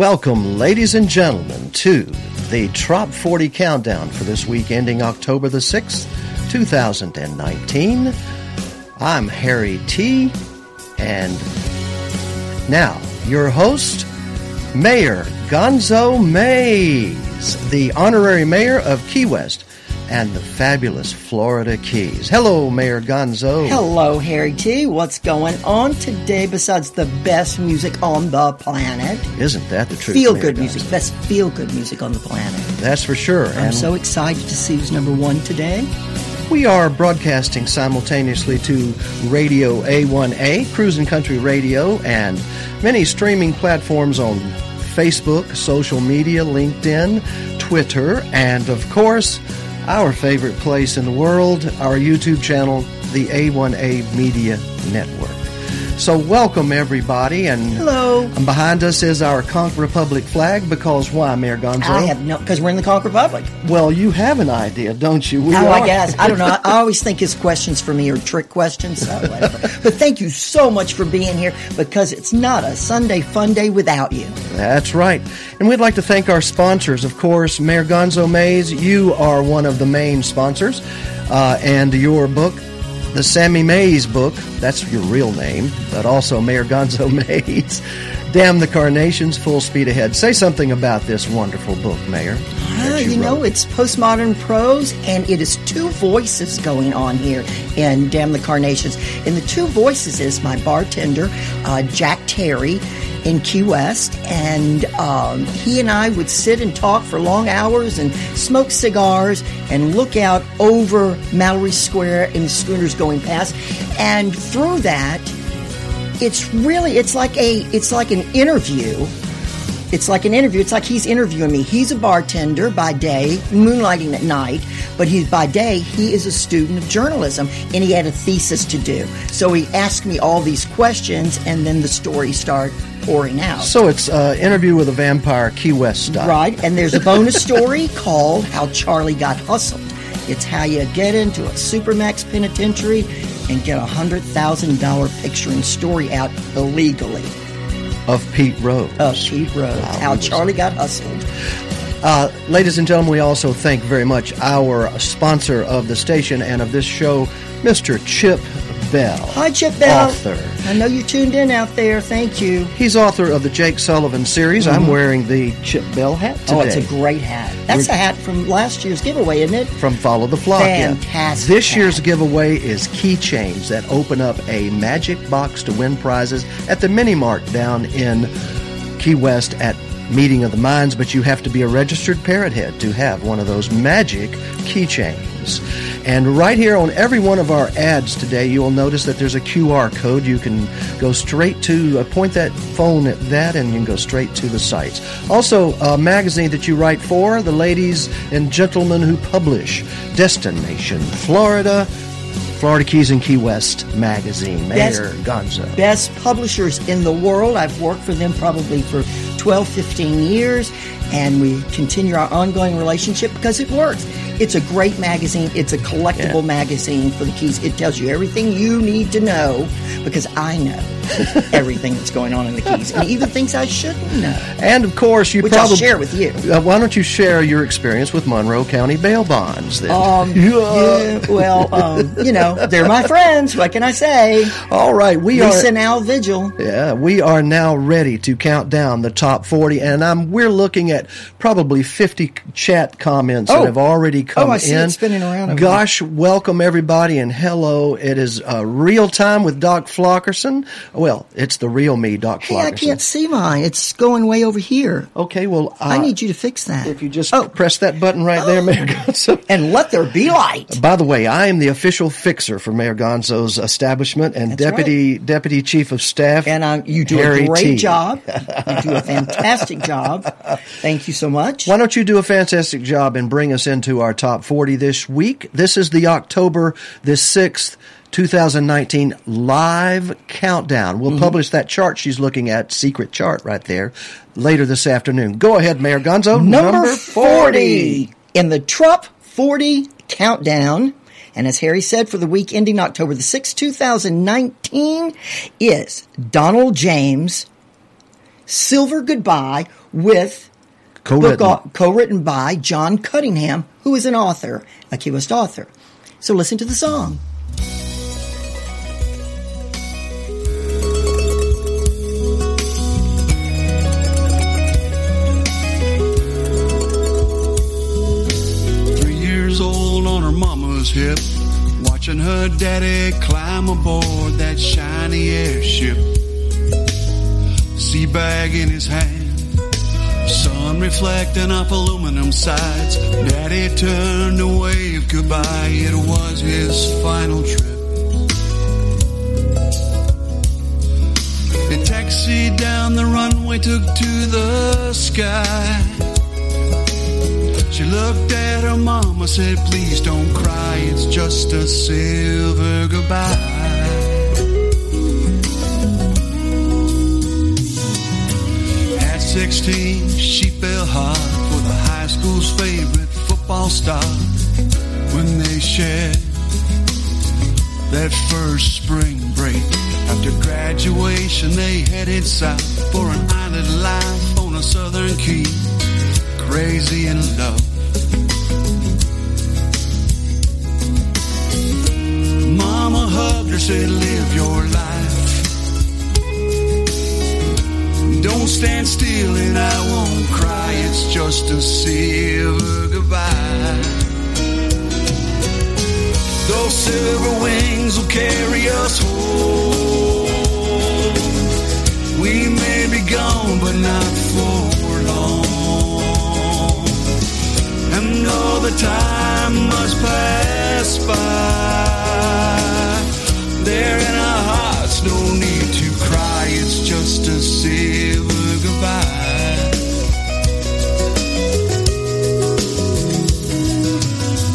welcome, ladies and gentlemen, to the Trop 40 Countdown for this week ending October the 6th, 2019. I'm Harry T. And now, your host, Mayor Gonzo Mays, the honorary mayor of Key West and the fabulous Florida Keys. Hello, Mayor Gonzo. Hello, Harry T. What's going on today besides the best music on the planet? Isn't that the truth? Feel Mayor good Gonzo? music, best feel good music on the planet. That's for sure. I'm And so excited to see who's number one today. we are broadcasting simultaneously to Radio A1A, Cruising Country Radio, and many streaming platforms on Facebook, social media, LinkedIn, Twitter, and of course, our favorite place in the world, our YouTube channel, the A1A Media Network. So, welcome everybody, and Hello. and behind us is our Conch Republic flag because why, Mayor Gonzo? I have no, because we're in the Conch Republic. well, you have an idea, don't you? We Oh, are. I guess. I don't know. I always think his questions for me are trick questions, so but thank you so much for being here because it's not a Sunday fun day without you. That's right. And we'd like to thank our sponsors. Of course, Mayor Gonzo Mays, you are one of the main sponsors. Uh, and your book, the Sammy Mays book, that's your real name, but also Mayor Gonzo Mays. Damn the Carnations, Full Speed Ahead. Say something about this wonderful book, Mayor. that Ah, you know, it's postmodern prose, and it is two voices going on here in Damn the Carnations. And the two voices is my bartender, uh, Jack Terry, in Key West, and um, he and I would sit and talk for long hours and smoke cigars and look out over Mallory Square and the schooners going past. And through that, it's really it's like a it's like an interview it's like an interview. It's like he's interviewing me. He's a bartender by day, moonlighting at night, but he's by day, he is a student of journalism and he had a thesis to do. So he asked me all these questions and then the stories start pouring out. So it's uh, Interview with a Vampire, Key West style. Right, and there's a bonus story called How Charlie Got Hustled. It's how you get into a Supermax penitentiary and get a $100,000 picture and story out illegally Of Pete Rose. of Pete Rose. Wow, how Charlie got hustled. Uh, ladies and gentlemen, we also thank very much our sponsor of the station and of this show, Mr. Chip Bell. Hi, Chip Bell. Author. I know you tuned in out there. Thank you. He's author of the Jake Sullivan series. I'm wearing the Chip Bell hat today. Mm-hmm. Oh, it's a great hat. That's We're- a hat from last year's giveaway, isn't it? from Follow the Flock. yeah. Fantastic This year's giveaway is keychains that open up a magic box to win prizes at the Mini Mart down in Key West at Meeting of the Minds, but you have to be a registered parrot head to have one of those magic keychains. And right here on every one of our ads today, you will notice that there's a QR code. You can go straight to, uh, point that phone at that, and you can go straight to the sites. Also, a magazine that you write for, the ladies and gentlemen who publish Destination Florida, Florida Keys and Key West magazine. Mayor Gonzo. Best publishers in the world. I've worked for them probably for 12, 15 years, and we continue our ongoing relationship because it works. It's a great magazine. It's a collectible Yeah. magazine for the Keys. It tells you everything you need to know because I know everything that's going on in the Keys, and even things I shouldn't know, And of course, you which probably I'll share with you. Uh, why don't you share your experience with Monroe County bail bonds? Then? Um, yeah, well, um, you know, they're my friends. What can I say? All right, we Lisa are. and Al Vigil. Yeah, we are now ready to count down the top 40, and I'm we're looking at probably 50 chat comments Oh. that have already come Oh, I see in. it spinning around Gosh, welcome everybody, and hello. It is uh, real time with Doc Flockerson. Well, it's the real me, Doc Hey, I can't see mine. It's going way over here. Okay, well, uh, I need you to fix that. if you just oh, press that button right there, Mayor Gonzo. and let there be light. By the way, I am the official fixer for Mayor Gonzo's establishment and That's deputy deputy chief of staff. And uh, you do Harry a great T. job. You do a fantastic job. Thank you so much. Why don't you do a fantastic job and bring us into our top 40 this week? This is the October the 6th, 2019 live countdown. Mm-hmm. We'll publish that chart she's looking at, secret chart right there, later this afternoon. Go ahead, Mayor Gonzo. Number 40 in the Trop 40 countdown. And as Harry said, for the week ending October the 6th, 2019, is Donald James, Silver Goodbye, with Co-written. book co-written by John Cunningham, who is an author, a Key West author. So listen to the song. Watching her daddy climb aboard that shiny airship. Sea bag in his hand, sun reflecting off aluminum sides. Daddy turned to wave goodbye. It was his final trip. It taxied down the runway, took to the sky. She looked at her mama, said, Please don't cry, it's just a silver goodbye. At 16, she fell hard for the high school's favorite football star when they shared that first spring break. After graduation, they headed south for an island life on a southern key crazy in love. Said, live your life. Don't stand still and I won't cry. It's just a silver goodbye. Those silver wings will carry us home. We may be gone, but not for long. And all the time must pass by. There in our hearts, no need to cry. It's just a silver goodbye.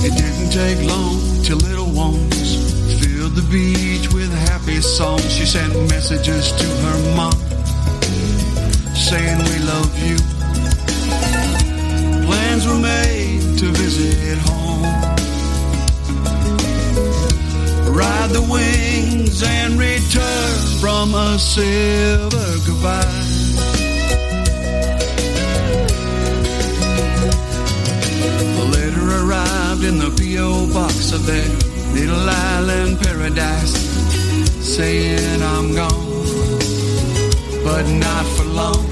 It didn't take long till little ones filled the beach with happy songs. She sent messages to her mom saying we love you. Plans were made to visit home. Ride the wings and return from a silver goodbye. The letter arrived in the P.O. box of their little island paradise, saying I'm gone, but not for long.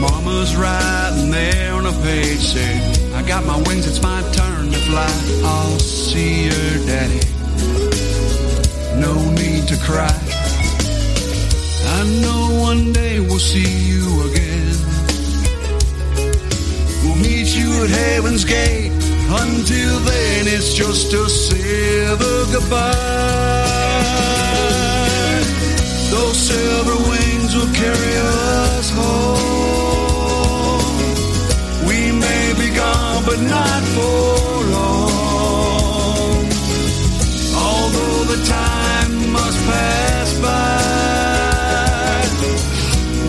Mama's writing there on a page saying, I got my wings, it's my turn to fly. I'll see your daddy. No need to cry. I know one day we'll see you again. We'll meet you at heaven's gate. Until then, it's just a silver goodbye. Those silver wings will carry us home. We may be gone, but not for long. Although the time pass by,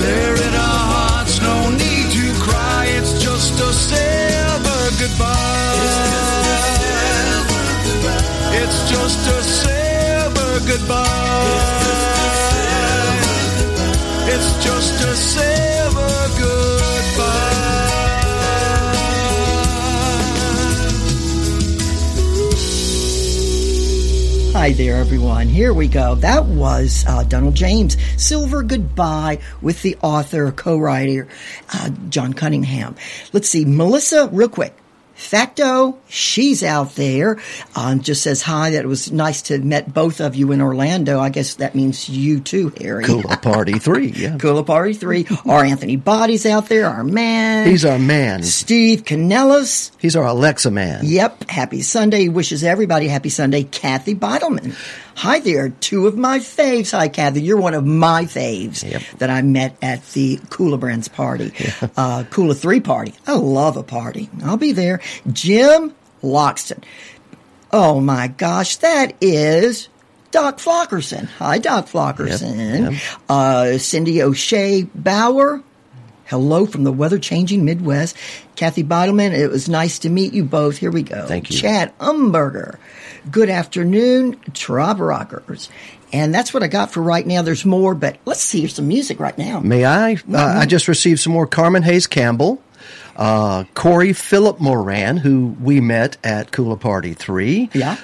there in our hearts, no need to cry. It's just a silver goodbye. It's just a silver goodbye. It's just a silver Hi there, everyone. Here we go. That was uh, Donald James, Silver Goodbye, with the author, co-writer, uh, John Cunningham. Let's see, Melissa, real quick. Facto, she's out there. Um, just says hi. That it was nice to have met both of you in Orlando. I guess that means you too, Harry. Kula Party 3, yeah. Kula Party 3. our Anthony Body's out there, our man. He's our man. Steve Canellis. He's our Alexa man. Yep. Happy Sunday. He wishes everybody happy Sunday. Kathy Beidelman. Hi there. Two of my faves. Hi, Kathy. You're one of my faves Yep. that I met at the Kula Brands party. Uh, Kula 3 party. I love a party. I'll be there. Jim Loxton. Oh my gosh. That is Doc Flockerson. Hi, Doc Flockerson. Yep, Uh, Cindy O'Shea Bauer. Hello from the weather changing Midwest. Kathy Beidelman, it was nice to meet you both. Here we go. Thank you. Chad Umberger. Good afternoon, Trop Rockers. And that's what I got for right now. There's more, but let's see. Some music right now. May I? Uh, I just received some more Carmen Hayes Campbell, uh, Corey Philip Moran, who we met at Kula Party 3. Yeah.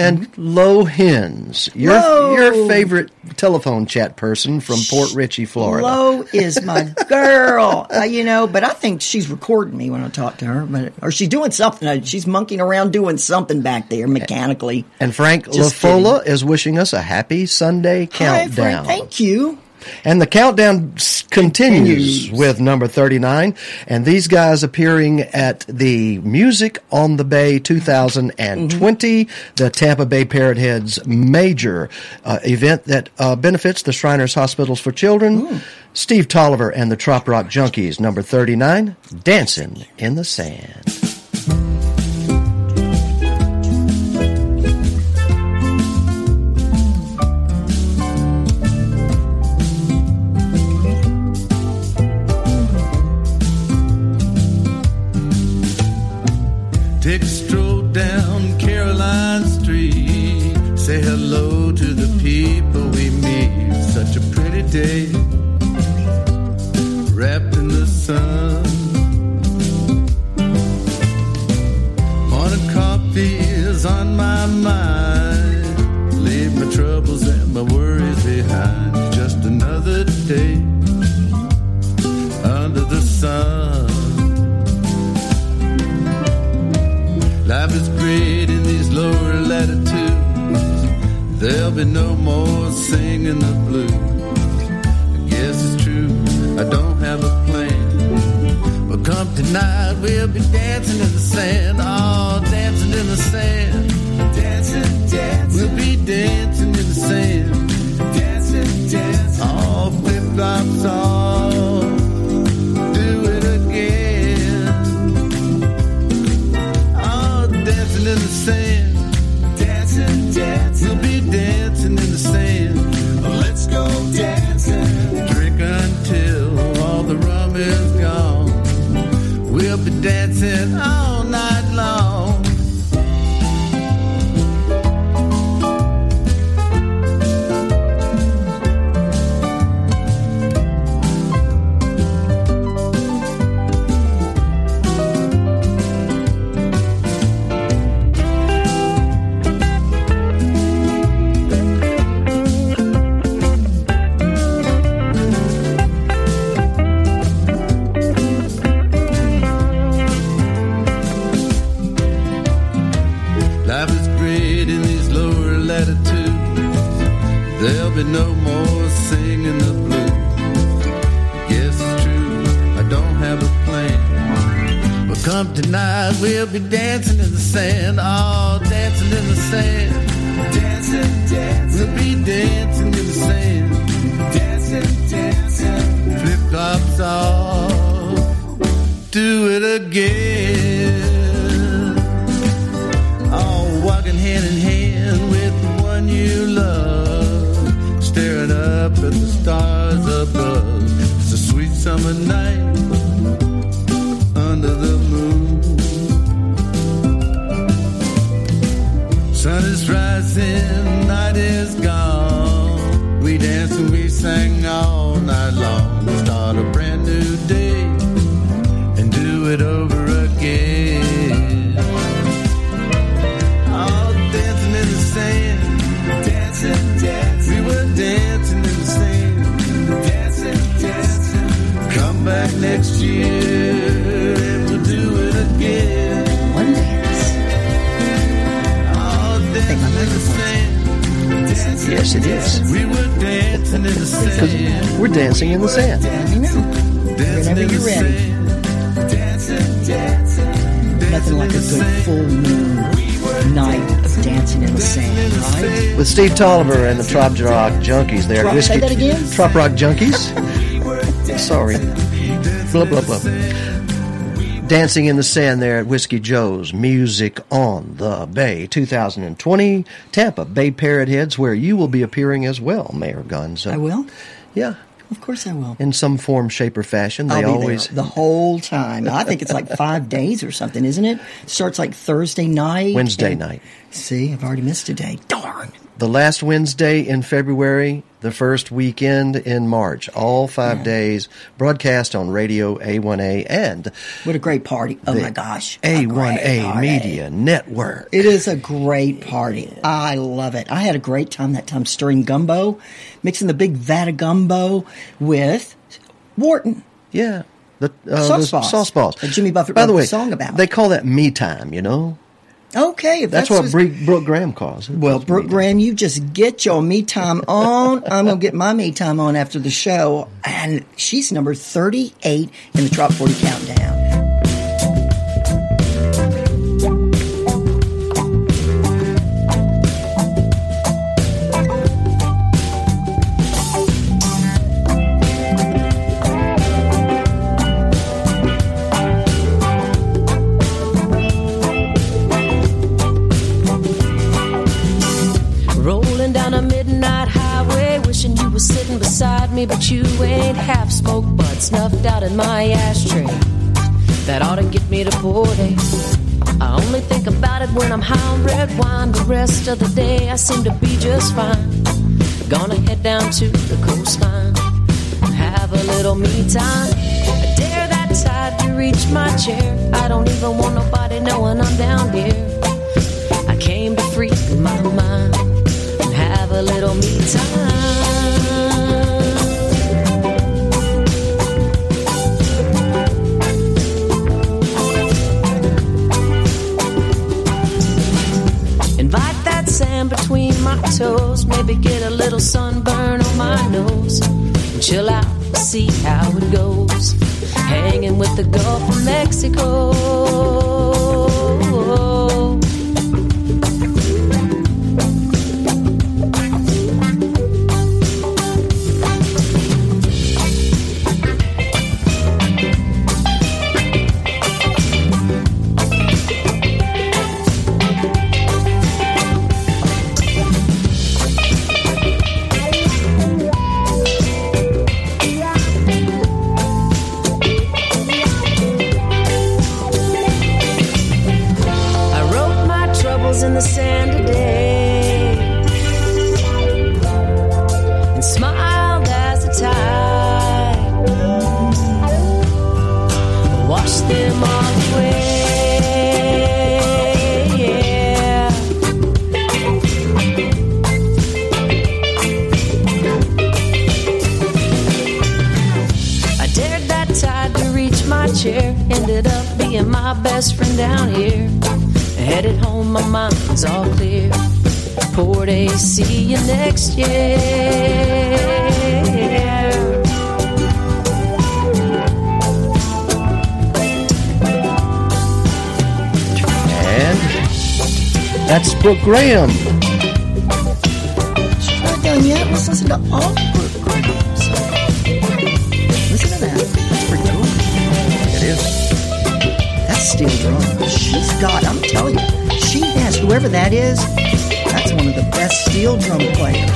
And Lo Hens, your, Lo! your favorite telephone chat person from Port Richey, Florida. Lo is my girl, uh, you know. But I think she's recording me when I talk to her, but or she's doing something. Uh, She's monkeying around doing something back there mechanically. And Frank Just LaFola is wishing us a happy Sunday Hi, countdown. Frank. Thank you. And the countdown continues, Continues. with number 39. And these guys appearing at the Music on the Bay 2020, the Tampa Bay Parrot Heads major uh, event that uh, benefits the Shriners Hospitals for Children. Steve Tolliver and the Trop Rock Junkies, number 39, Dancing in the Sand. Take a stroll down Caroline Street. Say hello to the people we meet. Such a pretty day. Wrapped in the sun. Morning coffee is on my mind. Leave my troubles and my worries behind. Just another day under the sun. Singing the Steve Tolliver and the Trop Rock Junkies there. Trop- say that again? Trop Rock Junkies. Sorry. Blah, blah, blah. Dancing in the Sand there at Whiskey Joe's. Music on the Bay 2020. Tampa Bay Parrot Heads, where you will be appearing as well, Mayor Guns. I will. Yeah. Of course, I will. In some form, shape, or fashion. They I'll be always. there the whole time. I think it's like five days or something, isn't it? Starts like Thursday night. Wednesday and- night. See, I've already missed a day. The last Wednesday in February, the first weekend in March. All five Yeah. days broadcast on Radio A1A and What a great party. Oh my gosh. a great A1A. Media Network. It is a great party. I love it. I had a great time that time stirring gumbo, mixing the big vat of gumbo with Wharton. Yeah. The, uh, Sauce the balls. sauce balls. That Jimmy Buffett By the way, the song about. They call that me time, you know? Okay, That's, that's, what what's- Brooke, Brooke Graham calls it. Well, Brooke. Graham, you just get your me time on. I'm going to get my me time on after the show. And she's number 38 in the Trop 40 Countdown. Me, but you ain't half smoked but snuffed out in my ashtray. That ought to get me to 40. I only think about it when I'm high on red wine. The rest of the day I seem to be just fine. Gonna head down to the coastline, have a little me time. I dare that tide to reach my chair. I don't even want nobody knowing I'm down here. I came to free my mind and have a little me time. My toes, maybe get a little sunburn on my nose. Chill out, see how it goes. Hanging with the Gulf of Mexico. Best friend down here. Headed home, my mind's all clear. Port A, see you next year. And that's Brooke Graham. She's not done yet. Let's listen to all steel drum. She's got, I'm telling you, she has, whoever that is, that's one of the best steel drum players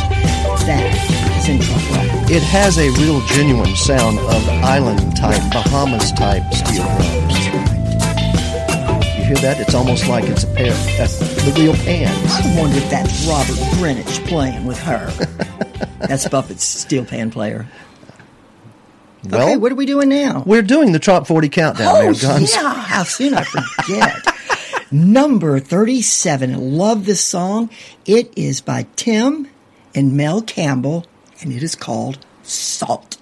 that is in trouble. It has a real genuine sound of island type, Bahamas type steel drums. Right. You hear that? It's almost like it's a pair, uh, the real pans. I wonder if that's Robert Greenidge playing with her. that's Buffett's steel pan player. Well, okay, what are we doing now? we're doing the Top 40 countdown, Oh, yeah. How soon I forget. Number 37. I love this song. It is by Tim and Mel Campbell, and it is called Salt.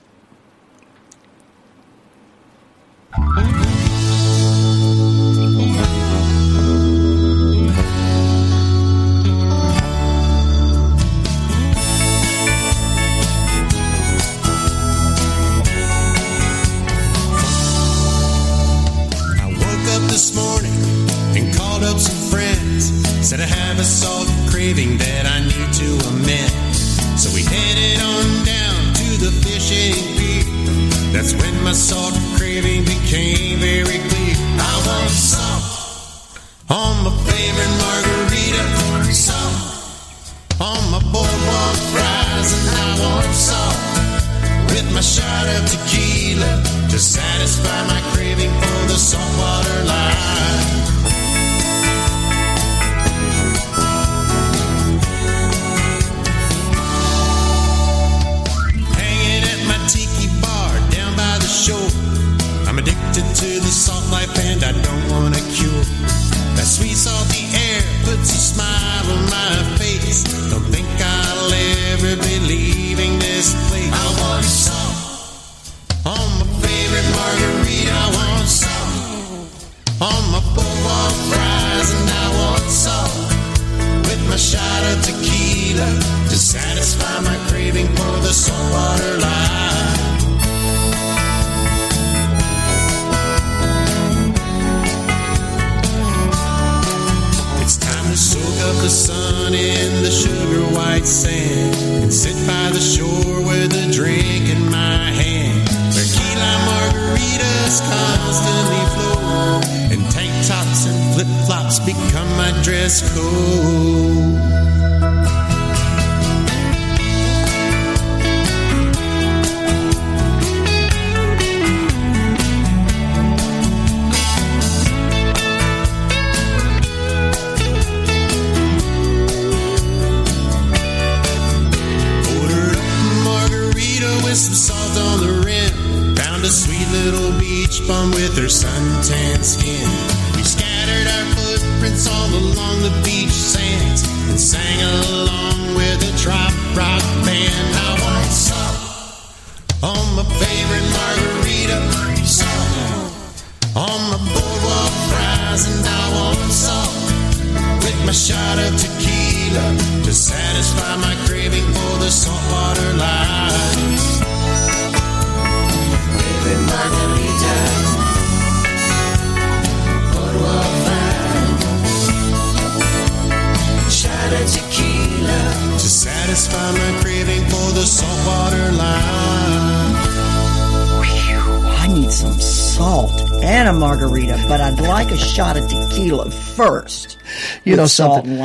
You know something?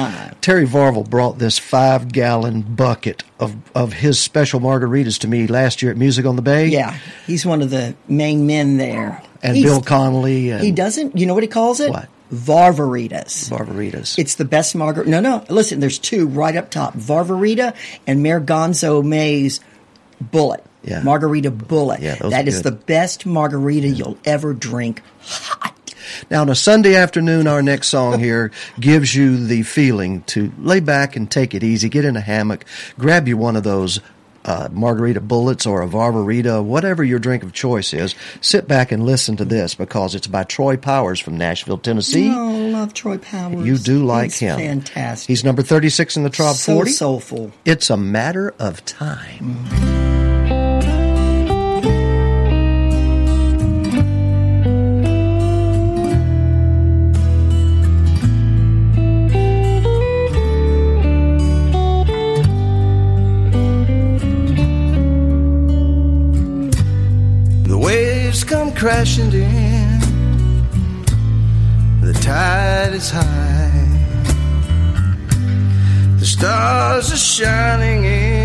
Terry Varvel brought this five gallon bucket of, of his special margaritas to me last year at Music on the Bay. Yeah, he's one of the main men there. And He's- Bill Connolly and He doesn't. You know what he calls it? What? Varvaritas. margaritas. It's the best margarita. No, no. Listen, there's two right up top: Varvarita and Mayor Gonzo May's Bullet. Yeah. Margarita Bullet. Yeah, those that is good. the best margarita you'll ever drink. Now, on a Sunday afternoon, our next song here gives you the feeling to lay back and take it easy. Get in a hammock, grab you one of those uh, margarita bullets or a Varvarita, whatever your drink of choice is. Sit back and listen to this because it's by Troy Powers from Nashville, Tennessee. Oh, love Troy Powers. You do like He's him. Fantastic. He's number 36 in the Trop so 40. soulful. It's a matter of time. The crashing in. The tide is high. The stars are shining in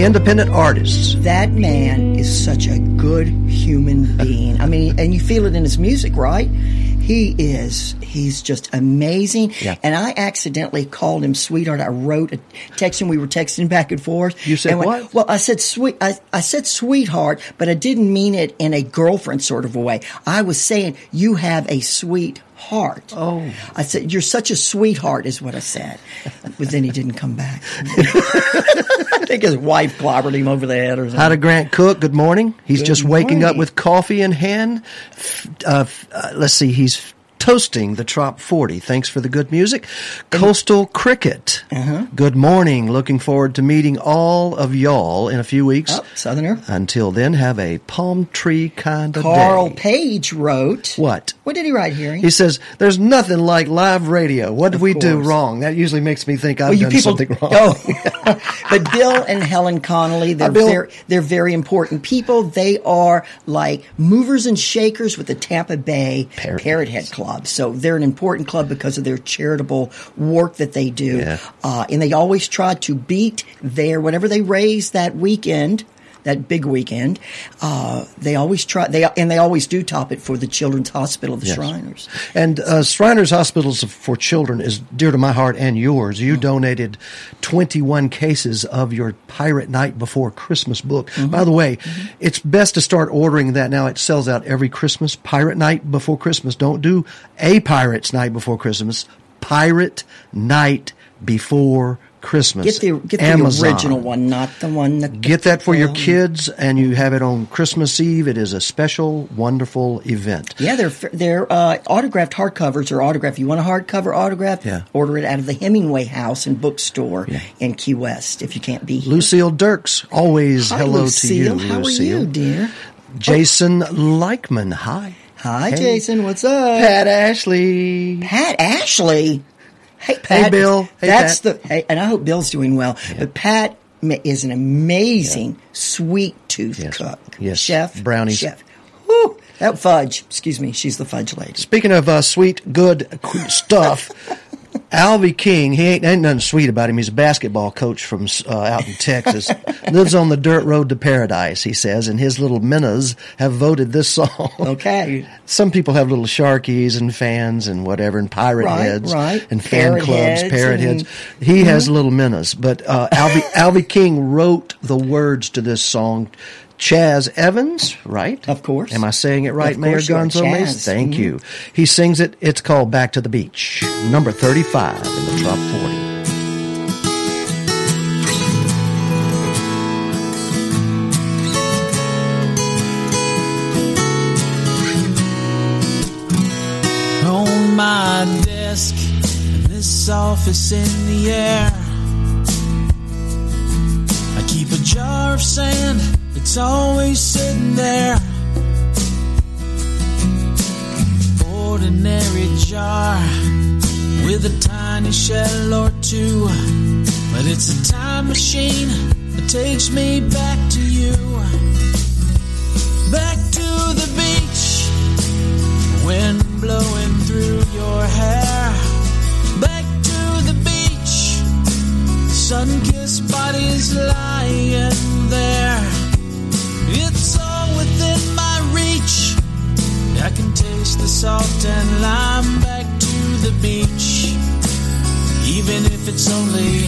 the independent artists. That man is such a good human being. I mean, and you feel it in his music, right? He is. He's just amazing. Yeah. And I accidentally called him sweetheart. I wrote a text and we were texting back and forth. You said when- what? Well, I said sweet. I, I said sweetheart, but I didn't mean it in a girlfriend sort of a way. I was saying you have a sweet heart. Oh. I said you're such a sweetheart is what I said. But then he didn't come back. I think his wife clobbered him over the head or something. How to Grant Cook, good morning. He's Good just waking up with coffee in hand. Uh, uh, let's see, he's toasting the Trop 40. Thanks for the good music. Coastal Cricket. Uh-huh. Good morning. Looking forward to meeting all of y'all in a few weeks. Oh, Southerner. Until then, have a palm tree kind of Carl day. Page wrote. What? What did he write here? He says, "There's nothing like live radio. What did we do wrong? That usually makes me think I've Well, done people, something wrong." Oh, but Bill and Helen Connolly, they're Uh, Bill- very, they're very important people. They are like movers and shakers with the Tampa Bay Parrot Parrot Head Club. So they're an important club because of their charitable work that they do. Yeah. Uh, and they always try to beat their whatever they raise that weekend. That big weekend, uh, they always try. They and they always do top it for the Children's Hospital of the Yes. Shriners. And uh, Shriners Hospitals for Children is dear to my heart and yours. You donated 21 cases of your Pirate Night Before Christmas book. By the way, it's best to start ordering that now. It sells out every Christmas. Pirate Night Before Christmas. Don't do a Pirate's Night Before Christmas. Pirate Night Before Christmas. Get the get the Amazon. original one, not the one that Get that for your Um, kids, and you have it on Christmas Eve. It is a special, wonderful event. Yeah, they're they're uh, autographed hardcovers or autograph. You want a hardcover autograph? Yeah. Order it out of the Hemingway House and Bookstore Yeah. in Key West. If you can't be here. Lucille Dirks, always Hi, hello Lucille. to you, How Lucille. are you, dear? Jason Leichman, hi. Hi, Hey. Jason. What's up? Pat Ashley. Pat Ashley. Hey, Pat. Bill. Hey, That's Pat. the. Hey, and I hope Bill's doing well. But Pat is an amazing sweet tooth Yes. cook. Yes. Chef. Brownies. Chef. Whew. That fudge. Excuse me. She's the fudge lady. Speaking of uh, sweet, good stuff, Alvy King, he ain't, ain't nothing sweet about him. He's a basketball coach from uh, out in Texas. Lives on the dirt road to paradise, he says, and his little minnows have voted this song. Okay. Some people have little sharkies and fans and whatever, and pirate Right, heads right. and fan Parrot clubs, parrot and- heads. He has little minnows, but uh, Alvy, Alvy King wrote the words to this song. Chaz Evans, right? Of course. Am I saying it right, Of Mayor course you are, Gonzo? Mace? Chaz. Thank Mhm. you. He sings it. It's called Back to the Beach, number 35 in the top 40. on my desk in this office in the air. I keep a jar of sand, it's always sitting there. Ordinary jar with a tiny shell or two, but it's a time machine that takes me back to you. Back to the beach wind blowing through your hair. Back to the beach, sun kissed bodies lying there. It's all within my reach. I can taste the salt and lime back to the beach, even if it's only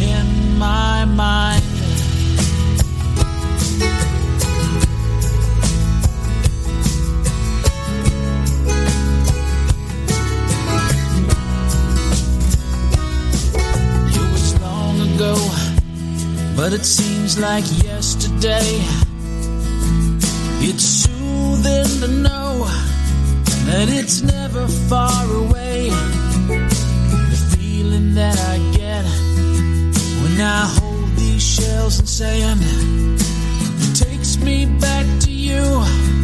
in my mind. But it seems like yesterday. It's soothing to know that it's never far away. The feeling that I get when I hold these shells and sand takes me back to you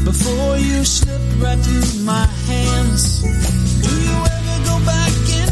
before you slipped right through my hands. Do you ever go back in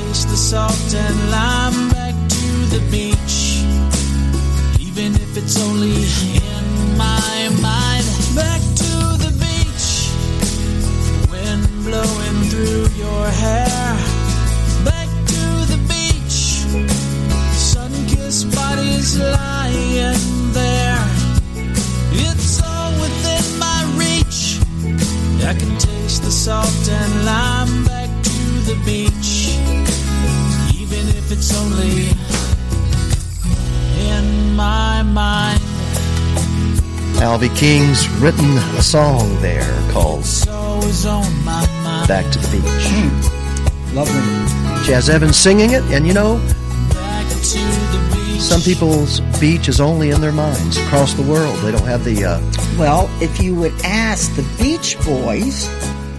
taste the salt and lime back to the beach. Even if it's only in my mind. Back to the beach. Wind blowing through your hair. Back to the beach. Sun kissed bodies lying there. It's all within my reach. I can taste the salt and lime back to the beach. Even if it's only in my mind. Alvy King's written a song there called It's always on my mind. Back to the Beach. Lovely. Jazz Evans singing it, and you know, Back to the beach. some people's beach is only in their minds across the world. They don't have the, uh, Well, if you would ask the Beach Boys,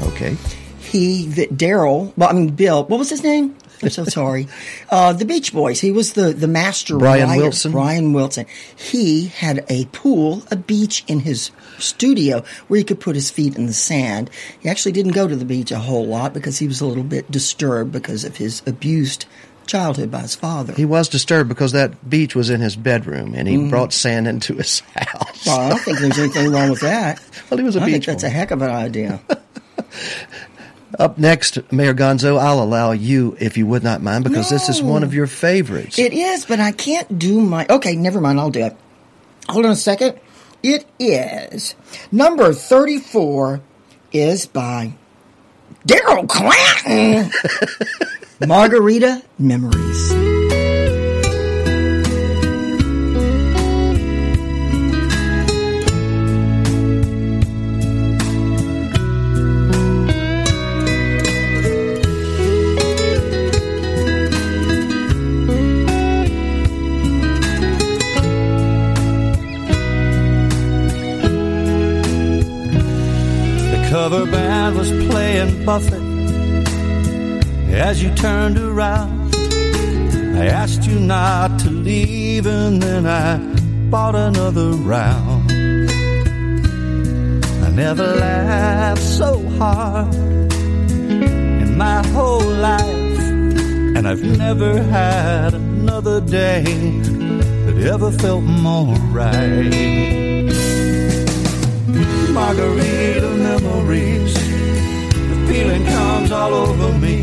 okay. he that Daryl, well, I mean Bill, what was his name? I'm so sorry. Uh, the Beach Boys. He was the the master Brian writer. Wilson? Brian Wilson. He had a pool, a beach in his studio where he could put his feet in the sand. He actually didn't go to the beach a whole lot because he was a little bit disturbed because of his abused childhood by his father. He was disturbed because that beach was in his bedroom, and he brought sand into his house. well, I don't think there's anything wrong with that. Well, he was a I think beach that's boy. a heck of an idea. Up next, Mayor Gonzo, I'll allow you, if you would not mind, because this is one of your favorites. It is, but I can't do my. Okay, never mind. I'll do it. Hold on a second. It is number thirty-four. Is by Daryl Clanton. Margarita Memories. Cover band was playing Buffett as you turned around. I asked you not to leave, and then I bought another round. I never laughed so hard in my whole life, and I've never had another day that ever felt more right margarita memories. The feeling comes all over me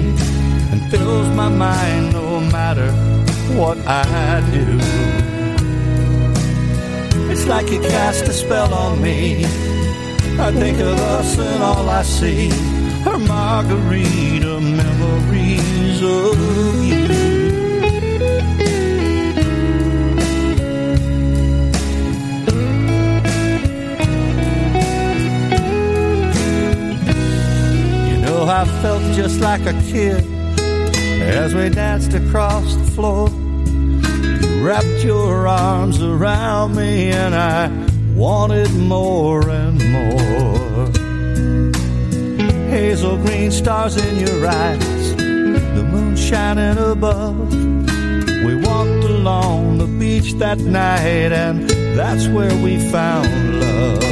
and fills my mind no matter what I do. It's like you cast a spell on me. I think of us and all I see are margarita memories of you. I felt just like a kid as we danced across the floor. You wrapped your arms around me, and I wanted more and more. Hazel green stars in your eyes, the moon shining above. We walked along the beach that night, and that's where we found love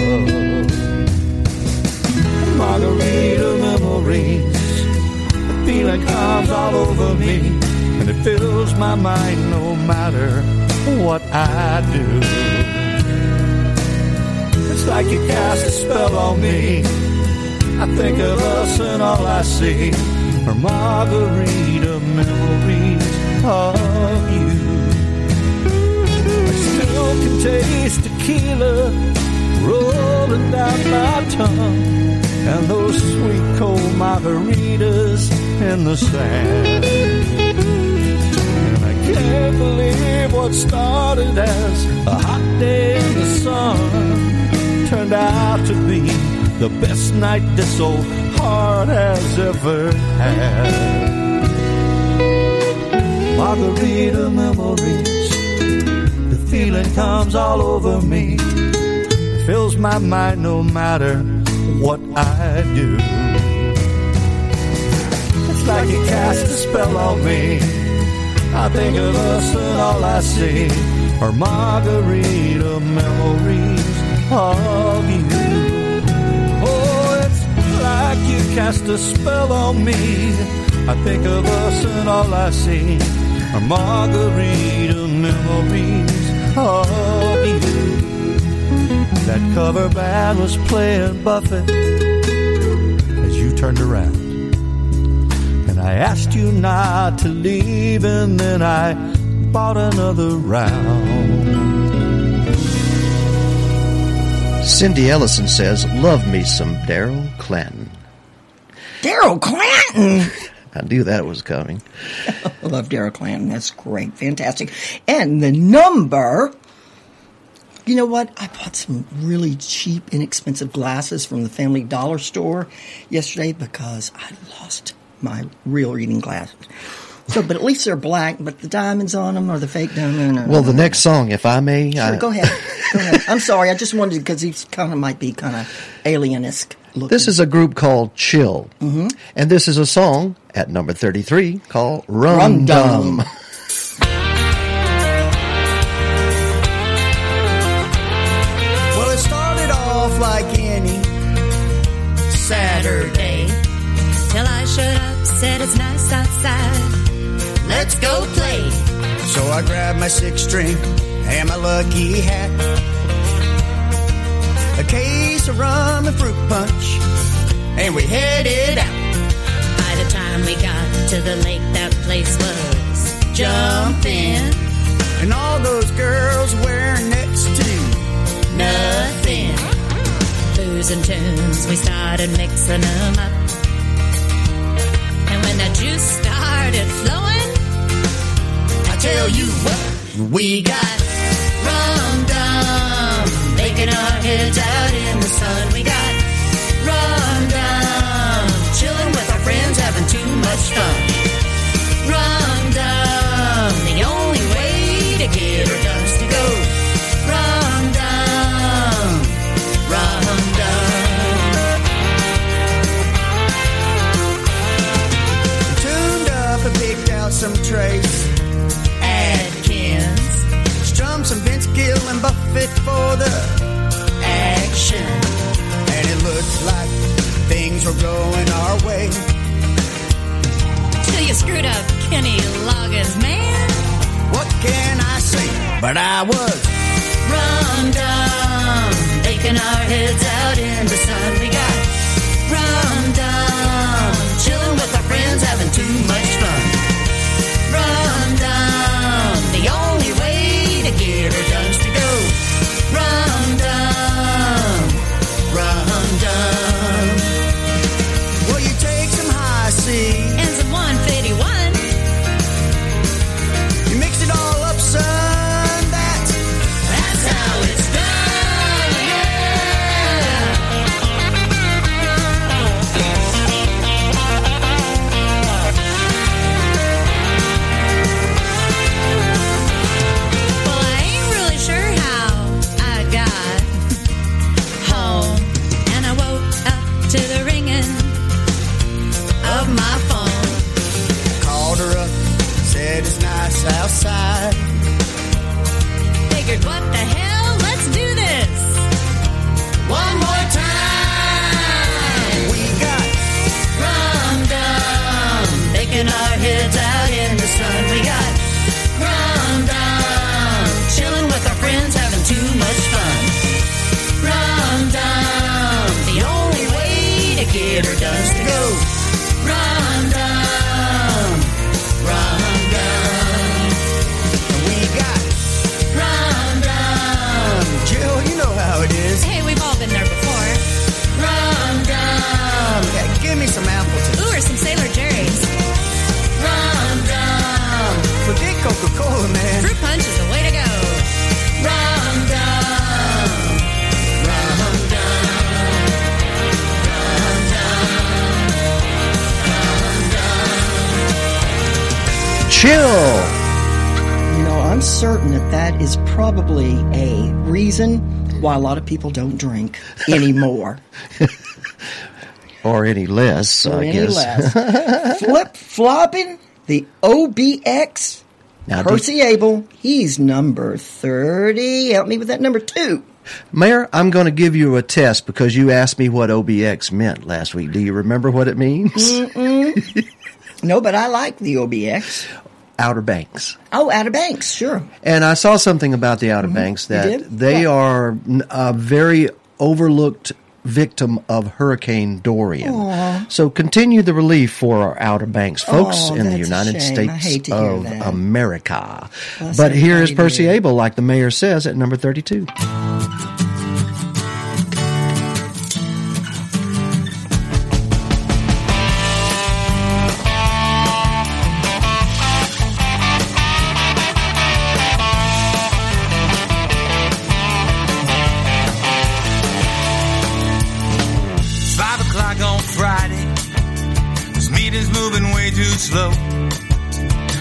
margarita memories. The feeling comes all over me and and it fills my mind no matter what I do. It's like you cast a spell on me. I think of us and all I see are margarita memories of you. I still can taste tequila rolling down my tongue and those sweet cold margaritas in the sand. And I can't believe what started as a hot day in the sun turned out to be the best night this old heart has ever had. Margarita memories, the feeling comes all over me, fills my mind no matter what I do. It's like you cast a spell on me. I think of us and all I see are margarita memories of you. Oh, it's like you cast a spell on me. I think of us and all I see are margarita memories of you. That cover band was playing Buffett as you turned around. And I asked you not to leave, and then I bought another round. Cindy Ellison says, Love me some Daryl Clanton. Daryl Clanton. I knew that was coming. I love Daryl Clanton. That's great. Fantastic. And the number. You know what? I bought some really cheap, inexpensive glasses from the Family Dollar store yesterday because I lost my real reading glasses. So, but at least they're black, but the diamonds on them are the fake diamond. Well, the next song, if I may. Sure, I- go ahead. Go ahead. I'm sorry. I just wanted because he kind of might be kind of alien-esque looking. This is a group called Chill. Mm-hmm. And this is a song at number 33 called Rum Dum. said it's nice outside. Let's go play. So I grabbed my six string and my lucky hat. A case of rum and fruit punch, and we headed out. By the time we got to the lake, that place was Jumping, and all those girls wearing next to nothing. Booze and tunes, we started mixing them up. And when that juice started flowing, I tell you what, we got rum dum, baking our heads out in the sun. We got rum dum, chilling with our friends, having too much fun. Rum dum, Buffett for the action. and it looked like things were going our way. Till you screwed up Kenny Loggins, man. What can I say? But I was Rum dum, baking our heads out in the sun. We got rum dum, chilling with our friends, having too much fun. Rum dum, the only way to get her done is chill. You know, I'm certain that that is probably a reason why a lot of people don't drink anymore. Or any less, or I any guess. less. Flip flopping the OBX. Now, do- Percy Abel, he's number 30. Help me with that number two. Mayor, I'm going to give you a test because you asked me what OBX meant last week. Do you remember what it means? No, but I like the OBX. Outer Banks. Oh, Outer Banks, sure. And I saw something about the Outer Banks Mm-hmm. You that they What? are a very overlooked victim of Hurricane Dorian. Aw. So continue the relief for our Outer Banks folks Oh, in the United States hate to hear of. America. Bless but here is Percy. Abel, like the mayor says, at number 32. Slow.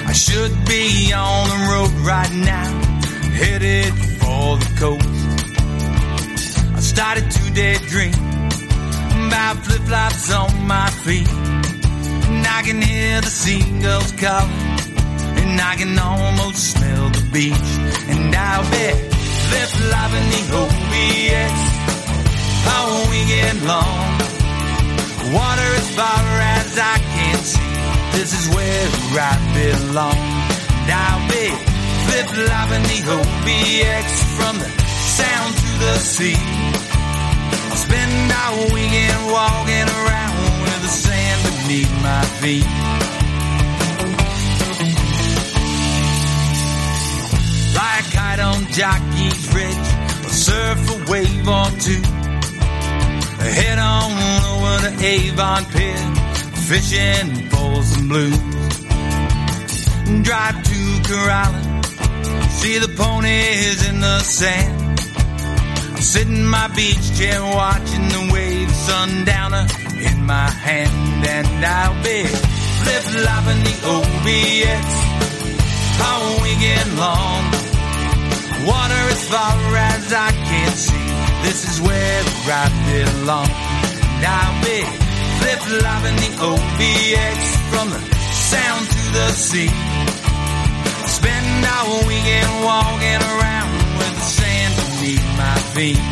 I should be on the road right now, headed for the coast. I started to daydream about flip flops on my feet. And I can hear the seagulls call, and I can almost smell the beach. And I'll be flip flopping the OBX all weekend long. Water as far as I can see. This is where I belong. And I'll be flip flopping the OBX from the sound to the sea. I'll spend our weekend walking around with the sand beneath my feet. Like kite on Jockey's Ridge, or surf a wave or two. Head on over to Avon Pier, fishing for some blues. Drive to Corolla, see the ponies in the sand. I'm sitting in my beach chair watching the waves, sundowner in my hand, and I'll be flip flopping the OBX all weekend long. Water as far as I can see. This is where I belong. And I'll be flip flopping the OBX from the sound to the sea. Spend our weekend walking around with the sand beneath my feet.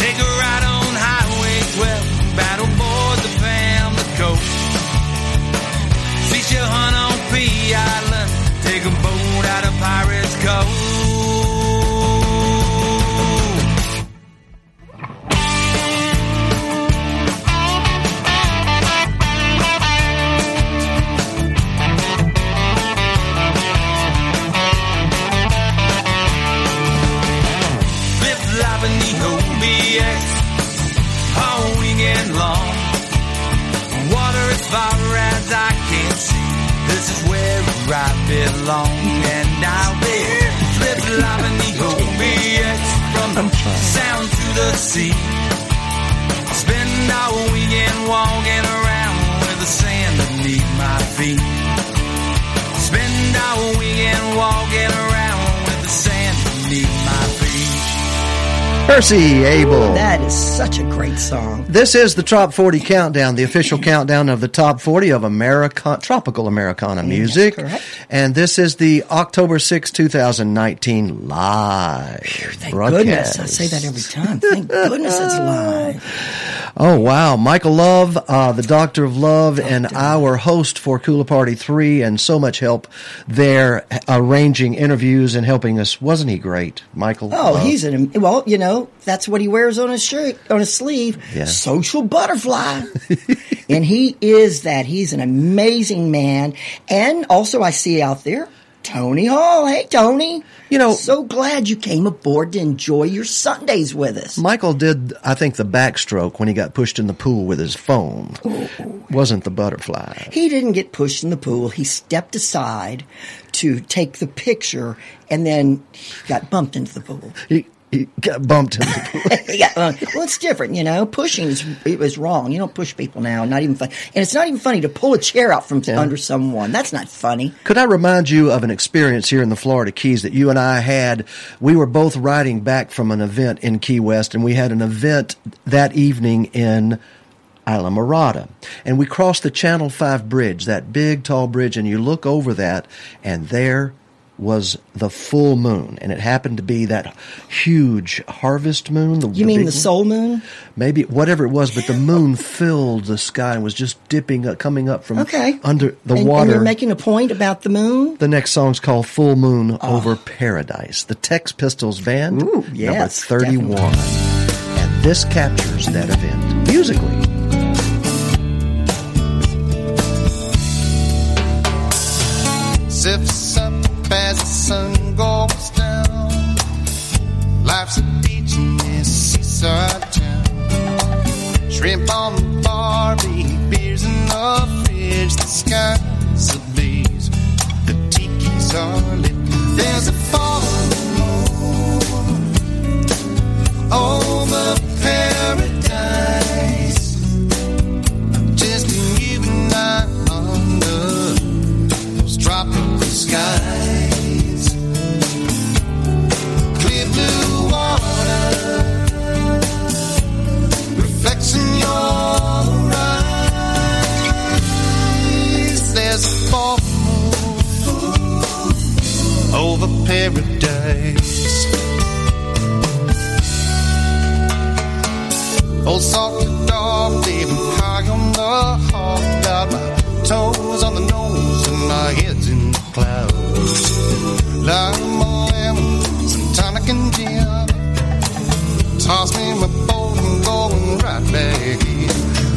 Take a ride on Highway 12, paddle board the Pamlico. Fish a hunt on Pea Island. Take a boat out of Pirates Cove. Where I belong, and I'll be flip flopping the OBX from the sound to the sea. Spend our weekend walking around with the sand beneath my feet. Spend our weekend walking around Percy Abel. That is such a great song. This is the Trop 40 Countdown, the official countdown of the top 40 of America, tropical Americana music. correct. And this is the October 6, 2019 live Thank broadcast. goodness. I say that every time. Thank goodness it's live. Oh, wow. Michael Love, uh, the Doctor of Love, and our host for Kula Party 3, and so much help there arranging interviews and helping us. Wasn't he great, Michael? Oh, Love? he's an well, you know, that's what he wears on his shirt, on his sleeve. Yeah. Social butterfly. and he is that. He's an amazing man. And also I see out there Tony Hall. Hey Tony. You know- so glad you came aboard to enjoy your Sundays with us. Michael did, I think, the backstroke when he got pushed in the pool with his phone. Wasn't the butterfly. He didn't get pushed in the pool. He stepped aside to take the picture and then he got bumped into the pool. He, he got bumped yeah, well, it's different, you know. Pushing is it was wrong. You don't push people now. Not even fun, and it's not even funny to pull a chair out from under someone. That's not funny. Could I remind you of an experience here in the Florida Keys that you and I had? We were both riding back from an event in Key West, and we had an event that evening in Islamorada. And we crossed the Channel 5 bridge, that big, tall bridge, and you look over that, and there was the full moon. And it happened to be that huge harvest moon. The, You mean the one. soul moon? Maybe whatever it was, but the moon filled the sky and was just dipping, up, coming up from Okay. under the and, water. And you're making a point about the moon. The next song's called Full Moon ah. Over Paradise. The Tex Pistols Band, Ooh, number yes, 31. And this captures that event musically. zips up as the sun goes down. Life's a beach in this seaside town. Shrimp on the barbie, beers in the fridge. The sky's ablaze, the tiki's are lit. There's a fall over paradise. Just you and I under those tropical skies. Toss me my boat and going right back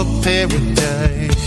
over paradise.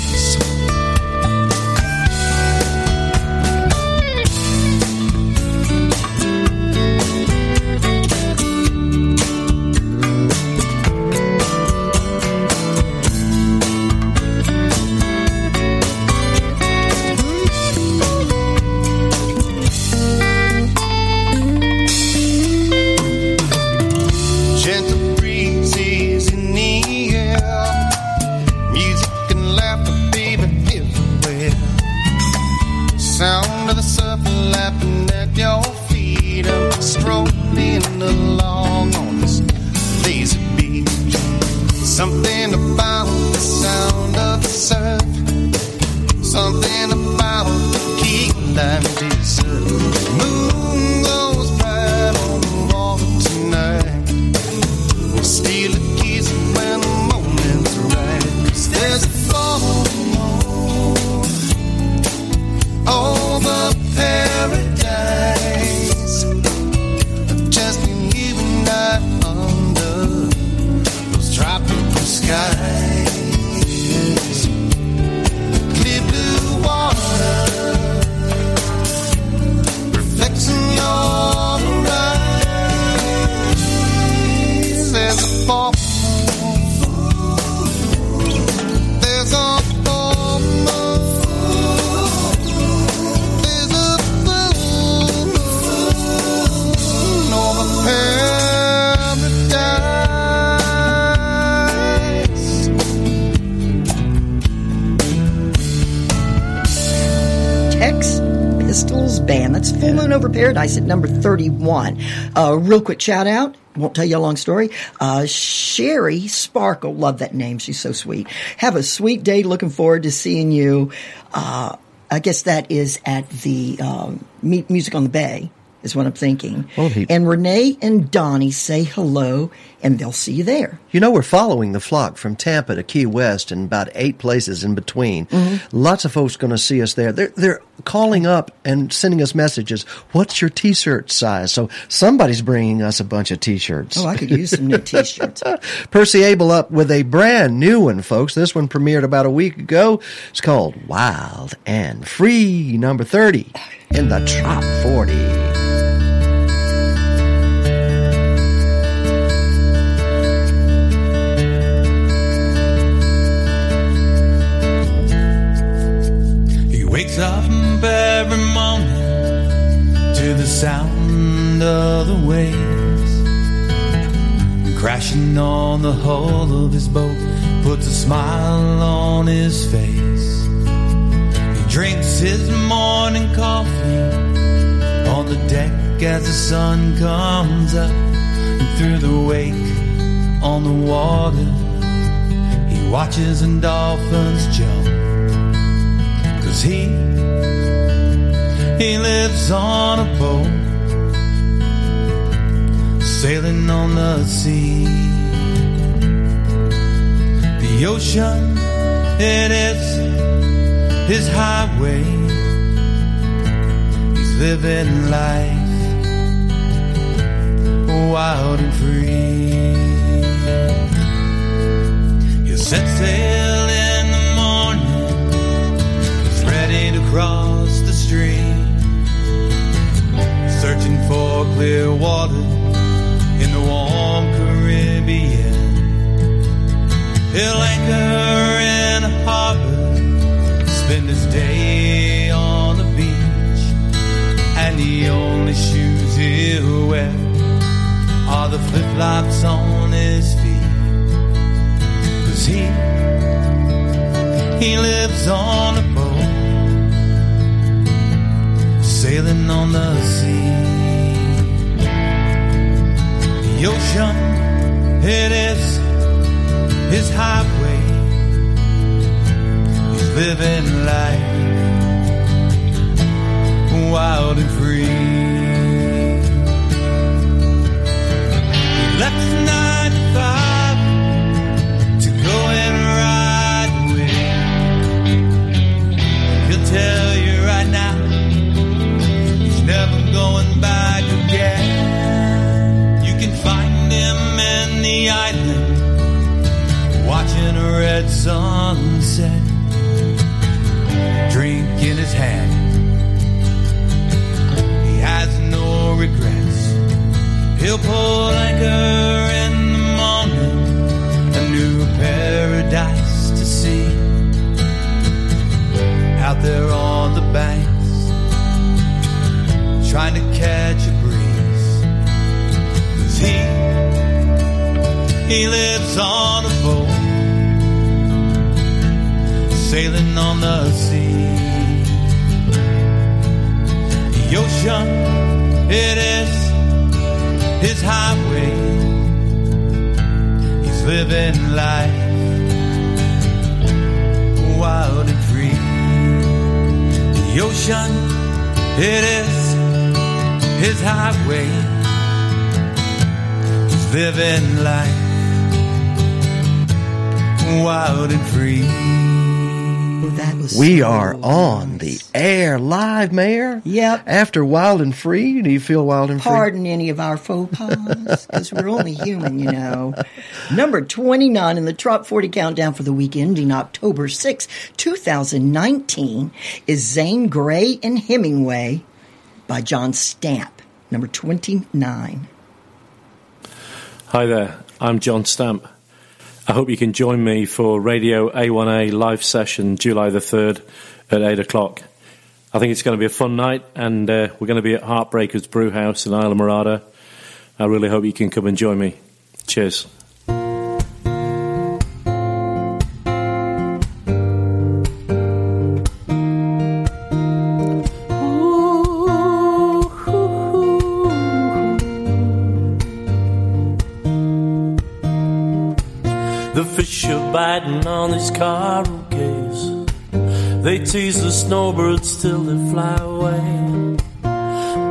Over Paradise at number 31. Uh, real quick shout out. Won't tell you a long story. Uh, Sherry Sparkle. Love that name. She's so sweet. Have a sweet day. Looking forward to seeing you. Uh, I guess that is at the um, Music on the Bay is what I'm thinking. Well, he- and Renee and Donnie say hello, and they'll see you there. You know, we're following the flock from Tampa to Key West and about eight places in between. Mm-hmm. Lots of folks going to see us there. They're, they're calling up and sending us messages. What's your t-shirt size? So somebody's bringing us a bunch of t-shirts. Oh, I could use some new T-shirts. Percy Abel up with a brand new one, folks. This one premiered about a week ago. It's called Wild and Free, number 30 in the top 40. Wakes up every morning to the sound of the waves crashing on the hull of his boat. Puts a smile on his face. He drinks his morning coffee on the deck as the sun comes up and through the wake on the water. He watches and dolphins jump. He, he lives on a boat, sailing on the sea. The ocean, it is his highway. He's living life wild and free. He'll set sail ready to cross the stream, searching for clear water in the warm Caribbean. He'll anchor in a harbor, spend his day on the beach, and the only shoes he'll wear are the flip flops on his feet. Cause he he lives on a boat, sailing on the sea. The ocean, it is his highway. He's living life wild and free. He left nine to five tell you watching a red sunset, drink in his hand. He has no regrets. He'll pull anchor in the morning, a new paradise to see. Out there on the banks, trying to catch a breeze. Cause he, he lives on sailing on the sea. The ocean, it is his highway. He's living life wild and free. The ocean, it is his highway. He's living life wild and free. That was We so are on the air live, Mayor. Yep. After Wild and Free, do you feel wild and free? Pardon any of our faux pas, because we're only human, you know. Number 29 in the Trop 40 countdown for the week ending October 6, 2019 is Zane Grey and Hemingway by John Stamp. Number 29. Hi there, I'm John Stamp. I hope you can join me for Radio A1A live session July the 3rd at 8 o'clock. I think it's going to be a fun night, and uh, we're going to be at Heartbreakers Brew House in Islamorada. I really hope you can come and join me. Cheers. Tease the snowbirds till they fly away.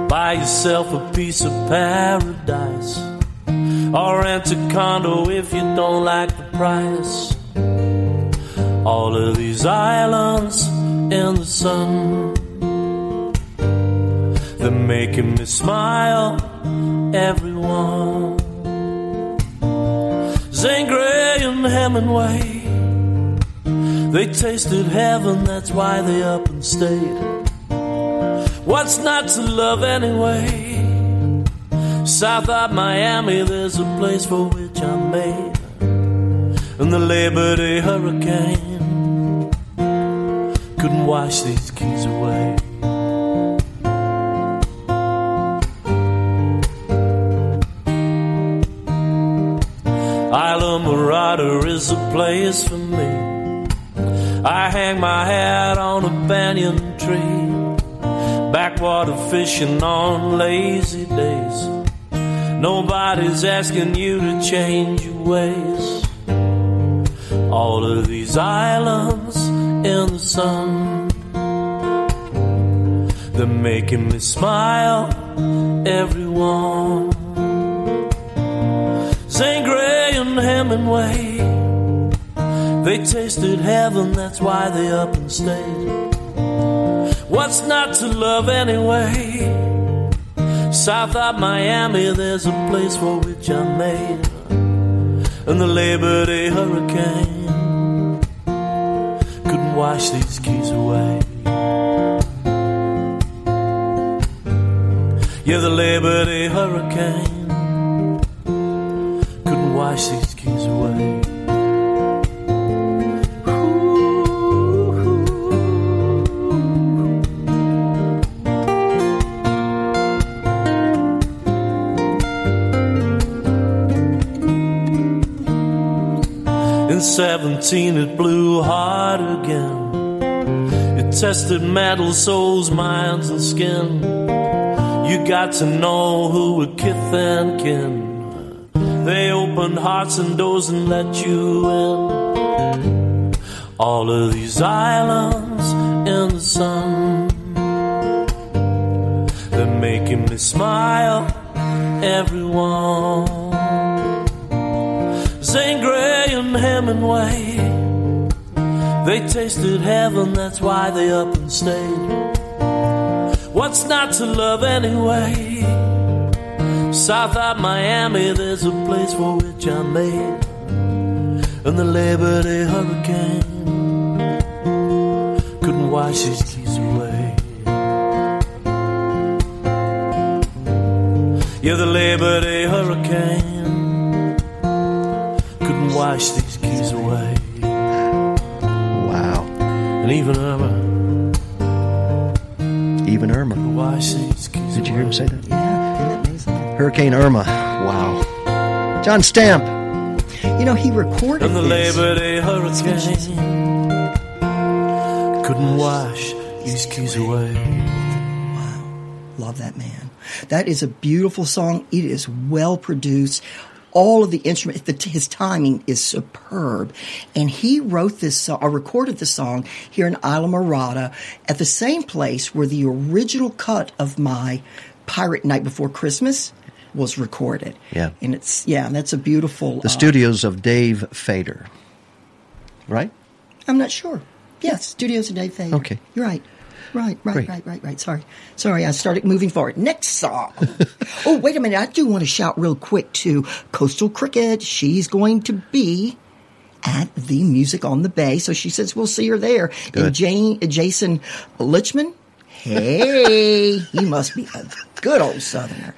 Buy yourself a piece of paradise. Or rent a condo if you don't like the price. All of these islands in the sun. They're making me smile, everyone. Zane Grey and Hemingway. They tasted heaven, that's why they up and stayed. What's not to love anyway? South of Miami, there's a place for which I'm made. And the Labor Day hurricane couldn't wash these keys away. Islamorada is a place for me. I hang my hat on a banyan tree. Backwater fishing on lazy days. Nobody's asking you to change your ways. All of these islands in the sun, they're making me smile, everyone. Zane Grey and Hemingway, they tasted heaven, that's why they up and stayed. What's not to love anyway? South of Miami, there's a place for which I'm made. And the Labor Day hurricane couldn't wash these keys away. Yeah, the Labor Day hurricane couldn't wash these 17 it blew hard again. It tested mettle, souls, minds, and skin. You got to know who were kith and kin. They opened hearts and doors and let you in. All of these islands in the sun. They're making me smile, everyone. Hemingway. They tasted heaven, that's why they up and stayed. What's not to love anyway? South of Miami, there's a place for which I'm made. And the Labor Day hurricane couldn't wash these keys away. Yeah, the Labor Day hurricane wash these keys away. Wow. And even Irma Even Irma. wash these keys Did you hear him say that? Yeah, isn't that amazing? Hurricane Irma. Wow. John Stamp. You know, he recorded And the this. Labor Day hurricane couldn't wash these keys away. Wow. Love that man. That is a beautiful song. It is well produced. All of the instruments, the, his timing is superb. And he wrote this song, or recorded the song here in Islamorada at the same place where the original cut of my Pirate Night Before Christmas was recorded. Yeah. And it's, yeah, that's a beautiful. The uh, studios of Dave Fader. Right? I'm not sure. Yes, Studios of Dave Fader. Okay. You're right. Right, right, Great. right, right, right. Sorry. Sorry, I started moving forward. Next song. oh, wait a minute. I do want to shout real quick to Coastal Cricket. She's going to be at the Music on the Bay. So she says we'll see her there. And Jane, uh, Jason Lichman. Hey, he must be a good old Southerner.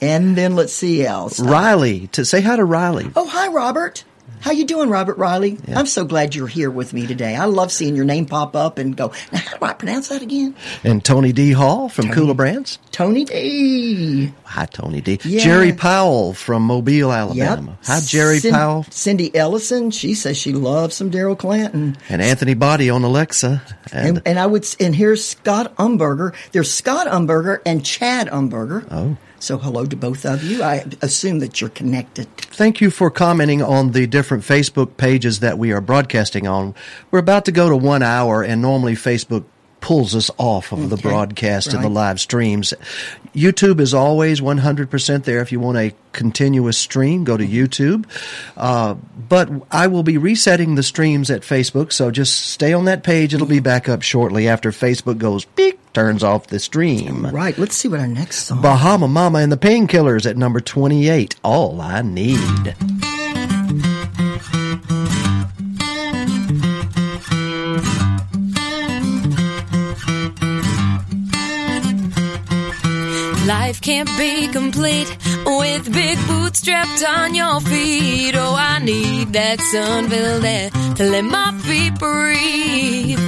And then let's see else. Riley. To say hi to Riley. Oh, hi, Robert. How you doing, Robert Riley? I'm so glad you're here with me today. I love seeing your name pop up and go. Now, how do I pronounce that again? And Tony D. Hall from Cooler Brands. Tony D. Hi, Tony D. Yeah. Jerry Powell from Mobile, Alabama. Hi, Jerry Cin- Powell. Cindy Ellison. She says she loves some Daryl Clanton. And Anthony Body on Alexa. And, And, and I would, and here's Scott Umberger. There's Scott Umberger and Chad Umberger. Oh. So hello to both of you. I assume that you're connected. thank you for commenting on the different Facebook pages that we are broadcasting on. We're about to go to one hour, and normally Facebook pulls us off of the Okay, broadcast and the live streams. YouTube is always 100% there. If you want a continuous stream, go to YouTube. Uh, but I will be resetting the streams at Facebook, so just stay on that page. It'll be back up shortly after Facebook goes beep, turns off the stream. Right. Let's see what our next song. Bahama Mama and the Painkillers at number 28. All I need. Life can't be complete with big boots strapped on your feet. Oh, I need that sunville air to let my feet breathe.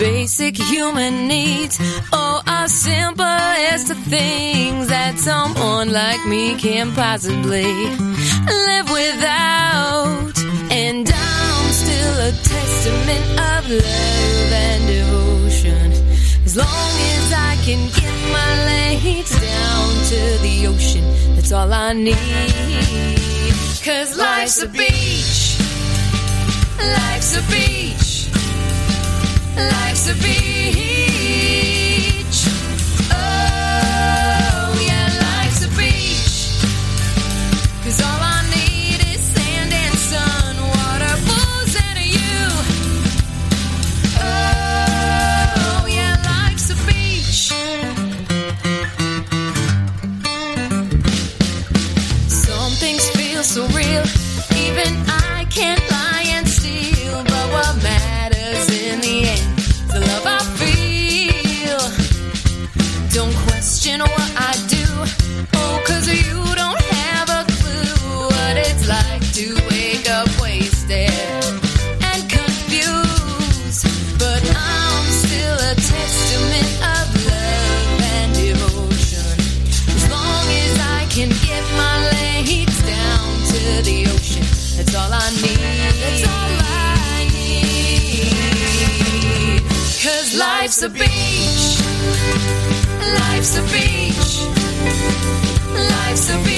Basic human needs, oh, are simple as the things that someone like me can possibly live without. And I'm still a testament of love and devotion. As long as I can get my legs down to the ocean, that's all I need. Cause life's a beach. Life's a beach. Life's a beach. Oh, yeah, life's a beach. Cause all I can't life's a beach. Life's a beach. Life's a beach.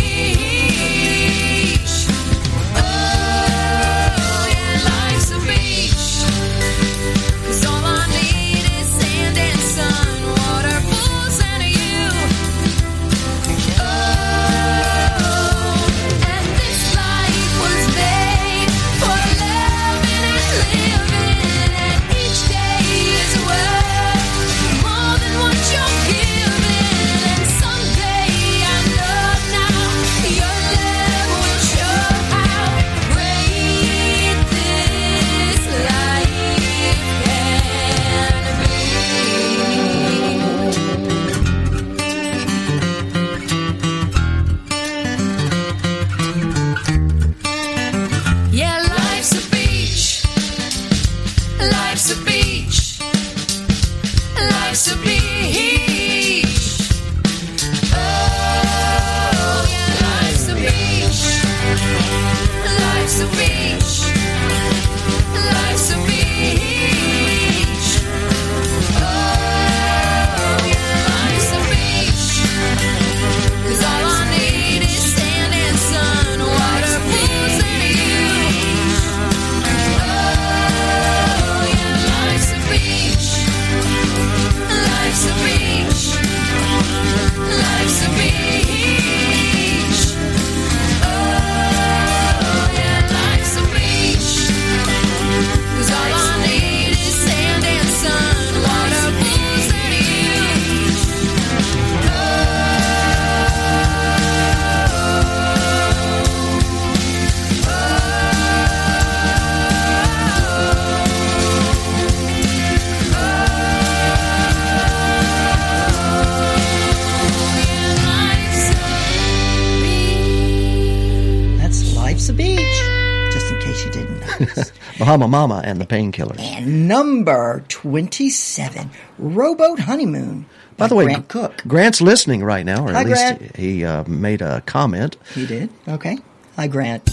Bahama Mama and the Painkillers. and number 27, Rowboat Honeymoon. By the way, Grant Cook. Grant's listening right now, or Hi, at least Grant. he uh, made a comment. He did? Okay. Hi, Grant.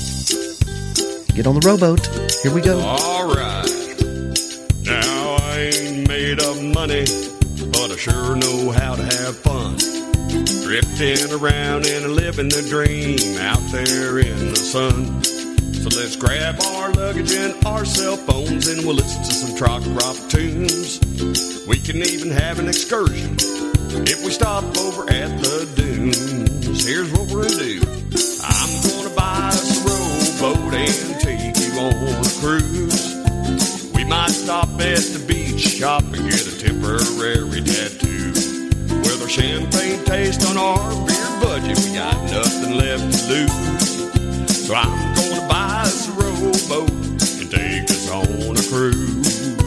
Get on the rowboat. Here we go. All right. Now I ain't made of money, but I sure know how to have fun. Drifting around and living the dream out there in the sun. So let's grab our luggage and our cell phones and we'll listen to some trop rock tunes. We can even have an excursion if we stop over at the dunes. Here's what we're gonna do. I'm gonna buy us a rowboat and take you on a cruise. We might stop at the beach shop and get a temporary tattoo. With our champagne taste on our beer budget, we got nothing left to lose. So I'm a and take us on a cruise.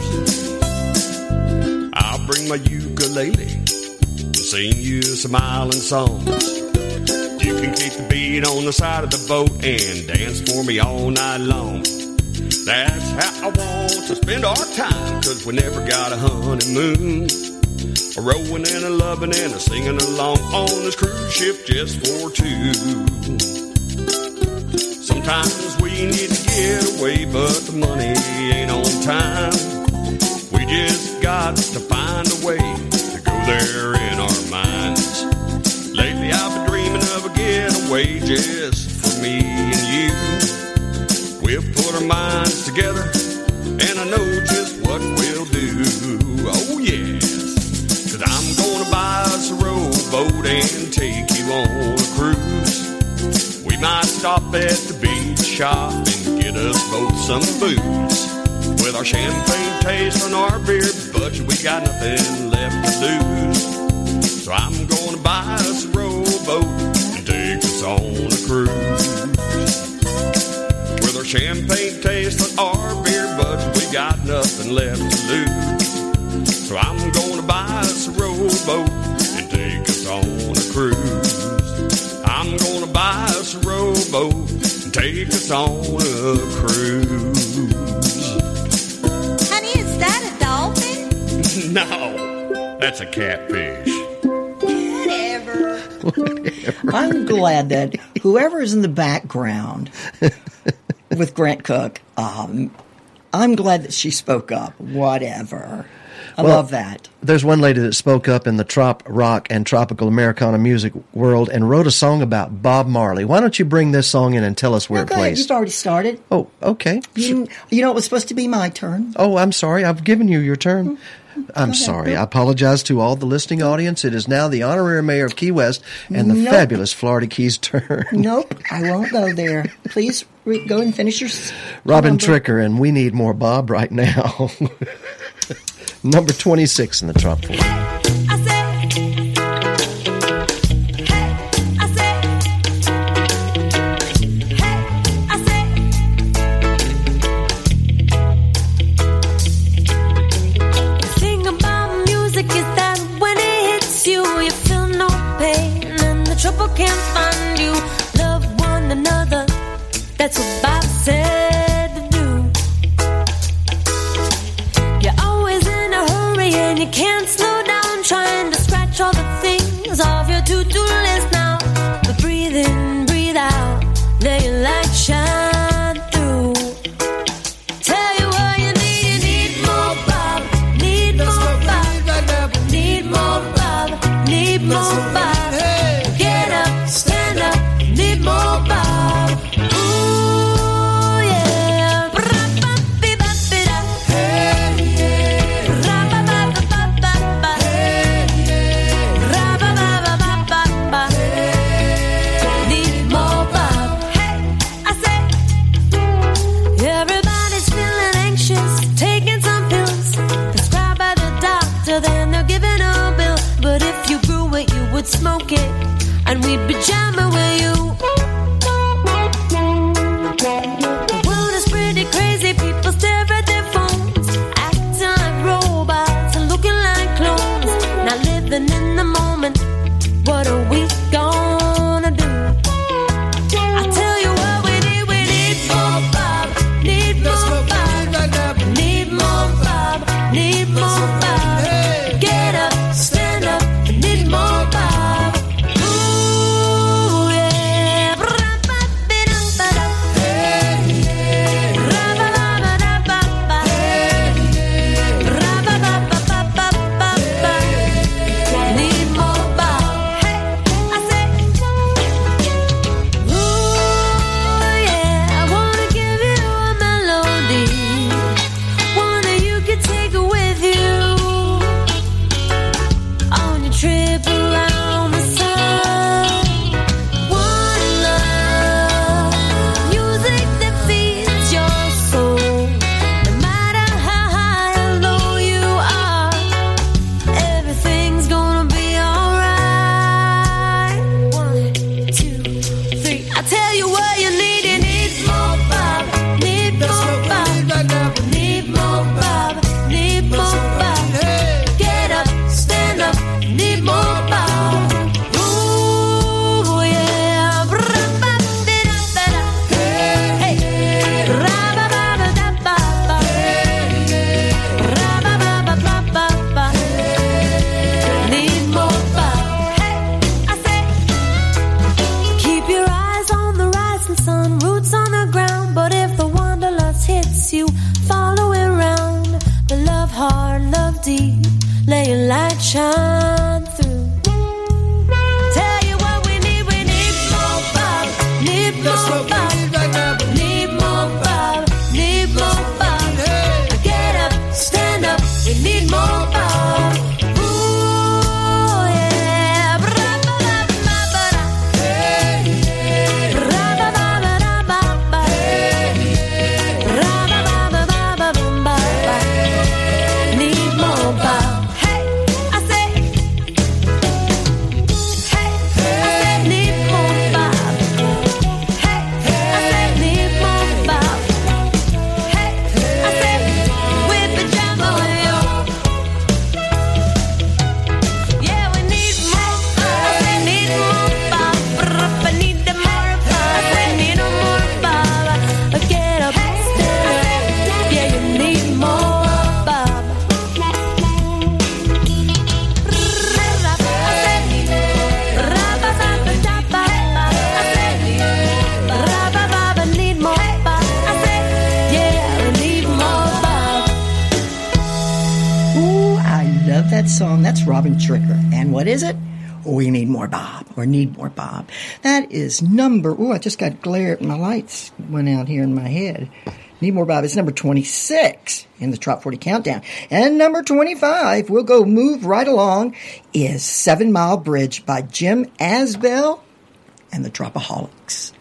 I'll bring my ukulele and sing you some island songs. You can keep the beat on the side of the boat and dance for me all night long. That's how I want to spend our time, cause we never got a honeymoon. A rowing and a loving and a singing along on this cruise ship just for two. Sometimes we need to get away, but the money ain't on time. We just got to find a way to go there in our minds. Lately I've been dreaming of a getaway just for me and you. We'll put our minds together, and I know just what we'll do. Oh, yes. Cause I'm gonna buy us a rowboat and take you on a cruise. Might stop at the beach shop and get us both some booze. With our champagne taste on our beer budget, we got nothing left to lose. So I'm gonna buy us a rowboat and take us on a cruise. With our champagne taste on our beer budget, we got nothing left to lose. So I'm gonna buy us a rowboat and take us on a cruise. I'm gonna buy us a rowboat and take us on a cruise. Honey, is that a dolphin? no, that's a catfish. Whatever. I'm glad that whoever is in the background with Grant Cook, um, I'm glad that she spoke up. Whatever. I Well, love that. There's one lady that spoke up in the trop rock and tropical Americana music world and wrote a song about Bob Marley. Why don't you bring this song in and tell us where it plays? You've already started. Oh, okay. You, you know, it was supposed to be my turn. Oh, I'm sorry. I've given you your turn. Mm-hmm. I'm ahead. sorry. I apologize to all the listening audience. It is now the honorary mayor of Key West and the Nope. fabulous Florida Keys turn. Nope, I won't go there. Please re- go and finish your. Robin number. Tricker, and we need more Bob right now. Number 26 in the top four. The thing about music is that when it hits you, you feel no pain and the trouble can't find you. Love one another. That's what you can't slow is number. Oh, I just got glare. My lights went out here in my head. Need more Bob. It's number 26 in the Top 40 Countdown. And number 25, we'll go move right along, is Seven Mile Bridge by Jim Asbell and the Tropaholics.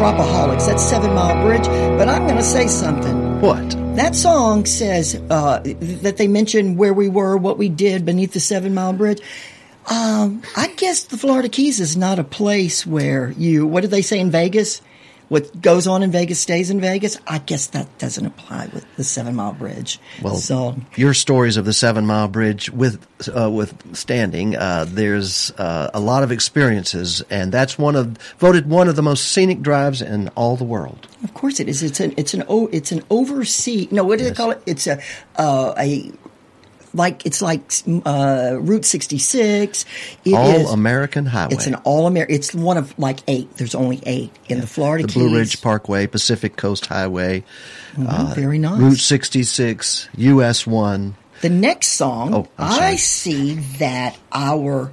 Tropaholics. That's Seven Mile Bridge. But I'm going to say something. What? That song says uh, that they mention where we were, what we did beneath the Seven Mile Bridge. Um, I guess the Florida Keys is not a place where you, what did they say in Vegas? What goes on in Vegas stays in Vegas. I guess that doesn't apply with the Seven Mile Bridge. Well, so your stories of the Seven Mile Bridge with uh, with standing, uh, there's uh, a lot of experiences, and that's one of voted one of the most scenic drives in all the world. Of course it is. It's an it's an it's an oversea. No, what do they call it? It's a uh, a like it's like uh, Route 66. It all is- American Highway. It's an all American. It's one of like eight. There's only eight in the Florida the Keys. Blue Ridge Parkway, Pacific Coast Highway, Mhm, very nice. Route 66, US One. The next song, Oh, I see that our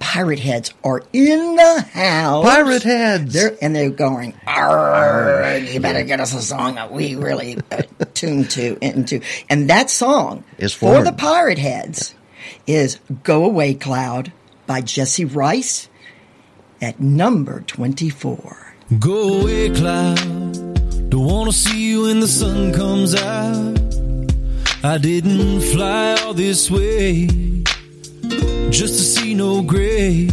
pirate heads are in the house. Pirate heads. They're, and they're going, "Arr, you better get us a song that we really tune to into. And that song Is for for- the pirate heads is Go Away Cloud by Jesse Rice at number 24. Go away, cloud. Don't wanna see you when the sun comes out. I didn't fly all this way just to see no gray.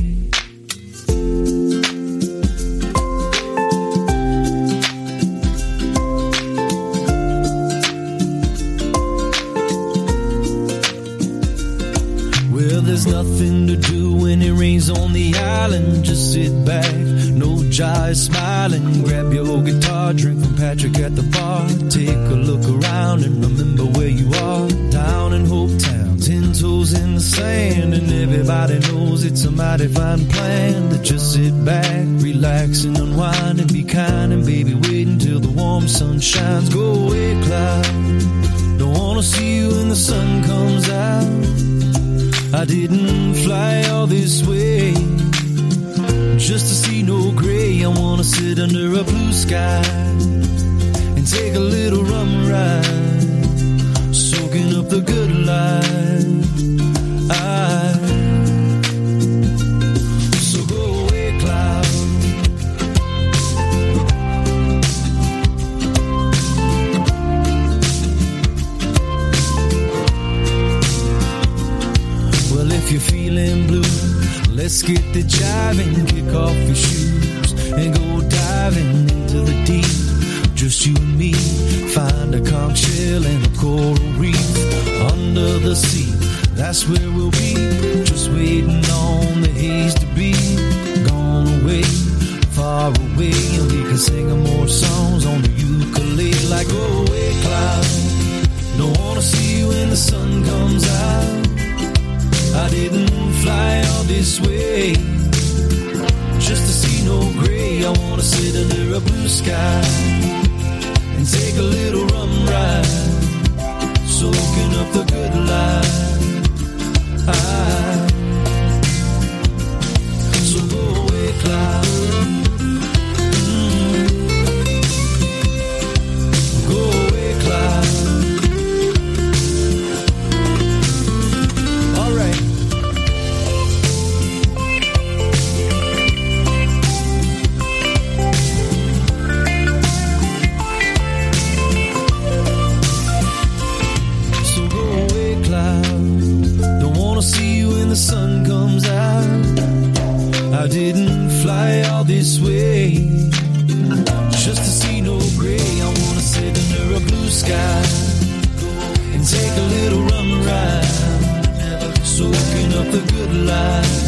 Well, there's nothing to do when it rains on the island. Just sit back, no jive, smiling. Grab your guitar, drink from Patrick at the bar. Take a look around and remember where you are. Down in Hope Town, ten toes in the sand. And everybody knows it's a mighty fine plan to just sit back, relax and unwind and be kind. And baby, wait until the warm sun shines. Go away, cloud. Don't wanna see you when the sun comes out. I didn't fly all this way just to see no gray. I wanna sit under a blue sky and take a little rum ride, soaking up the good life. I so go away, cloud. Well, if you're feeling blue, let's get the jiving, kick off your shoes, and go diving into the deep. Just you and me, find a shell and a coral reef under the sea. That's where we'll be, just waiting on the haze to be gone away, far away, and we can sing more songs on the ukulele like oh, go away, cloud. Don't wanna see you when the sun comes out. I didn't fly all this way just to see no gray. I wanna sit under a blue sky and take a little rum ride, soaking up the good life. I, so go away, cloud. I didn't fly all this way just to see no gray. I wanna sit under a blue sky and take a little rum ride, soaking up the good life.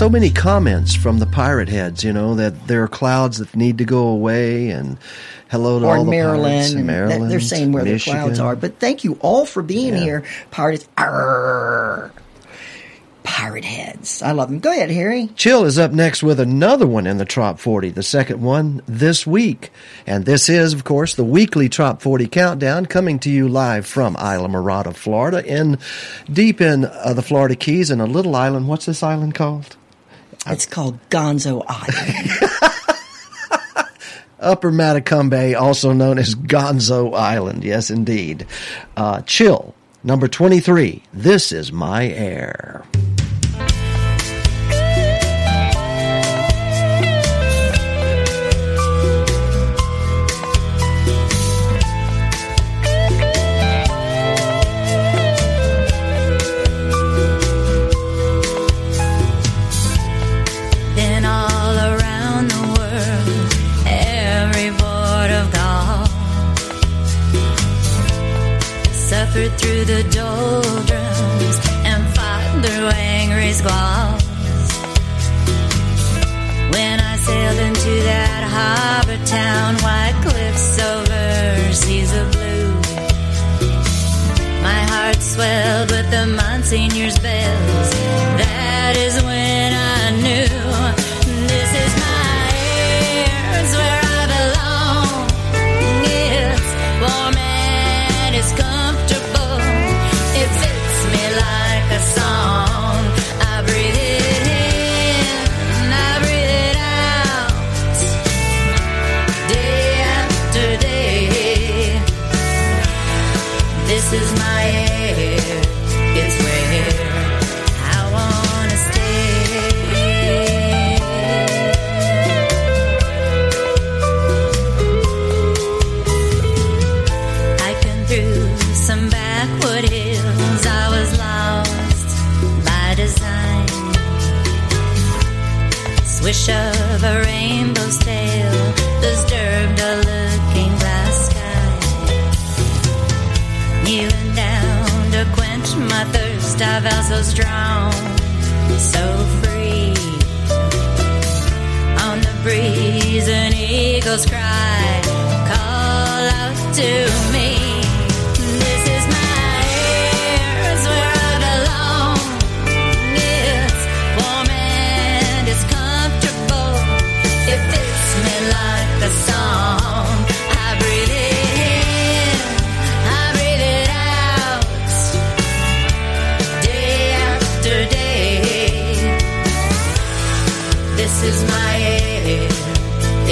So many comments from the pirate heads, you know, that there are clouds that need to go away and hello to or all the Maryland. pirates in Maryland. they're saying where Michigan. the clouds are. But thank you all for being Yeah. here, pirates. Arr. Pirate Heads. I love them. Go ahead, Harry. Chill is up next with another one in the Trop 40, the second one this week. And this is, of course, the weekly Trop 40 countdown coming to you live from Islamorada, Florida, in deep in uh, the Florida Keys in a little island. What's this island called? It's called Gonzo Island. Upper Matecumbe, also known as Gonzo Island. Yes, indeed. Uh, chill, number 23. This is my air. Through the doldrums and fought through angry squalls. When I sailed into that harbor town, white cliffs over seas of blue. My heart swelled with the Monsignor's bells. That is Is my air. It's I wanna stay. Through some backwood hills, I was lost by design. Swish of I felt so strong, so free. On the breeze, an eagle's cry call out to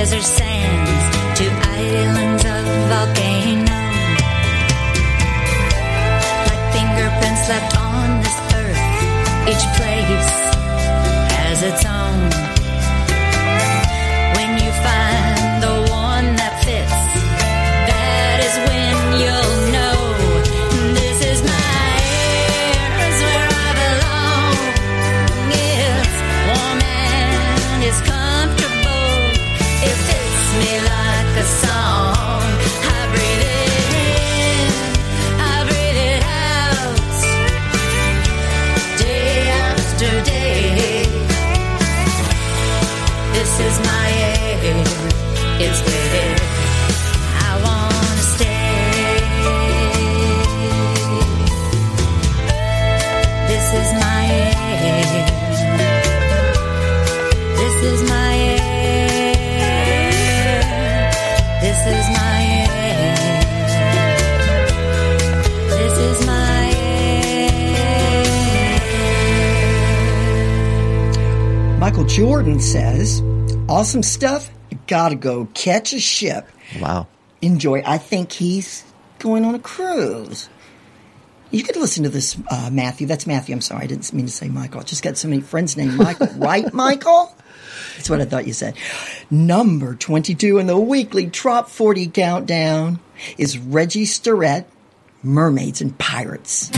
desert sands to islands of volcanoes. Like fingerprints left Michael Jordan says, awesome stuff. You gotta go catch a ship. Wow. Enjoy. I think he's going on a cruise. You could listen to this, uh, Matthew. That's Matthew. I'm sorry. I didn't mean to say Michael. I just got so many friends named Michael. right, Michael? That's what I thought you said. Number 22 in the weekly Trop 40 countdown is Reggie Starrett, Mermaids and Pirates.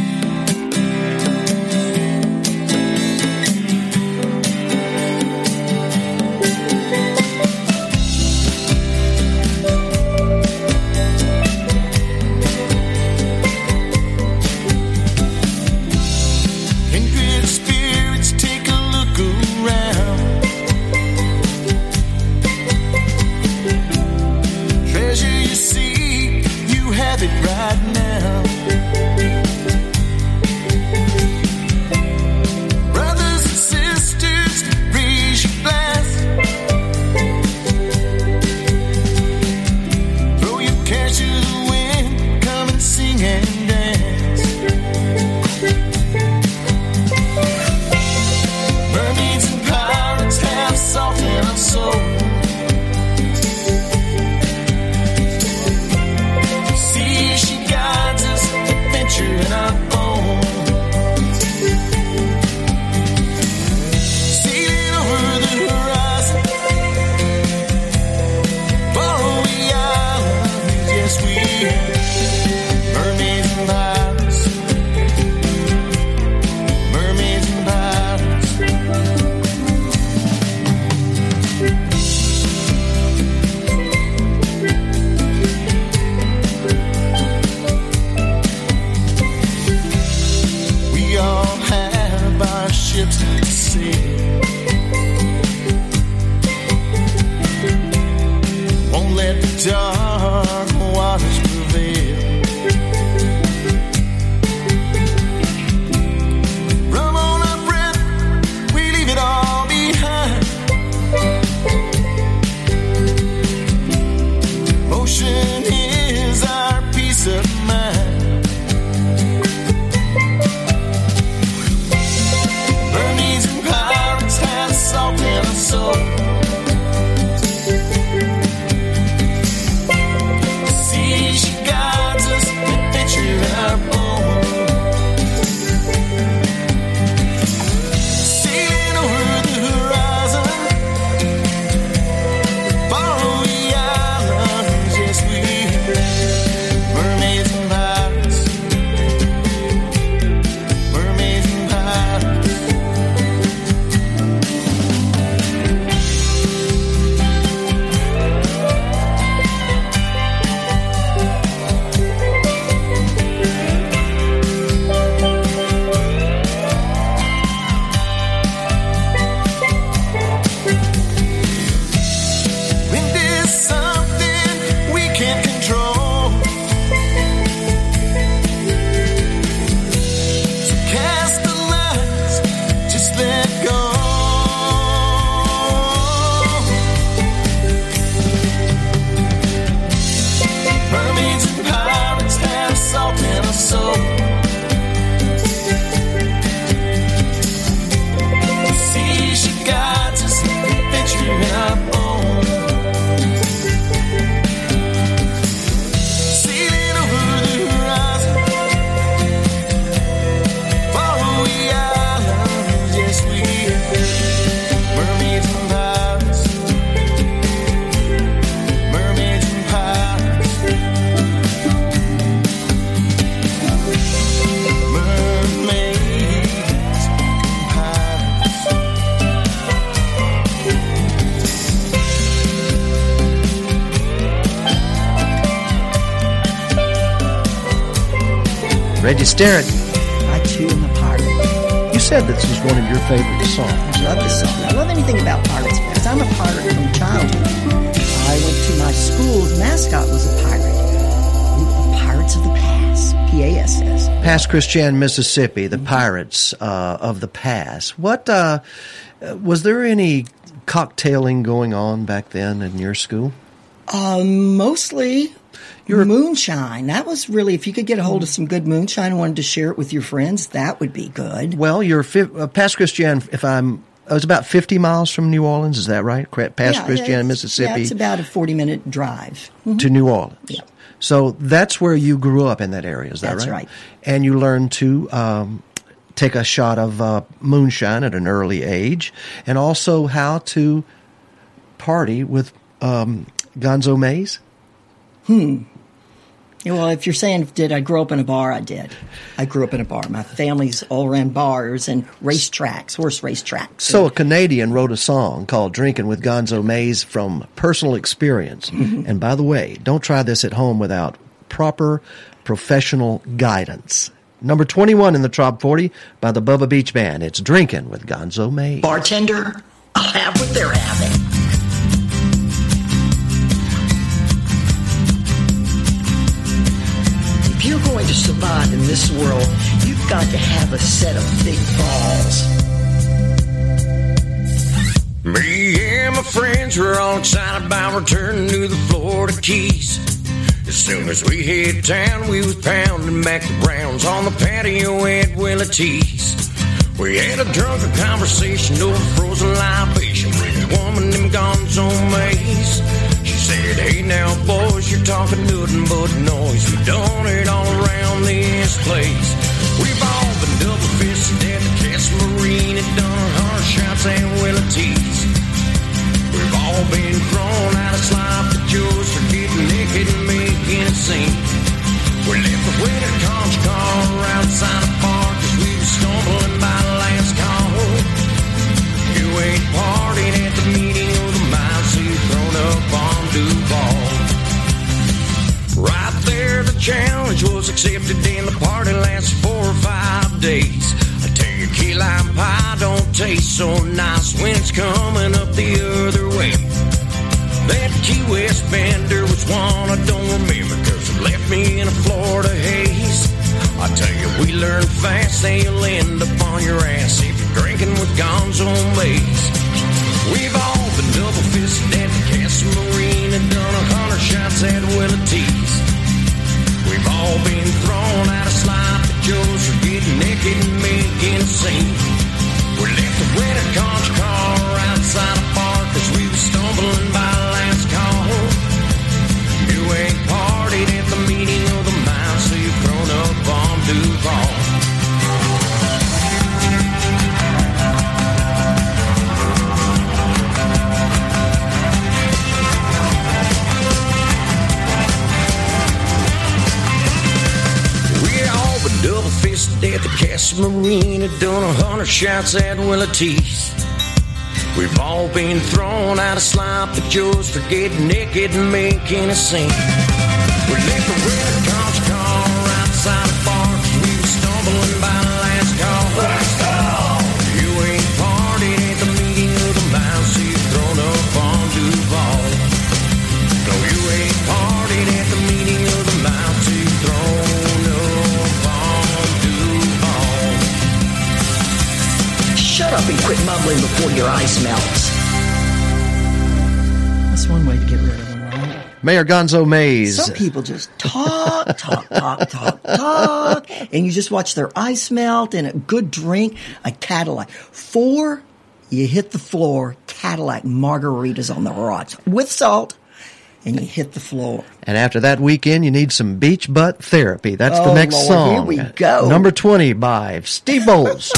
Sterrett, I too am a pirate. you said this was one of your favorite songs. I love this song. I love anything about pirates because I'm a pirate from childhood. I went to my school's mascot was a pirate. The Pirates of the Pass, P-A-S-S. Pass Christian, Mississippi, the Pirates uh, of the Pass. What uh, uh, was there any cocktailing going on back then in your school? Um, mostly moonshine. That was really, if you could get a hold of some good moonshine and wanted to share it with your friends, that would be good. Well, you're uh, Pass Christian. If I'm, it was about 50 miles from New Orleans. Is that right? Past Yeah, Christian, it's- Mississippi. Yeah, it's about a 40 minute drive. to New Orleans. So that's where you grew up in that area. Is that That's right? right. And you learned to um, take a shot of uh, moonshine at an early age, and also how to party with um, Gonzo Mays. Hmm. Yeah, well, if you're saying, did I grow up in a bar? I did. I grew up in a bar. My family's all ran bars and racetracks, horse racetracks. So a Canadian wrote a song called "Drinking with Gonzo Mays" from personal experience. Mm-hmm. And by the way, don't try this at home without proper professional guidance. Number 21 in the Top 40 by the Bubba Beach Band. It's Drinking with Gonzo Mays. Bartender, I'll have what they're having. Going to survive in this world, you've got to have a set of big balls. Me and my friends were all excited about returning to the Florida Keys. As soon as we hit town, we was pounding back the Browns on the patio at Willie T's. We had a drunken conversation over frozen libation with a woman named Gonzo Mays. Said, Hey now, boys, you're talking nothing but noise. We done it all around this place. We've all been double fisted at the Casa Marina and done hard shots at Willie T's. We've all been thrown out of Sloppy Joe's for getting naked and making a scene. So nice when it's coming up the other way. That Key West bender was one I don't remember cause it left me in a Florida haze. I tell you, we learn fast and you'll end up on your ass if you're drinking with Gonzo Mays. We've all been double fisted at the Casa Marina and done a hundred shots at Willie T's. We've all been thrown out of Sloppy Joe's for getting naked and making a scene. We left a rented conch car outside a bar cause we were stumbling by fisted at the Casa Marina, done a hundred shots at Willie T's. We've all been thrown out of Sloppy Joe's for getting naked and making a scene. Shut up and quit mumbling before your ice melts. That's one way to get rid of them, right? Mayor Gonzo Mays. Some people just talk, talk, talk, talk, talk, and you just watch their ice melt and a good drink, a Cadillac. Four, you hit the floor, Cadillac margaritas on the rocks with salt, and you hit the floor. And after that weekend, you need some beach butt therapy. That's the Oh, next Lord, song. here we go. Number 20 by Steve Bowles.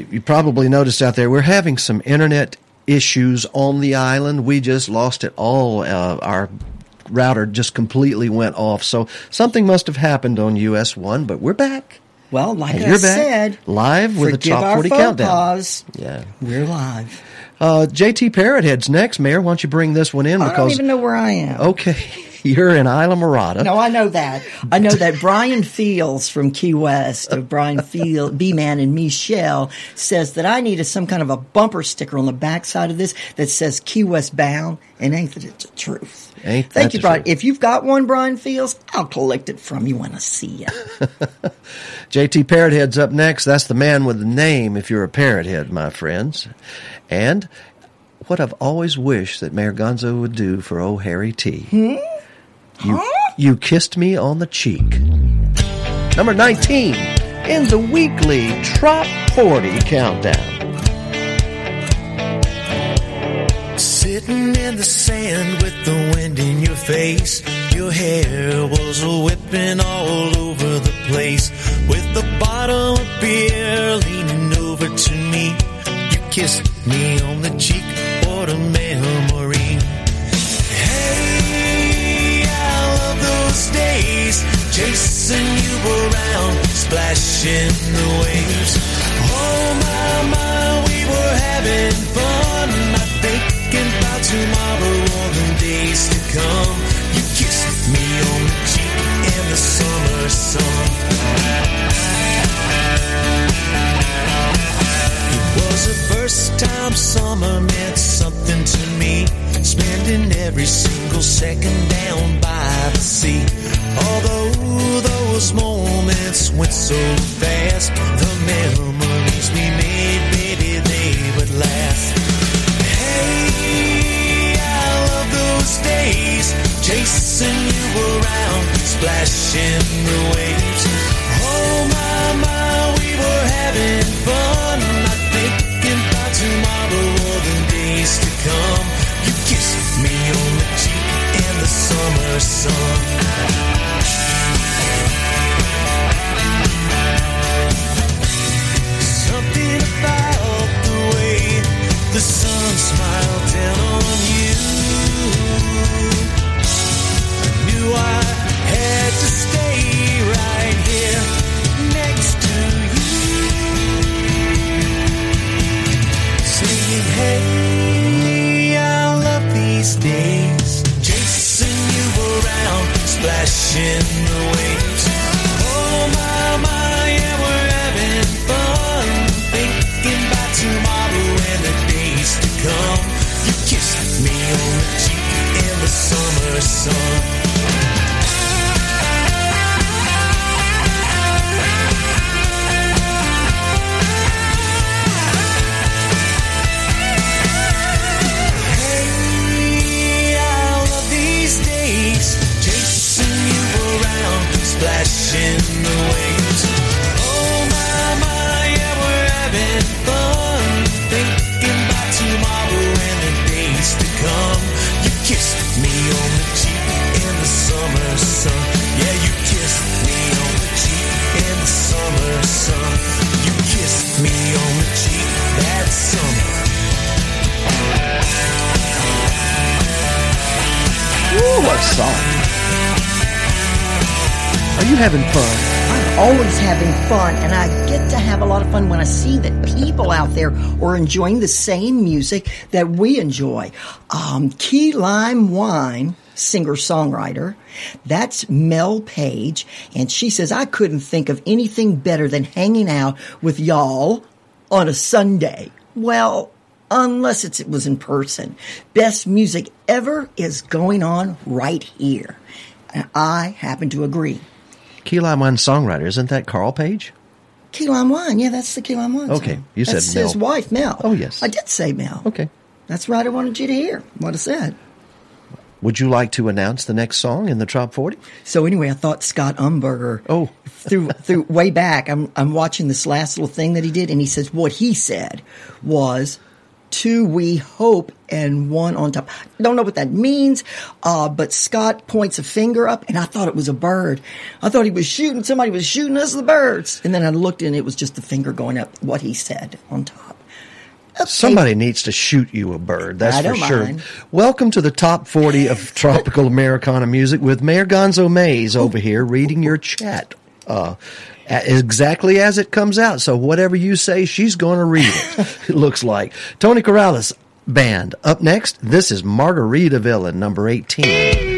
You. I feel you, man. Well, you, you probably noticed out there we're having some internet issues on the island. We just lost it all. Uh, our router just completely went off. So something must have happened on US One, but we're back. Well, like And I you're back said, live with the top our 40 faux countdown. Yeah. We're live. Uh, JT Parrothead's next, Mayor. Why don't you bring this one in? I Because don't even know where I am. okay, you're in Islamorada. No, I know that. I know that Brian Fields from Key West, of Brian Field, B Man and Michelle, says that I needed some kind of a bumper sticker on the backside of this that says Key West bound, and ain't that the truth? Ain't Thank you, Brian. truth? If you've got one, Brian Fields, I'll collect it from you when I see you. JT Parrothead's up next. That's the man with the name if you're a parrothead, my friends. And what I've always wished that Mayor Gonzo would do for old Harry T. Hmm? You, you kissed me on the cheek. Number 19 in the weekly Trop 40 countdown. Sitting in the sand with the wind in your face. Your hair was whipping all over the place. With a bottle of beer leaning over to me. You kissed me on the cheek. What a memory. Those days. Chasing you around, splashing the waves. Oh my, my, we were having fun. Not thinking about tomorrow or the days to come. You kissed me on the cheek in the summer sun. First time summer meant something to me. Spending every single second down by the sea. Although those moments went so fast, the memories we made, baby, they would last. Hey, I love those days, chasing you around, splashing the waves. Oh my, my, we were having fun, tomorrow or the days to come. You kissed me on the cheek in the summer sun. Something about the way the sun smiled down on you. I knew I splashing the waves. Oh my, my, yeah, we're having fun. Thinking about tomorrow and the days to come. You kissed me on the cheek in the summer sun. Splashing the waves. Are you having fun? I'm always having fun, and I get to have a lot of fun when I see that people out there are enjoying the same music that we enjoy. Um, Key Lime Wine, singer songwriter, that's Mel Page, and she says, I couldn't think of anything better than hanging out with y'all on a Sunday. Well, unless it was in person. Best music ever is going on right here. And I happen to agree. Key Lime Wine songwriter, isn't that Carl Page? Key Lime Wine. Yeah, that's the Key Lime Wine. Okay, song. you said that's Mel. his wife, Mel. Oh, yes. I did say Mel. Okay. That's right. I wanted you to hear what I said. Would you like to announce the next song in the Top 40? So anyway, I thought Scott Umberger. Oh, through through way back, I'm I'm watching this last little thing that he did, and he says what he said was two we hope and one on top. Don't know what that means, uh, but Scott points a finger up, and I thought it was a bird. I thought he was shooting. Somebody was shooting us the birds, and then I looked, and it was just the finger going up. What he said on top. Somebody needs to shoot you a bird. That's for sure. mind. Welcome to the top 40 of tropical Americana music with Mayor Gonzo Mays over here reading your chat. Uh, exactly as it comes out. So whatever you say, she's going to read it. it looks like Tony Corrales band. Up next, this is Margaritaville number 18.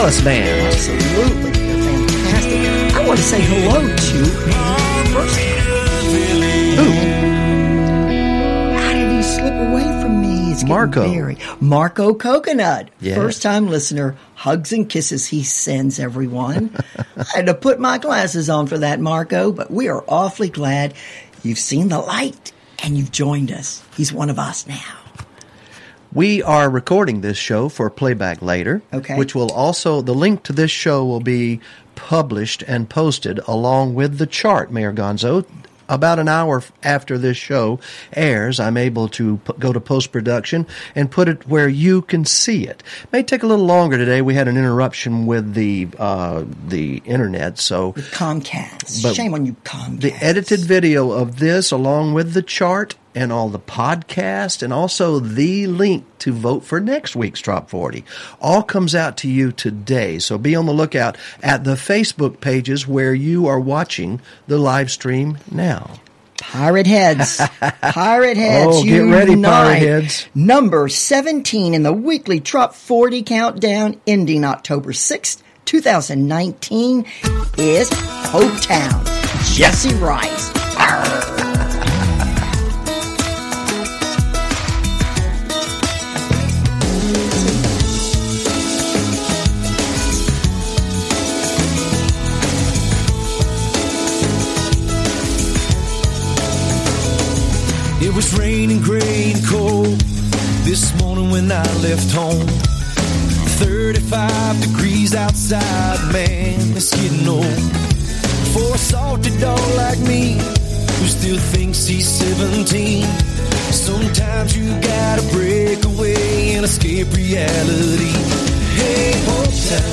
Corrales band. Absolutely. They're fantastic. I want to say hello to first. How did he slip away from me? It's getting Marco. very- Marco Coconut. Yes. First time listener. Hugs and kisses he sends everyone. I had to put my glasses on for that, Marco, but we are awfully glad you've seen the light and you've joined us. He's one of us now. We are recording this show for playback later. Okay. Which will also, the link to this show will be published and posted along with the chart, Mayor Gonzo. About an hour after this show airs, I'm able to p- go to post production and put it where you can see it. May take a little longer today. We had an interruption with the uh, the internet, so Comcast. But Shame on you, Comcast. the edited video of this, along with the chart and all the podcast, and also the link to vote for next week's Top 40, all comes out to you today. So be on the lookout at the Facebook pages where you are watching the live stream now. Pirate Heads. Pirate oh, Heads. Oh, get ready, unite. Pirate Heads. Number 17 in the weekly Trop 40 countdown ending October 6th, 2019 is Hopetown. Jesse Rice. Arr. It was raining gray and cold this morning when I left home. 35 degrees outside, man, it's getting old. For a salty dog like me, who still thinks he's 17, sometimes you gotta break away and escape reality. Hey, tight,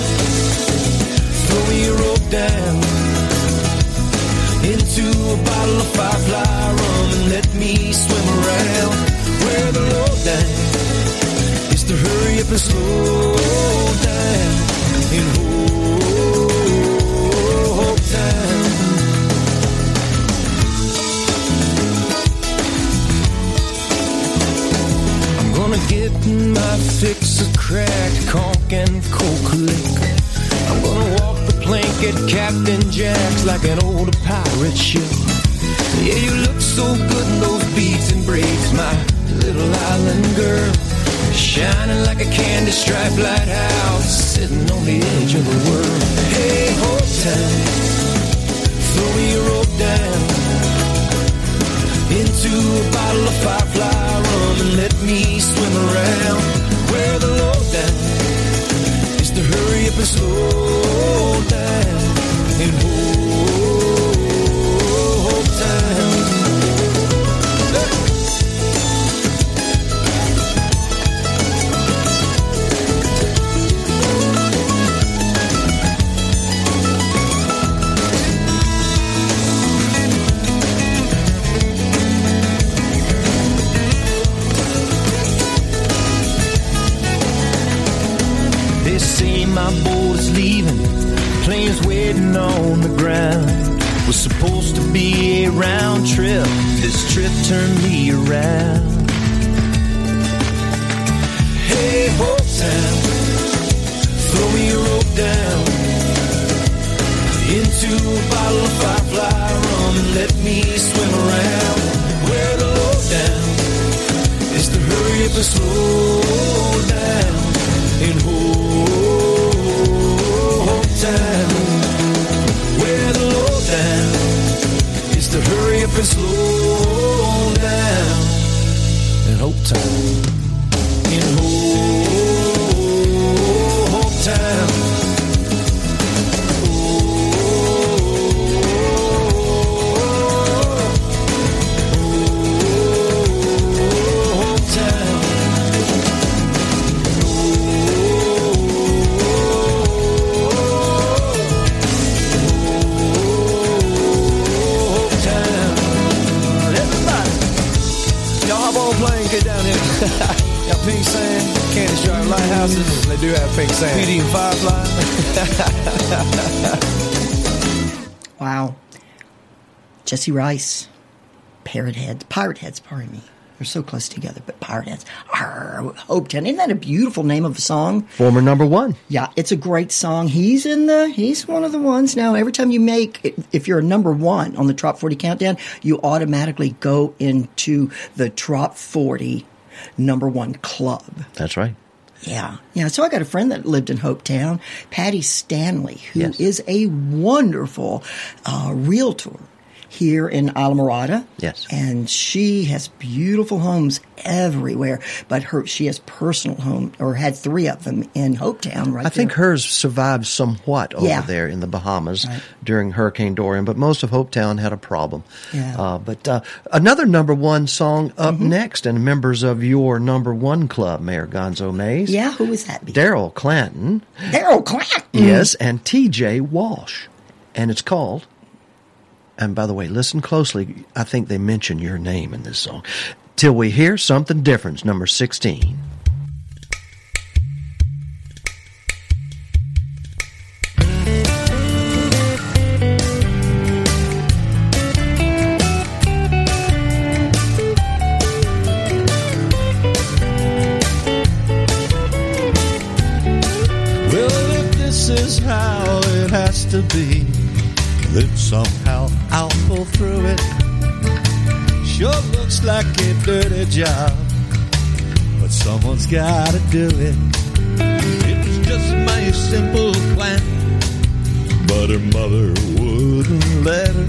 throw your rope down into a bottle of firefly rum and let me swim around where the lowdown is to hurry up and slow down in Hope Town. I'm gonna get my fix of cracked conch and coke liquor. I'm gonna walk the plank at Captain Jack's like an old pirate ship. Yeah, you look so good in those beads and braids, my little island girl. Shining like a candy striped lighthouse, sitting on the edge of the world. Hey, tight, throw your rope down into a bottle of firefly rum and let me swim around where the lowdown is to hurry up and slow down in Hope my boat is leaving, planes waiting on the ground. Was supposed to be a round trip, this trip turned me around. Hey, Hope Town, throw me a rope down. Into a bottle of firefly rum and let me swim around. Where the lowdown is to hurry up and slow down. In Hope Town. Where the lowdown is to hurry up and slow down in Hope Town. In Hope candy stripe lighthouses. They do have pink sand. PD and Firefly. Wow. Jesse Rice. Parrot heads. Pirate heads, pardon me. They're so close together, but pirate heads. Arr, Hope Town. Isn't that a beautiful name of a song? Former number one. Yeah, it's a great song. He's in the, he's one of the ones now. Every time you make, if you're a number one on the Trop 40 countdown, you automatically go into the Trop 40 number one club. That's right. Yeah. Yeah. So I got a friend that lived in Hopetown, Patty Stanley, who is a wonderful uh, realtor here in Islamorada. Yes. And she has beautiful homes everywhere, but her she has personal home or had three of them in Hopetown right I think hers survived somewhat over Yeah. there in the Bahamas during Hurricane Dorian, but most of Hopetown had a problem. Yeah. Uh, but uh, another number one song up Mm-hmm. next, and members of your number one club, Mayor Gonzo Mays. Yeah, who is that? Daryl Clanton. Daryl Clanton. Yes, and T.J. Walsh, and it's called. And by the way, listen closely. I think they mention your name in this song. Till we hear something different, number 16. to be then somehow I'll pull through it. Sure looks like a dirty job, but someone's gotta do it. It was just my simple plan, but her mother wouldn't let her.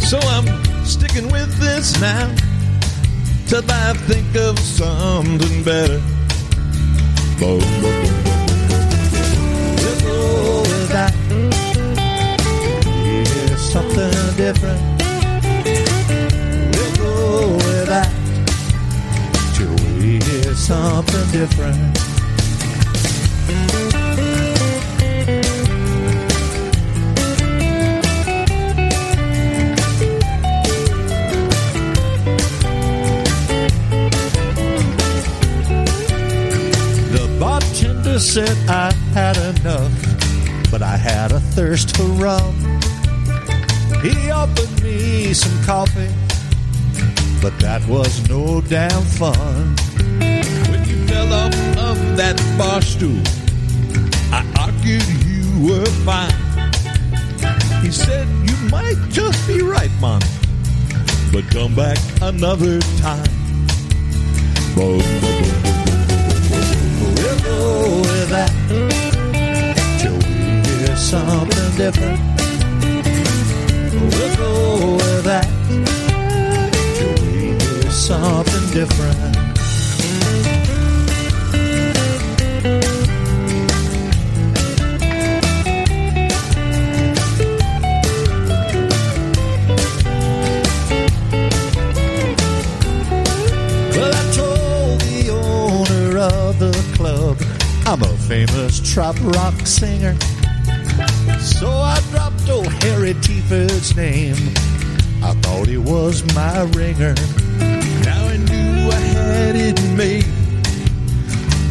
So I'm sticking with this now till I think of something better. Boom, boom, boom, boom. We'll different. We'll go with that till we hear something different. The bartender said I had enough, but I had a thirst for rum. He offered me some coffee, but that was no damn fun. When you fell off of that bar stool, I argued you were fine. He said you might just be right, man, but come back another time. We'll go with that we hear something different. We'll go with that we hear something different. Well, I told the owner of the club I'm a famous trop rock singer. So I dropped old Harry Tieford's name. I thought he was my ringer. Now I knew I had it made.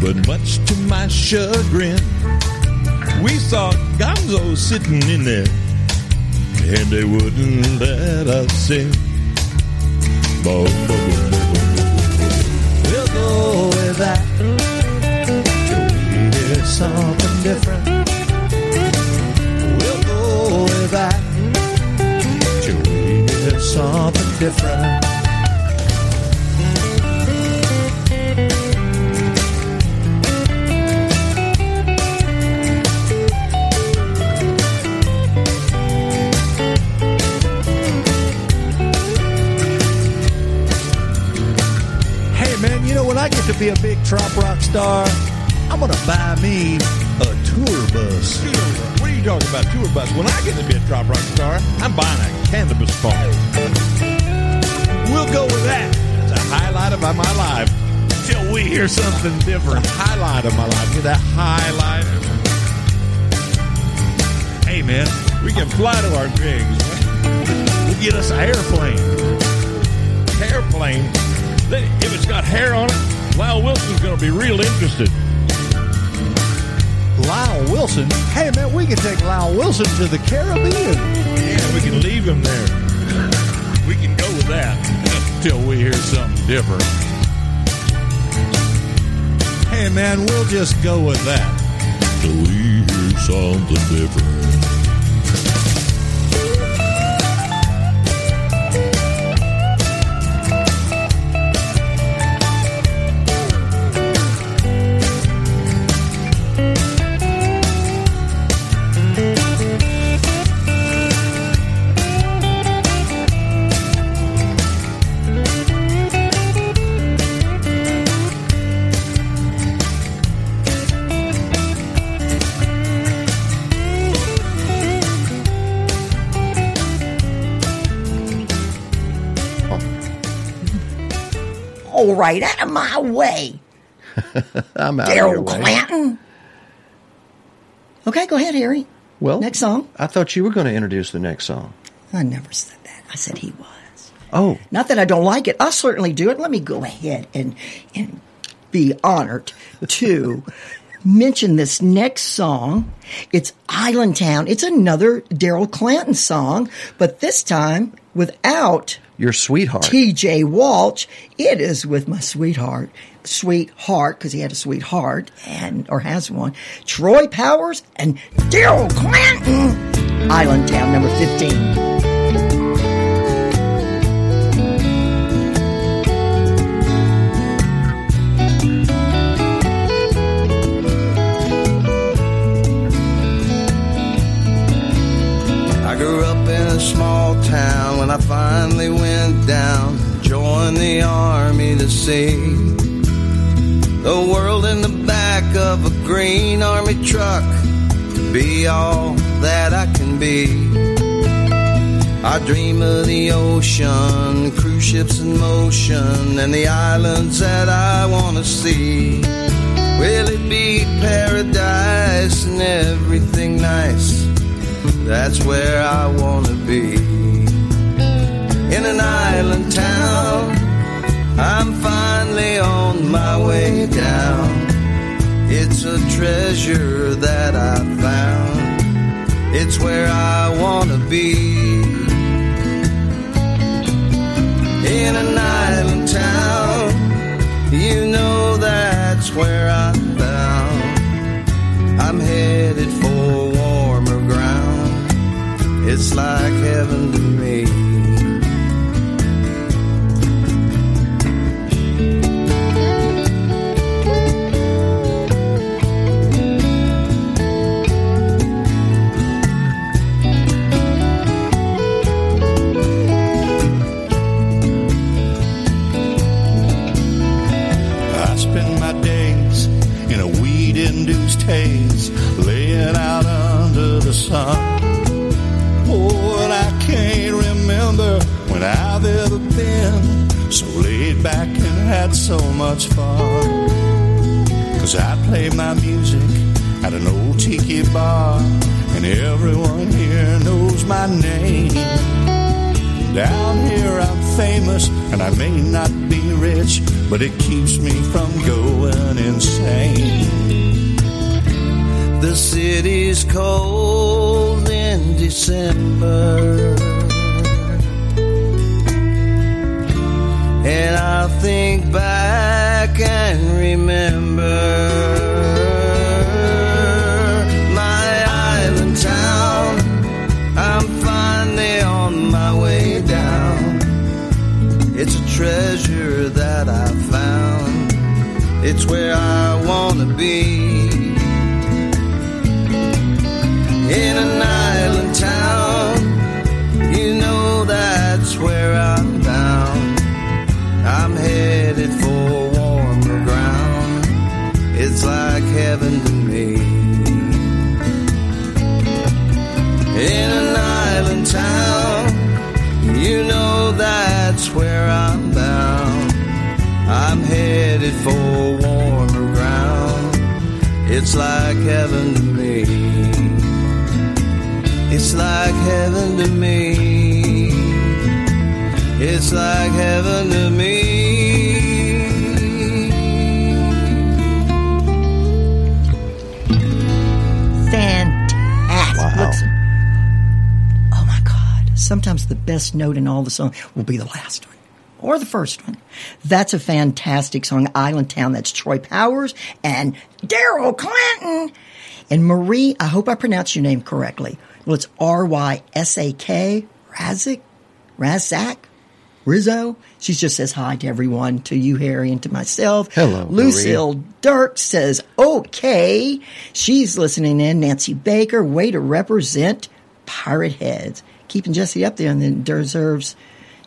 But much to my chagrin, we saw Gonzo sitting in there. And they wouldn't let us sing. Boom, boom, boom, boom. We'll go with that we hear something different. Something different. Hey man, you know when I get to be a big trop rock star, I'm gonna buy me a tour bus. What are you talking about, tour bus? When I get to be a trop rock star, I'm buying a cannabis farm. We'll go with that. It's a highlight of my life. Till we hear something different. highlight of my life. Get that highlight. Hey man, we can fly to our dreams. We'll get us an airplane. Airplane. If it's got hair on it, Lyle Wilson's going to be real interested. Lyle Wilson. Hey man, we can take Lyle Wilson to the Caribbean. We can leave him there. We can go with that until we hear something different. Hey man, we'll just go with that. Till we hear something different. Right, out of my way, I'm out of Daryl. Clanton. Okay, go ahead, Harry. Well, next song. I thought you were going to introduce the next song. I never said that. I said he was. Oh, Not that I don't like it. I certainly do it. Let me go ahead and and be honored to mention this next song. It's Island Town. It's another Daryl Clanton song, but this time without your sweetheart. TJ Walsh. It is with my sweetheart, sweetheart, because he had a sweetheart and or has one. Troy Powers and Daryl Clanton. Island Town, number 15. Small town when I finally went down, joined the army to see the world in the back of a green army truck to be all that I can be. I dream of the ocean, cruise ships in motion, and the islands that I want to see. Will it be paradise and everything nice? That's where I want to be. In an island town, I'm finally on my way down. It's a treasure that I found. It's where I want to be. In an island town, you know that's where I'm bound. I'm headed. It's like heaven to me. I when I've ever been so laid back and had so much fun. Cause I play my music at an old tiki bar, and everyone here knows my name. Down here I'm famous and I may not be rich, but it keeps me from going insane. The city's cold in December. And I'll think back and remember my island town. I'm finally on my way down. It's a treasure that I found. It's where I want to be. It's like heaven to me. It's like heaven to me. It's like heaven to me. Fantastic. Listen. Oh my God. Sometimes the best note in all the song will be the last one or the first one. That's a fantastic song, Island Town. That's Troy Powers and Daryl Clanton. And Marie, I hope I pronounced your name correctly. Well, it's R Y S A K, Razik, Razak, Rizzo. She just says hi to everyone, to you, Harry, and to myself. Hello, Lucille Dirk says, okay. She's listening in. Nancy Baker, way to represent Pirate Heads. Keeping Jesse up there and then deserves,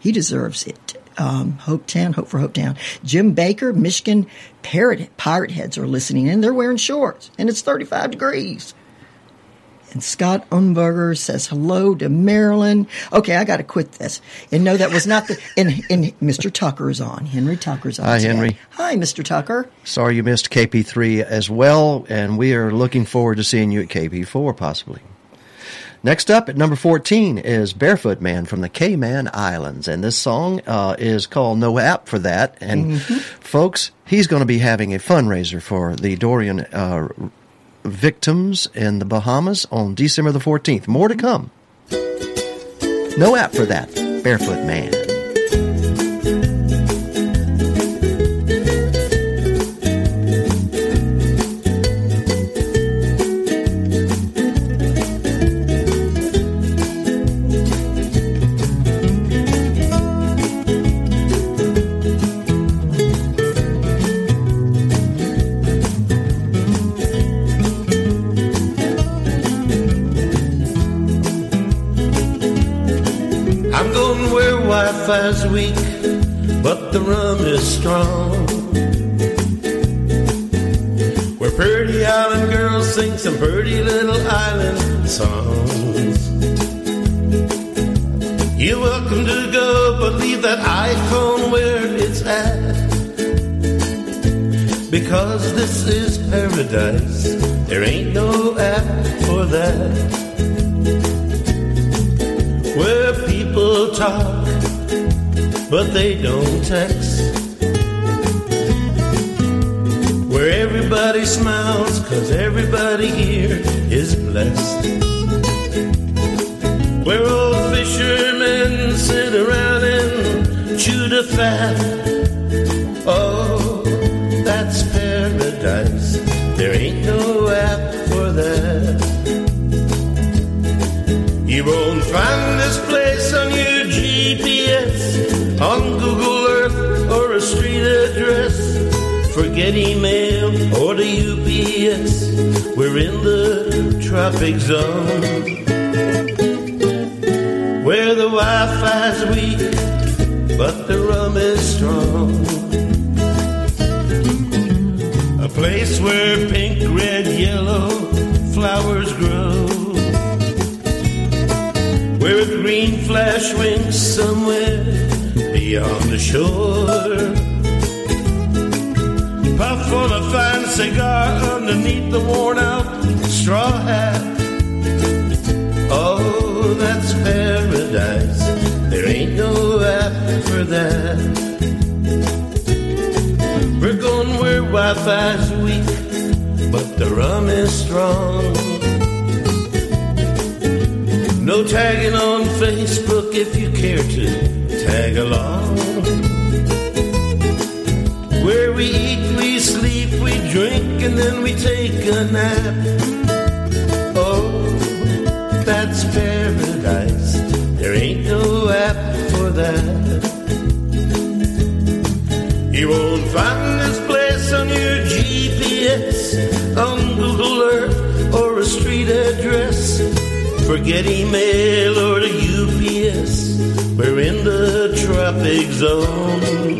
he deserves it. Um, Hope Town, Hope for Hope Town. Jim Baker, Michigan Parrot, Pirate Heads are listening in. They're wearing shorts and it's 35 degrees. And Scott Umberger says hello to Marilyn. Okay, I got to quit this. And no, that was not the. And, and Mr. Tucker is on. Henry Tucker's on. Hi, today. Henry. Hi, Mr. Tucker. Sorry you missed KP3 as well, and we are looking forward to seeing you at KP4 possibly. Next up at number 14 is Barefoot Man from the Cayman Islands, and this song uh, is called No App for That. And folks, he's going to be having a fundraiser for the Dorian uh, victims in the Bahamas on December the 14th. More to come. No app for that. Barefoot Man. Wi-Fi's weak, but the rum is strong. Where pretty island girls sing some pretty little island songs. You're welcome to go, but leave that iPhone where it's at. Because this is paradise, there ain't no app for that. Where people talk, but they don't text. Where everybody smiles, cause everybody here is blessed. Where old fishermen sit around and chew the fat. Email or the UPS. We're in the tropic zone where the Wi-Fi's weak, but the rum is strong. A place where pink, red, yellow flowers grow. Where a green flash winks somewhere beyond the shore. On a fine cigar underneath the worn out straw hat. Oh, that's paradise. There ain't no app for that. We're going where Wi-Fi's weak, but the rum is strong. No tagging on Facebook if you care to tag along. We eat, we sleep, we drink, and then we take a nap. Oh, that's paradise. There ain't no app for that. You won't find this place on your GPS, on Google Earth, or a street address. Forget email or the UPS. We're in the tropic zone.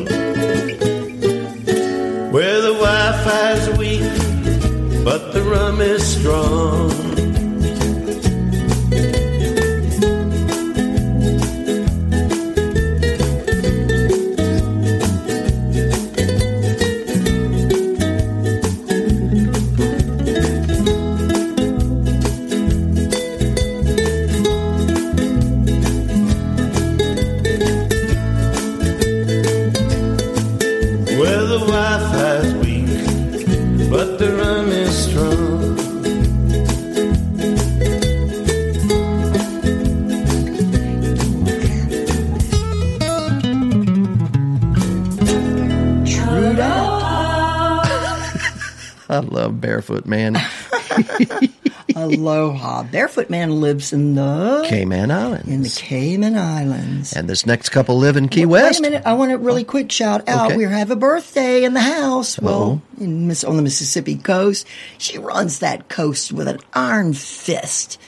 Lives in the Cayman Islands. in the Cayman Islands. And this next couple live in Key Wait West. Wait a minute. I want a really oh. quick shout out. Okay. We have a birthday in the house. Well, in Miss, on the Mississippi coast. She runs that coast with an iron fist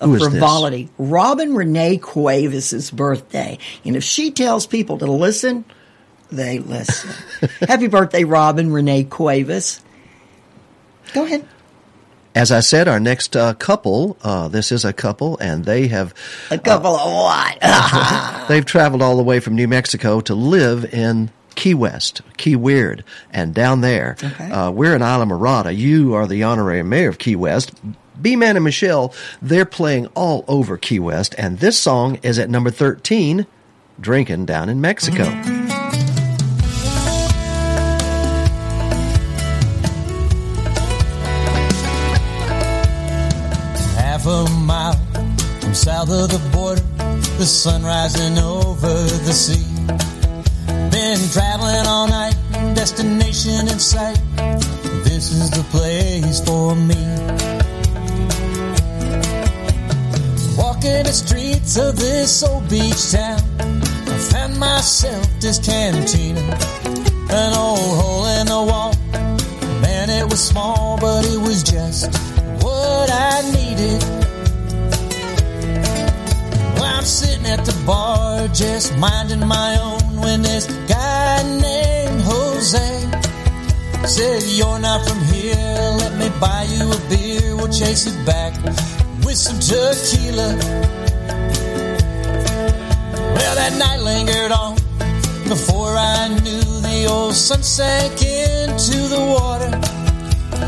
of is this? frivolity. Robin Renee Cuevas' birthday. And if she tells people to listen, they listen. Happy birthday, Robin Renee Cuevas. Go ahead. As I said, our next uh, couple, uh, this is a couple, and they have A couple of what? they've traveled all the way from New Mexico to live in Key West, Key Weird, and down there. Okay. Uh, we're in Islamorada. You are the honorary mayor of Key West. B-Man and Michelle, they're playing all over Key West, and this song is at number 13, Drinking Down in Mexico. From south of the border, the sun rising over the sea. Been traveling all night, destination in sight. This is the place for me. Walking the streets of this old beach town, I found myself this cantina, an old hole in the wall. Man, it was small, but it was just what I needed. I'm sitting at the bar bar, just minding my own, when this guy named Jose said, You're not from here, let me buy you a beer. We'll chase it back with some tequila. Well, that night lingered on before I knew the old sun sank into the water.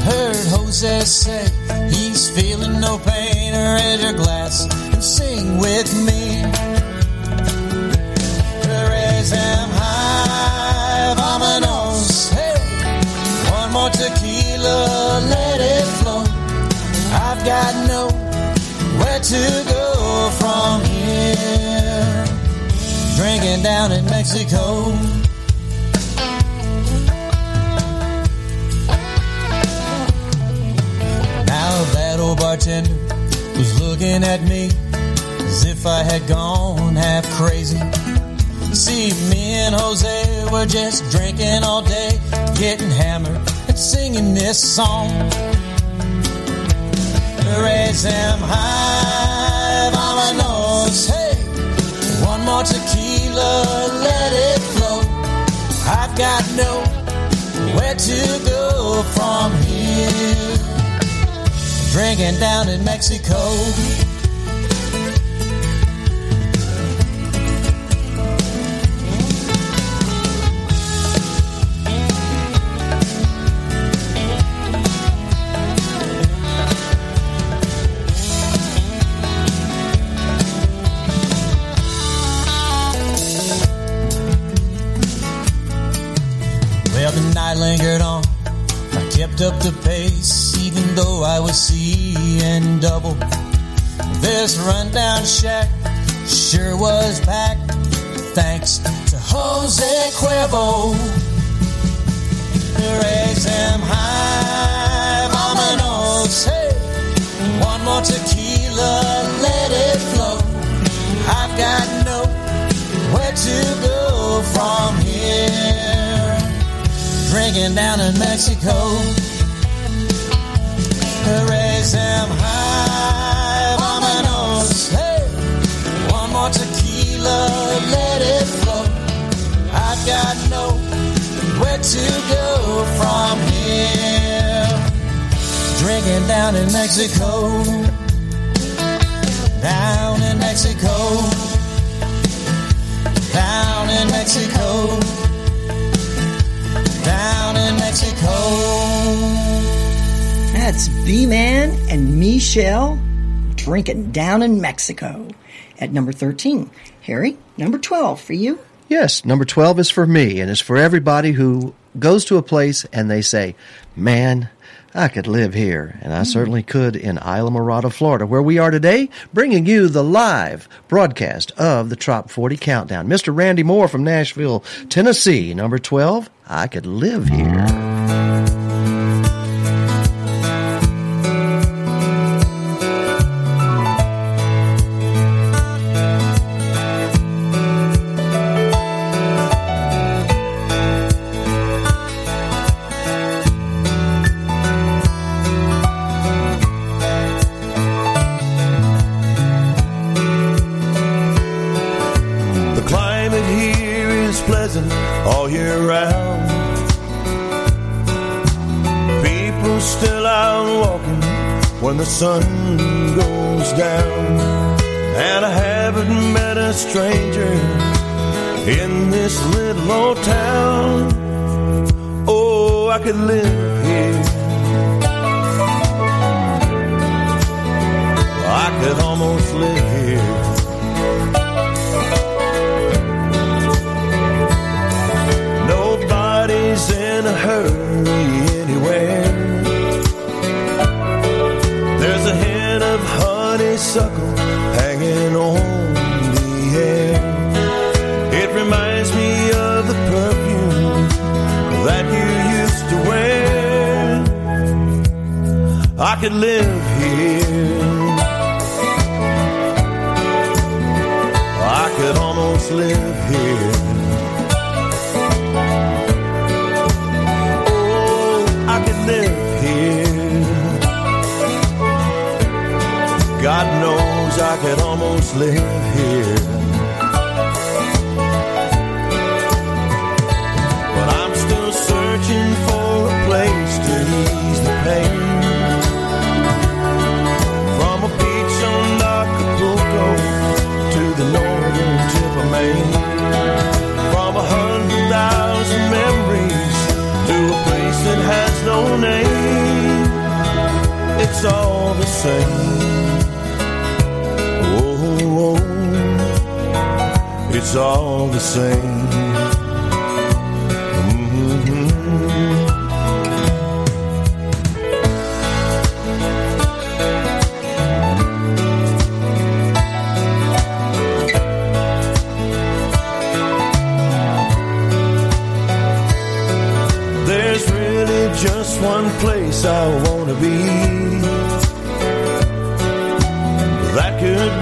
Heard Jose say he's feeling no pain. Raise your glass and sing with me. To go from here. Drinking down in Mexico. Now that old bartender was looking at me as if I had gone half crazy. See, me and Jose were just drinking all day, getting hammered and singing this song. Raise them high, vamonos, hey. One more tequila, let it flow. I've got nowhere to go from here. Drinking down in Mexico. Up the pace, even though I was seeing double. This rundown shack sure was packed, thanks to Jose Cuervo. Raise them high, vamonos, hey. One more tequila, let it flow. I've got nowhere to go from drinking down in Mexico. Raise them high, vamonos. Hey, one more tequila, let it flow. I've got nowhere to go from here. Drinking down in Mexico. Down in Mexico. Down in Mexico That's B Man and Michelle drinking down in Mexico at number 13. Harry, number 12 for you. Yes, number 12 is for me and is for everybody who goes to a place and they say, Man, I could live here. And I mm. certainly could in Islamorada, Florida, where we are today, bringing you the live broadcast of the Trop 40 Countdown. Mr. Randy Moore from Nashville, Tennessee, number 12, I could live here.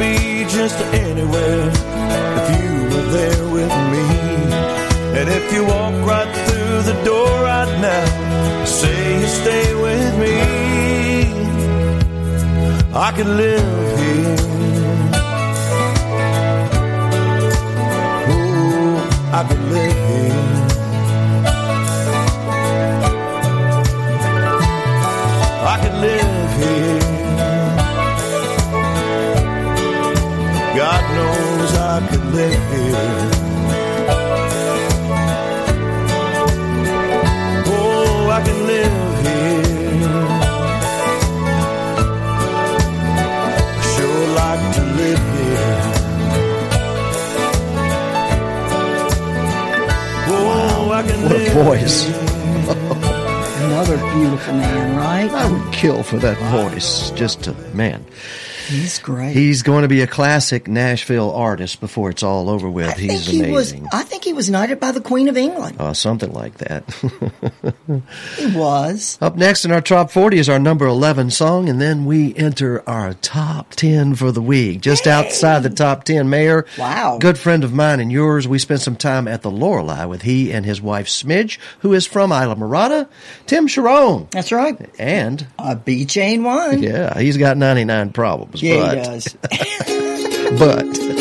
Be just anywhere if you were there with me. And if you walk right through the door right now, say you stay with me. I could live here. Oh, I could live here. Live here. Oh, I can live here. I sure like to live here. Oh, I can What a voice. Another beautiful man, right? I would kill for that voice. Just a man. He's great. He's going to be a classic Nashville artist before it's all over with. He's he was. amazing. I think he was knighted by the Queen of England. Uh, something like that. He was. Up next in our top 40 is our number 11 song, and then we enter our top 10 for the week. Just outside the top 10, Mayor. Wow. Good friend of mine and yours. We spent some time at the Lorelei with he and his wife Smidge, who is from Islamorada, Tim Sharon. That's right. And a B chain one. Yeah, he's got 99 problems. Yeah, but, he does. but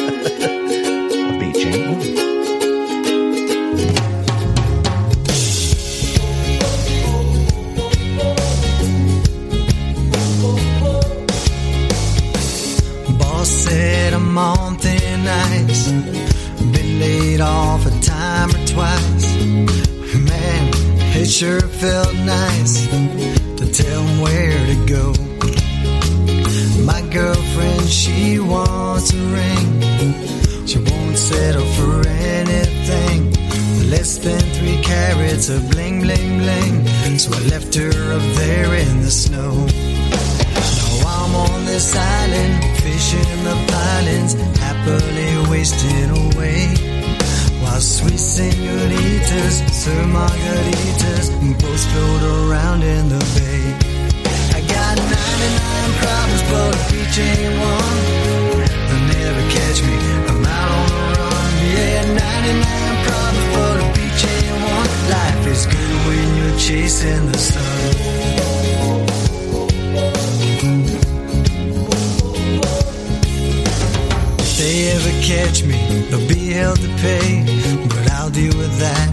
sure felt nice to tell him where to go. My girlfriend, she wants a ring. She won't settle for anything less than three carats of bling, bling, bling. So I left her up there in the snow. Now I'm on this island, fishing the pilings, happily wasting away. While sweet senoritas serve margaritas and boats float around in the bay. I got 99 problems, but a beach ain't one. They'll never catch me, I'm out on the run. Yeah, 99 problems, but a beach ain't one. Life is good when you're chasing the sun. They ever catch me, they'll be held to pay. But I'll deal with that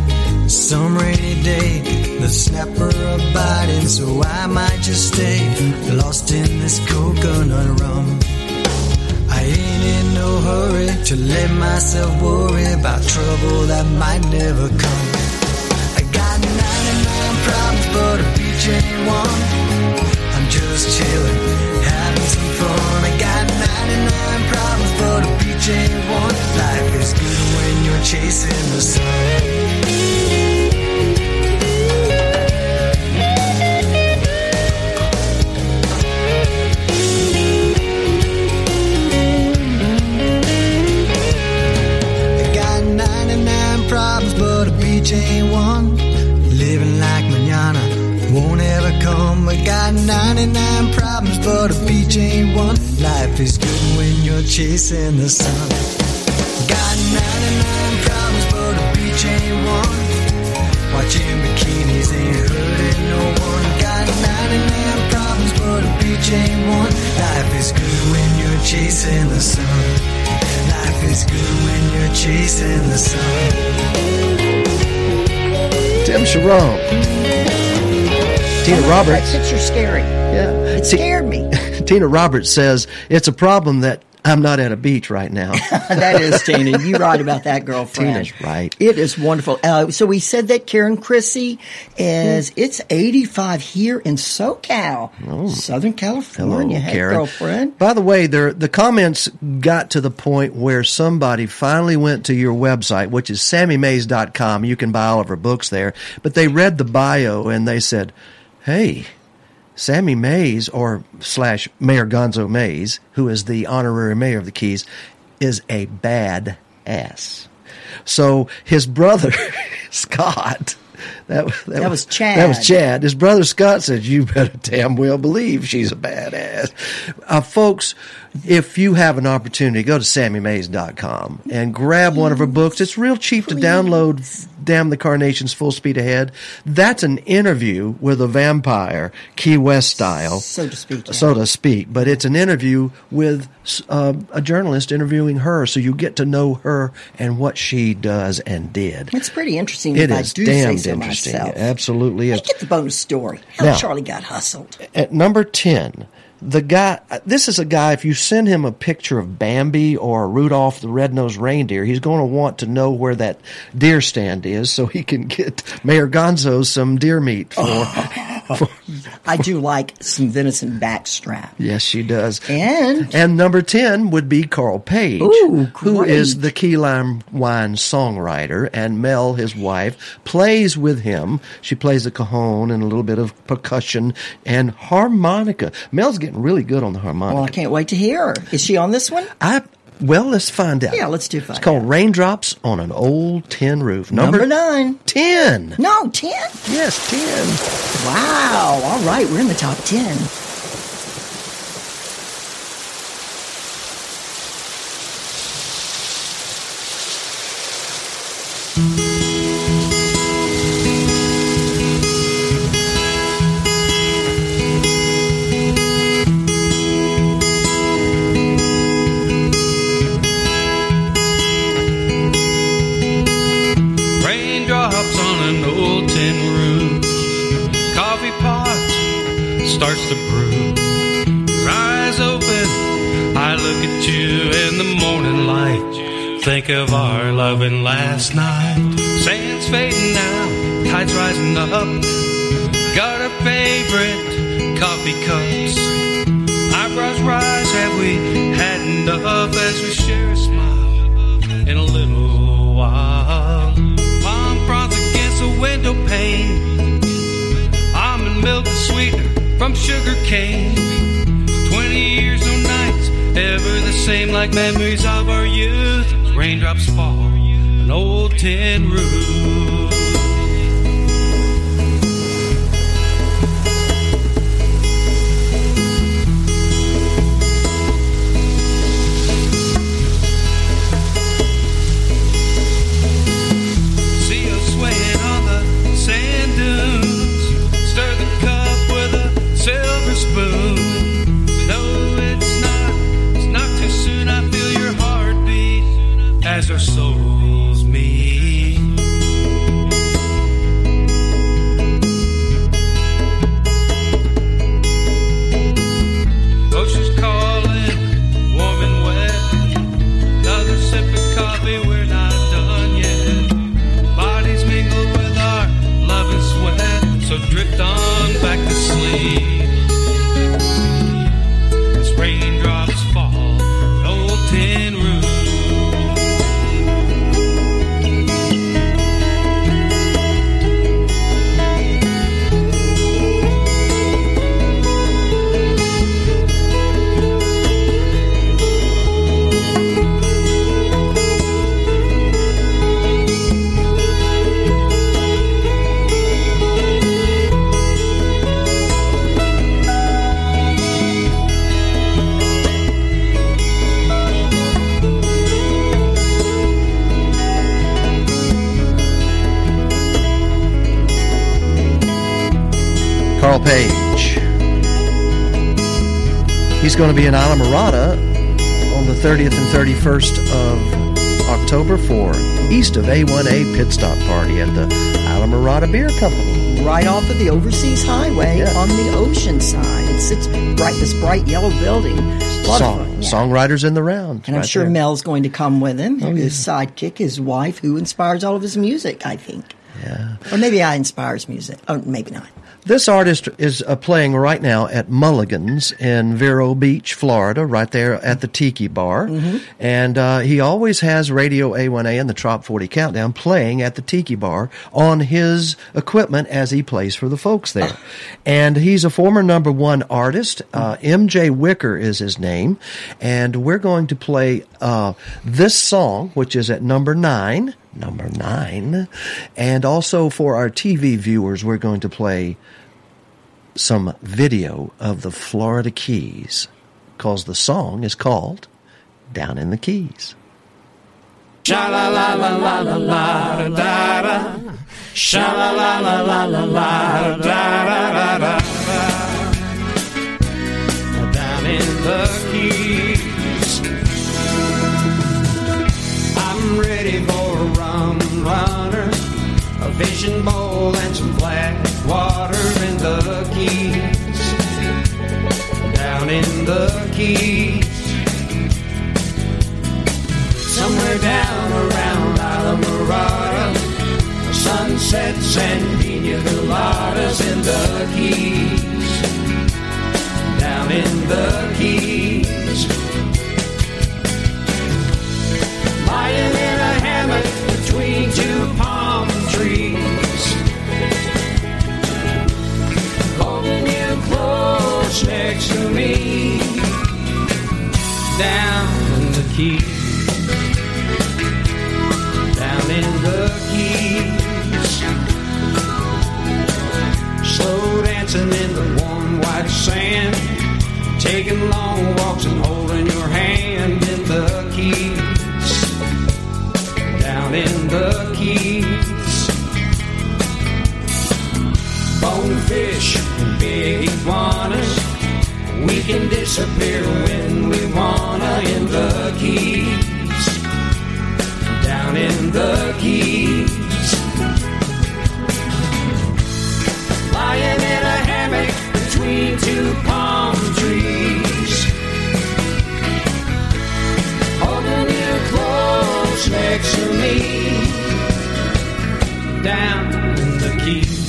some rainy day. The snapper are biting, so I might just stay lost in this coconut rum. I ain't in no hurry to let myself worry about trouble that might never come. I got 99 problems, but a beach ain't one. I'm just chilling, having some fun. I got 99 problems, but a beach ain't one. Life is good when you're chasing the sun. I got 99 problems, but a beach ain't one. Won't ever come. I got 99 problems, but a beach ain't one. Life is good when you're chasing the sun. Got 99 problems, but a beach ain't one. Watching bikinis ain't hurting no one. Got 99 problems, but a beach ain't one. Life is good when you're chasing the sun. Life is good when you're chasing the sun. Tim Sharon. Tina Oh God, Roberts. That picture's scary. Yeah. It scared me. Tina Roberts says it's a problem that I'm not at a beach right now. that is Tina. You're right about that, girlfriend. Tina's right. It is wonderful. Uh, so we said that Karen Chrissy is it's 85 here in SoCal, Southern California. Hey, Karen. girlfriend. By the way, there the comments got to the point where somebody finally went to your website, which is sammymays.com. You can buy all of her books there. But they read the bio and they said, Hey, Sammy Mays or slash Mayor Gonzo Mays, who is the honorary mayor of the Keys, is a bad ass. So his brother, Scott, that, That was Chad. That was Chad. His brother Scott said, "You better damn well believe she's a badass." Uh, folks, if you have an opportunity, go to SammyMays.com and grab one of her books. It's real cheap to download. Damn the Carnations, Full Speed Ahead. That's an interview with a vampire, Key West style, so to speak. so to speak. But it's an interview with uh, a journalist interviewing her, so you get to know her and what she does and did. It's pretty interesting It if is I do damned say so interesting. myself. Absolutely. Let's get the bonus story. How Now- Charlie got hustled. At number 10, the guy, this is a guy, if you send him a picture of Bambi or Rudolph the Red-Nosed Reindeer, he's going to want to know where that deer stand is so he can get Mayor Gonzo some deer meat for. for- I do like some venison backstrap. yes, she does. And And number 10 would be Carl Page, Ooh, who is the Key Lime Wine songwriter. And Mel, his wife, plays with him. She plays the cajon and a little bit of percussion and harmonica. Mel's getting really good on the harmonica. well, I can't wait to hear her. Is she on this one? I well, let's find out. Yeah, let's do find It's called Raindrops on an Old Tin Roof. Number, Number nine. ten. No, ten. Yes, ten. Wow. All right, we're in the top ten. Raindrops last night. Sand's fading now, tide's rising up. Got a favorite coffee cups. Eyebrows rise, have we had enough as we share a smile in a little while? Palm fronds against the window pane. Almond milk and sweetener from sugar cane. Twenty years, no nights, ever the same like memories of our youth. Raindrops old tin roof. Page. He's going to be in Islamorada on the 30th and 31st of October for East of A1A Pit Stop Party at the Islamorada Beer Company. Right off of the overseas highway Yeah. on the ocean side. It sits bright, this bright yellow building. Song- yeah. Songwriters in the round. And I'm sure there. Mel's going to come with him. Oh, his sidekick, his wife, who inspires all of his music, I think. Yeah. Or maybe I inspires music. Oh, maybe not. This artist is uh, playing right now at Mulligan's in Vero Beach, Florida, right there at the Tiki Bar. And uh, he always has Radio A1A and the Trop 40 Countdown playing at the Tiki Bar on his equipment as he plays for the folks there. And he's a former number one artist. Uh, MJ Wicker is his name. And we're going to play uh, this song, which is at number nine. Number nine. And also for our TV viewers, we're going to play some video of the Florida Keys because the song is called Down in the Keys. Sha la la la la la la da da. Sha la la la la la la da da da da. Down in the keys. I'm ready for fishing bowl, and some flat water in the keys. Down in the keys. Somewhere down around Islamorada, sunsets and pina coladas in the keys. Down in the keys. Lying close next to me. Down in the keys down in the keys. Slow dancing in the warm white sand. Taking long walks and holding your hand in the keys. Down in the keys. Bonefish and big iguanas. Can disappear when we wanna in the keys down in the keys. Lying in a hammock between two palm trees. Holding you close next to me. Down in the keys.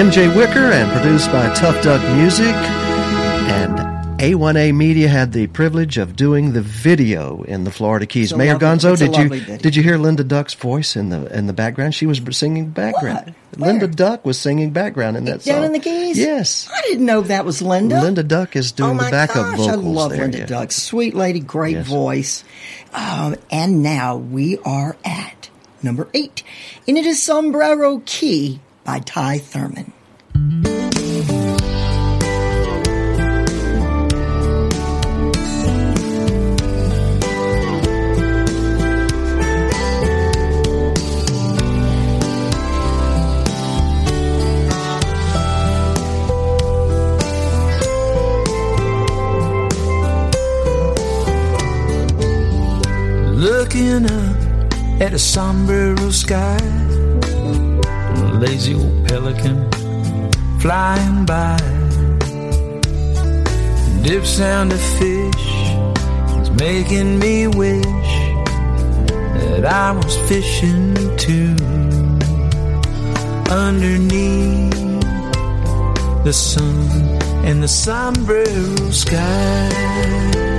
MJ Wicker and produced by Tough Duck Music and A1A Media had the privilege of doing the video in the Florida Keys. Mayor lovely- Gonzo, did you video. did you hear Linda Duck's voice in the in the background? She was singing background. Linda Duck was singing background in that Down song. in the Keys? Yes. I didn't know that was Linda. Linda Duck is doing oh my the backup gosh, vocals I love there. Linda yeah. Duck. Sweet lady, great Yes. voice. Um, and now we are at number eight, and it is Sombrero Key by Ty Thurman. Looking up at a sombrero sky, a lazy old pelican flying by. Dip sound of fish is making me wish that I was fishing too. Underneath the sun and the sombrero sky.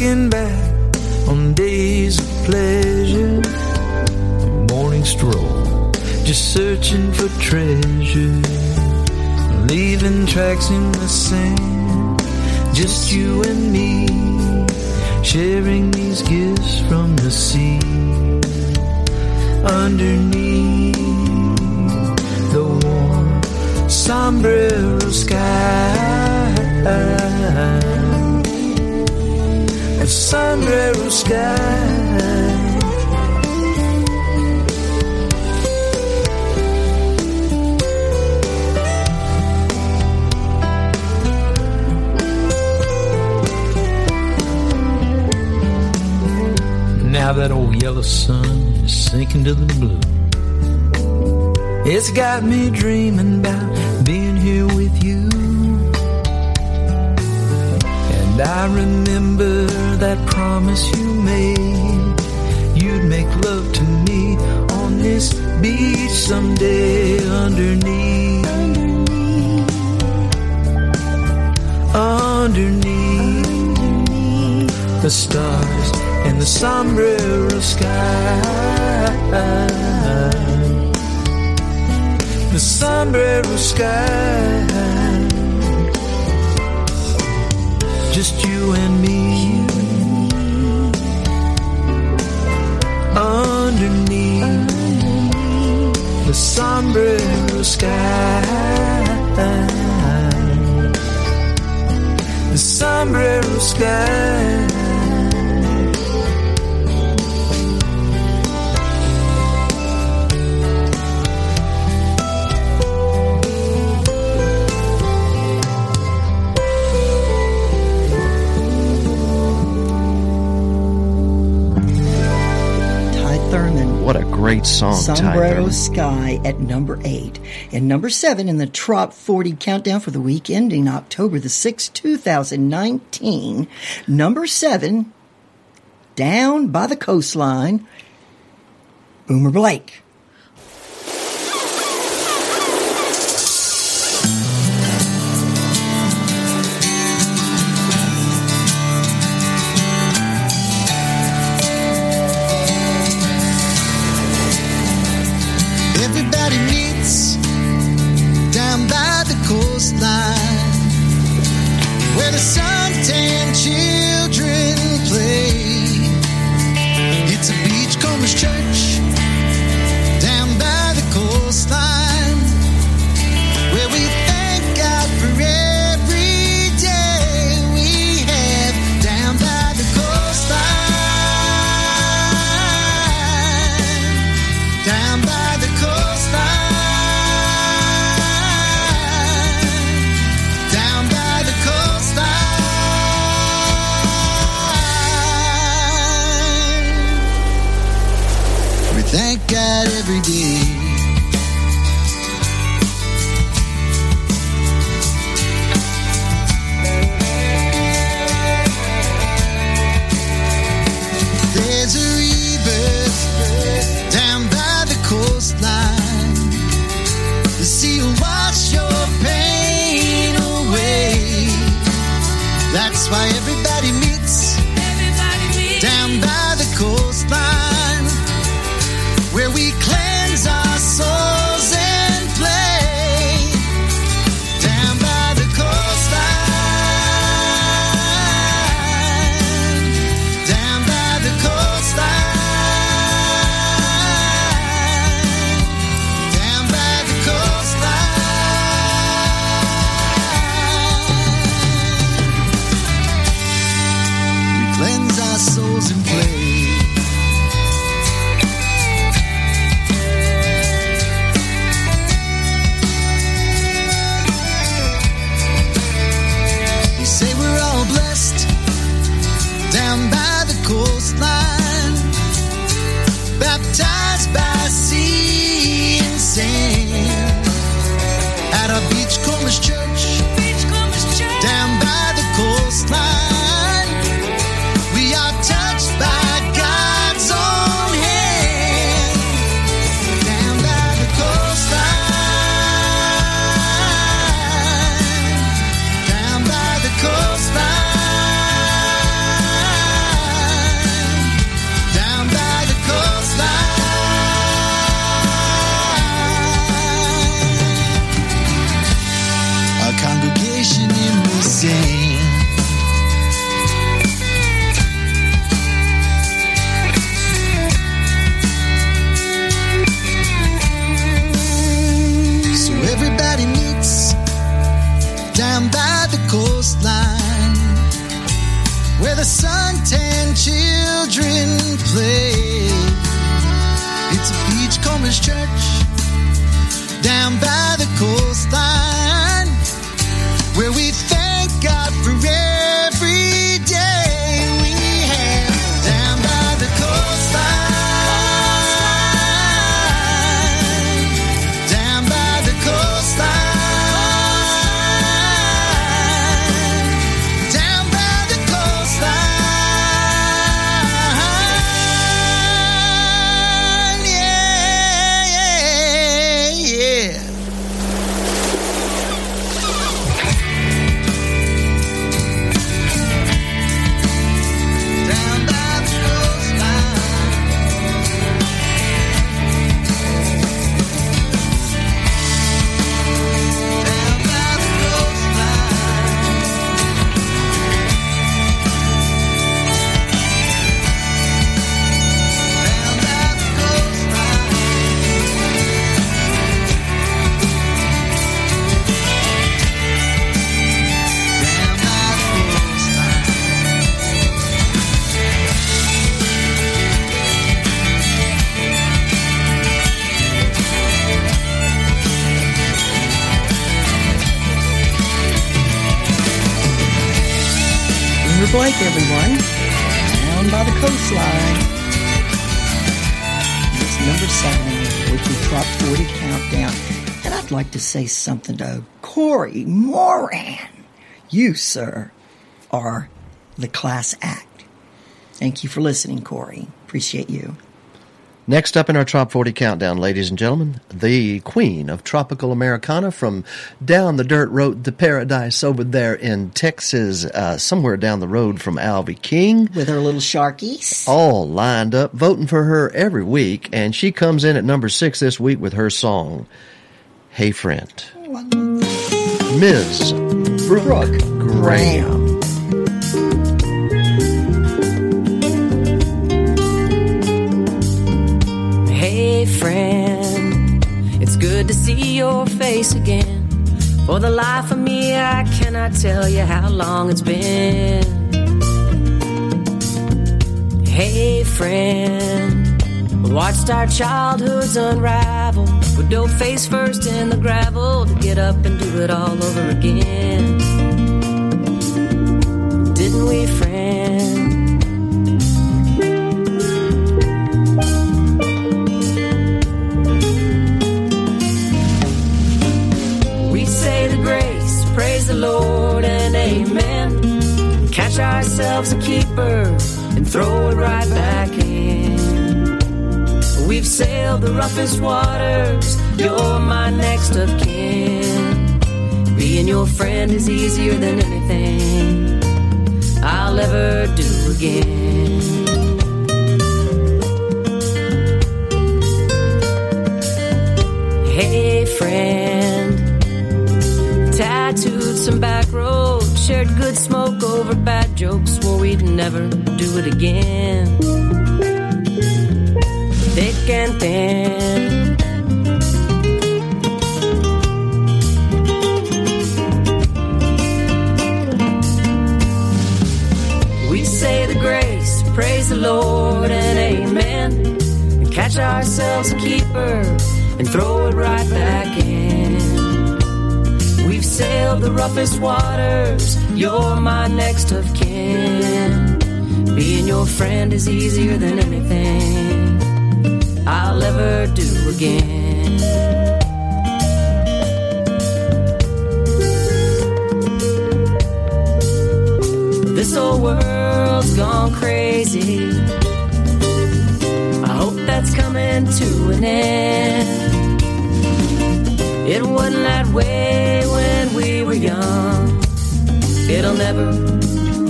Looking back on days of pleasure, a morning stroll, just searching for treasure, leaving tracks in the sand, just you and me, sharing these gifts from the sea. Underneath the warm sombrero sky sombrero sky. Now that old yellow sun is sinking to the blue. It's got me dreaming about being here with you. And I remember that promise you made. You'd make love to me on this beach someday underneath. Underneath the stars and the sombrero sky. The sombrero sky just you and me. Underneath the sombrero sky, the sombrero sky. Great song, Sombrero. Sky at number eight. And number seven in the Trop 40 countdown for the week ending October the 6th, 2019. Number seven, Down by the Coastline, Boomer Blake. Everybody meets say something to Corey Moran. You, sir, are the class act. Thank you for listening, Corey. Appreciate you. Next up in our Trop 40 countdown, ladies and gentlemen, the queen of tropical Americana from down the dirt road to paradise over there in Texas, uh, somewhere down the road from Alvy King. With her little sharkies. All lined up, voting for her every week, and she comes in at number six this week with her song, Hey Friend. Ms. Brooke Graham. Hey, friend, it's good to see your face again. For the life of me, I cannot tell you how long it's been. Hey, friend, watched our childhoods unravel. We dove face first in the gravel to get up and do it all over again. Didn't we, friend? We say the grace, praise the Lord, and amen. Catch ourselves a keeper and throw it right back in. We've sailed the roughest waters, you're my next of kin. Being your friend is easier than anything. I'll ever do again. Hey, friend, tattooed some back roads, shared good smoke over bad jokes, swore we'd never do it again. We say the grace, praise the Lord, and amen. And catch ourselves a keeper and throw it right back in. We've sailed the roughest waters, you're my next of kin. Being your friend is easier than anything I'll ever do again. This old world's gone crazy. I hope that's coming to an end. It wasn't that way when we were young. It'll never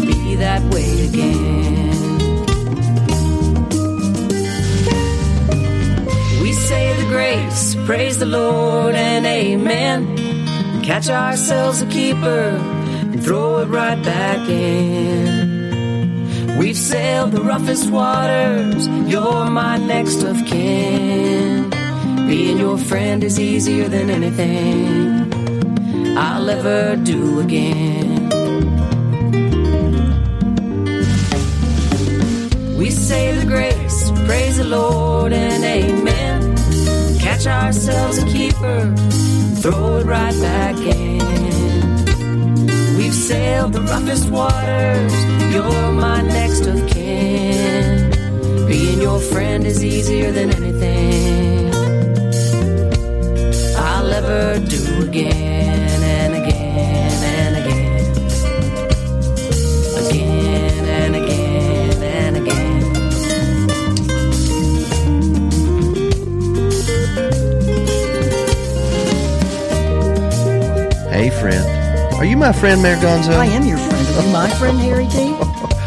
be that way again. Grace, praise the Lord, and amen. Catch ourselves a keeper and throw it right back in. We've sailed the roughest waters, you're my next of kin. Being your friend is easier than anything I'll ever do again. We say the grace, praise the Lord, and amen. Catch ourselves a keeper, throw it right back in. We've sailed the roughest waters, you're my next of kin. Being your friend is easier than anything I'll ever do again friend. Are you my friend, Mayor Gonzo? I am your friend. Are you my friend, Harry D?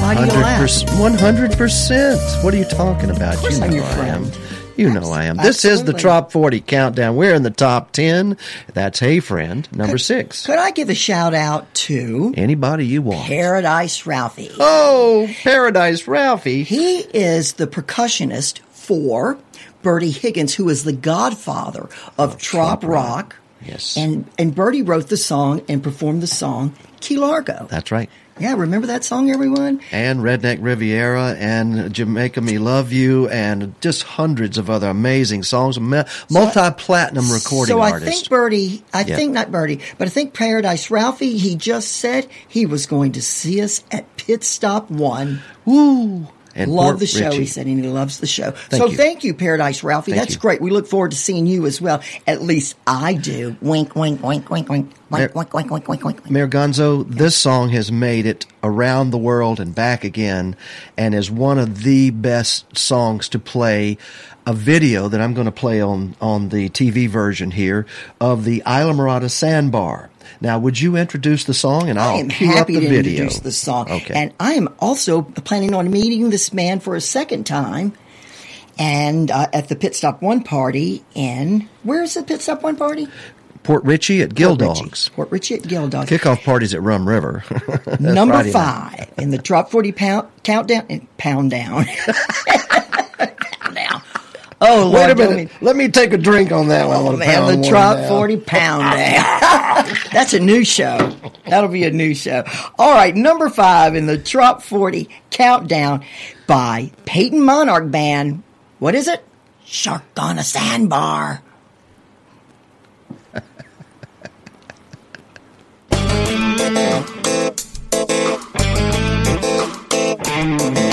Why do you laugh? 100%. 100%. What are you talking about? Of course you I'm know your I friend. am. You know I am. This is the Absolutely. Trop 40 Countdown. We're in the top 10. That's Hey Friend, number six. Could I give a shout out to Anybody you want. Paradise Ralphie? Oh, Paradise Ralphie. He is the percussionist for Bertie Higgins, who is the godfather of oh, Trop Rock. Yes. And and Bertie wrote the song and performed the song Key Largo. That's right. Yeah, remember that song, everyone? And Redneck Riviera and Jamaica Me Love You and just hundreds of other amazing songs. Multi platinum recording so I artist. think Bertie, I Yeah. think not Bertie, but I think Paradise Ralphie, he just said he was going to see us at Pit Stop One. Woo! And Love Port the show, Richey. he said, and he loves the show. Thank so you. thank you, Paradise Ralphie. Thank That's you. great. We look forward to seeing you as well. At least I do. Wink, wink, wink, wink, wink, There- wink, wink, wink, wink, wink, wink. Mayor Gonzo, this song has made it around the world and back again, and is one of the best songs to play. A video that I'm going to play on on the TV version here of the Islamorada Sandbar. Now, would you introduce the song, and I'll I am cue happy up the to video. introduce the song. Okay. And I am also planning on meeting this man for a second time. And uh, at the Pit Stop One party in, where is the Pit Stop One party? Port Richey at Gill Port. Dogs. Port Richey at Gill Dogs. Kickoff parties at Rum River. Number Friday five in the Drop 40 pound countdown. and Pound down. Oh, Lord. Wait a minute. Let me take a drink on that one. Oh, man, the down. 40 pound. That's a new show. That'll be a new show. All right, number five in the Trop 40 countdown by Peyton Monarch Band. What is it? Shark on a Sandbar.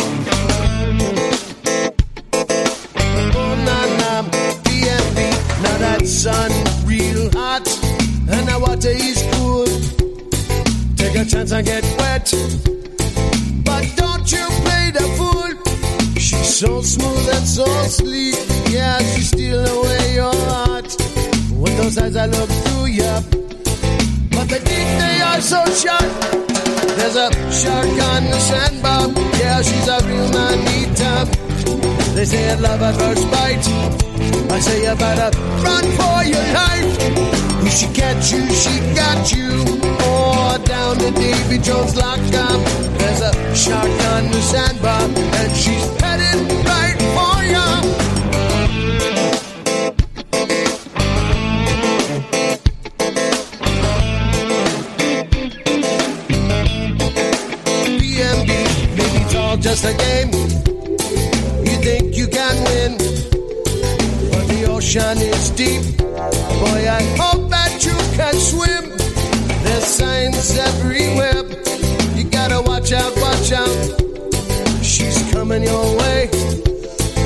sun real hot, and the water is cool. Take a chance and get wet, but don't you play the fool. She's so smooth and so sleek, yeah, she steal away your heart. With those eyes I look through ya, but the deep, they are so sharp. There's a shark on the sandbar. Yeah, she's a real manita. They say it love at first bite. I say you better run for your life. If she catch you, she got you. Or down to Davy Jones lockup. There's a shark on the sandbar, and she's headed right for you. It's just a game. Win, but the ocean is deep. Boy, I hope that you can swim. There's signs everywhere. You gotta watch out, watch out. She's coming your way.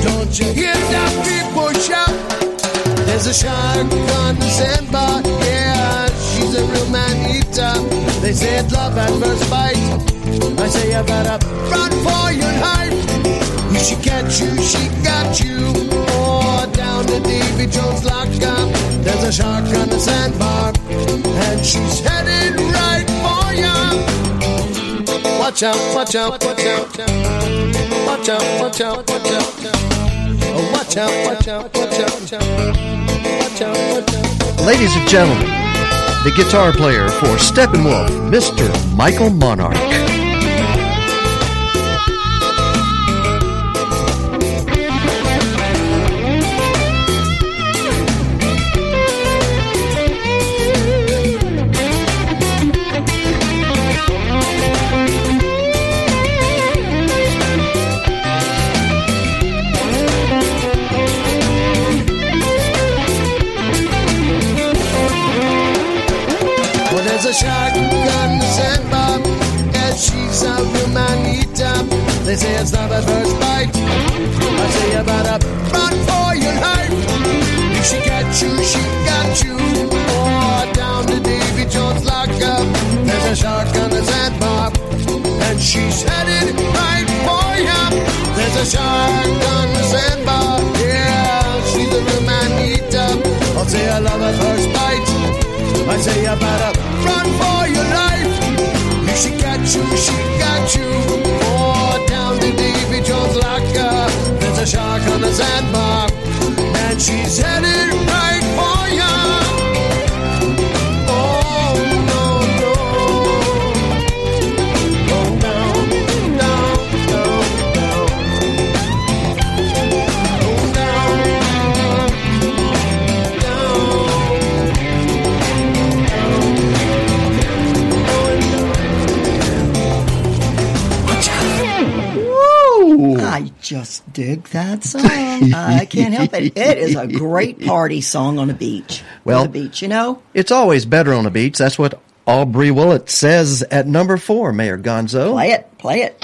Don't you hear that people shout? There's a shark on the sandbar. Yeah, she's a real man eater. They say it's love at first bite. I say you better run for your life. She catch you, she got you. Or down to Davy Jones lockup. There's a shark on the sandbar, and she's headed right for you. Watch out, watch out, watch out. Watch out, watch out, watch out. Oh, watch out, watch out, watch out. Watch out, watch out. Ladies and gentlemen, the guitar player for Steppenwolf, Mr. Michael Monarch. A shark on the sandbar, yeah, she's a manita. I'll say I love at first bite. I run for your life. If she got you, she got you. Or down Davy Jones locker. There's a shark on the sandbar, and she's headed right dig that song. Uh, I can't help it. It is a great party song on a beach. Well- on a beach, you know. It's always better on a beach. That's what Aubrey Willett says at number four, Mayor Gonzo. Play it, play it.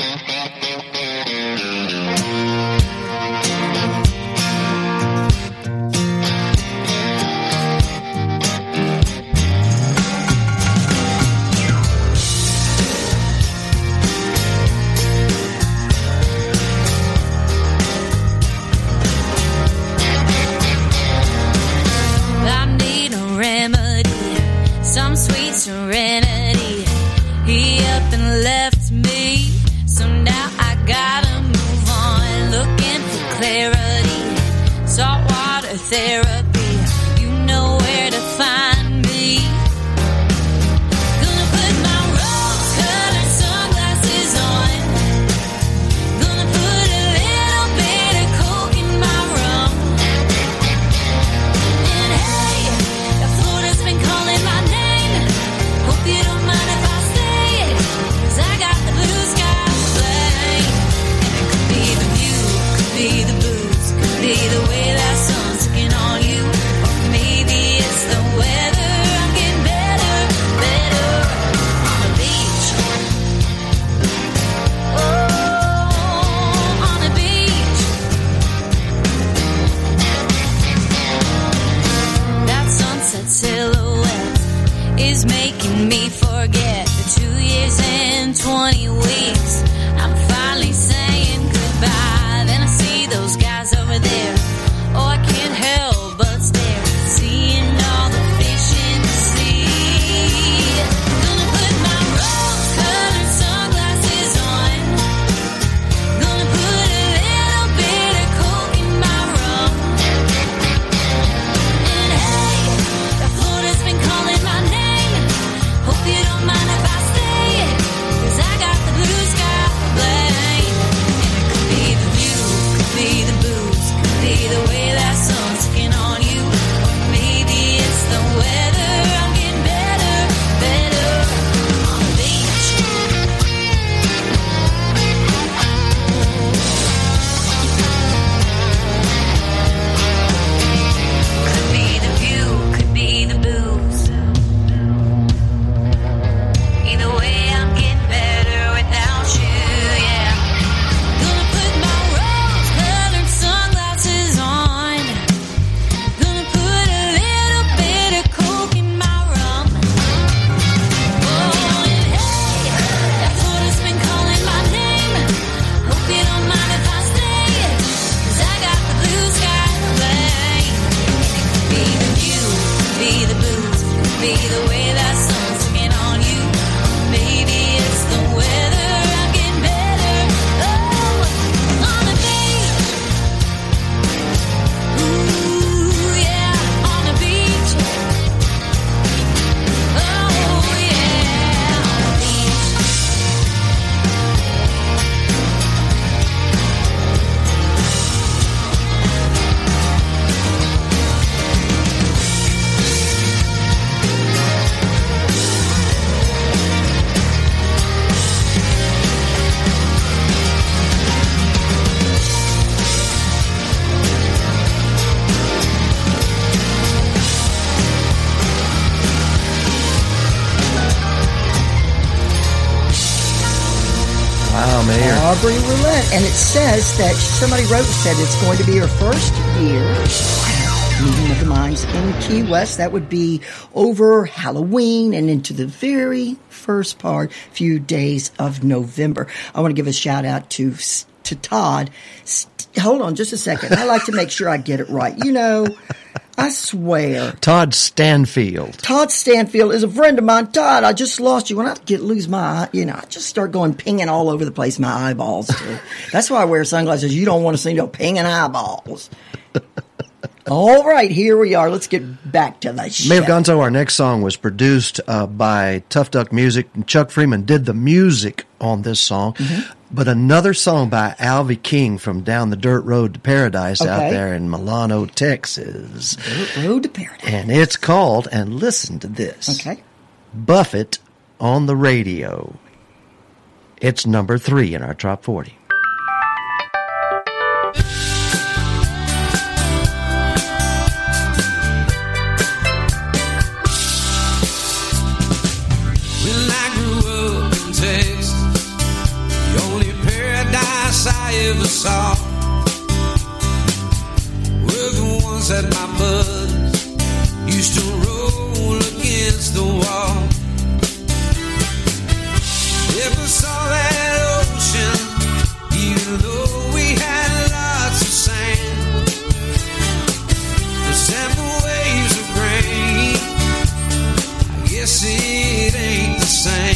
Strawberry Roulette. And it says that somebody wrote and said it's going to be her first year. Meeting of the Minds in Key West. That would be over Halloween and into the very first part, few days of November. I want to give a shout out to to Todd. St- hold on just a second. I like to make sure I get it right. You know, I swear. Todd Stanfield. Todd Stanfield is a friend of mine. Todd, I just lost you. When I get lose my, eye, you know, I just start going pinging all over the place. My eyeballs. Too. That's why I wear sunglasses. You don't want to see no pinging eyeballs. All right, here we are. Let's get back to the show. Mayor Gonzo, our next song was produced uh, by Tough Duck Music. And Chuck Freeman did the music on this song. Mm-hmm. But another song by Alvy King from Down the Dirt Road to Paradise out there in Milano, Texas. Dirt Road to Paradise. And it's called, and listen to this. Okay. Buffett on the radio. It's number three in our top 40. Paradise I ever saw were the ones that my buddies used to roll against the wall. Never saw that ocean, even though we had lots of sand. The seven waves of grain. I guess it ain't the same.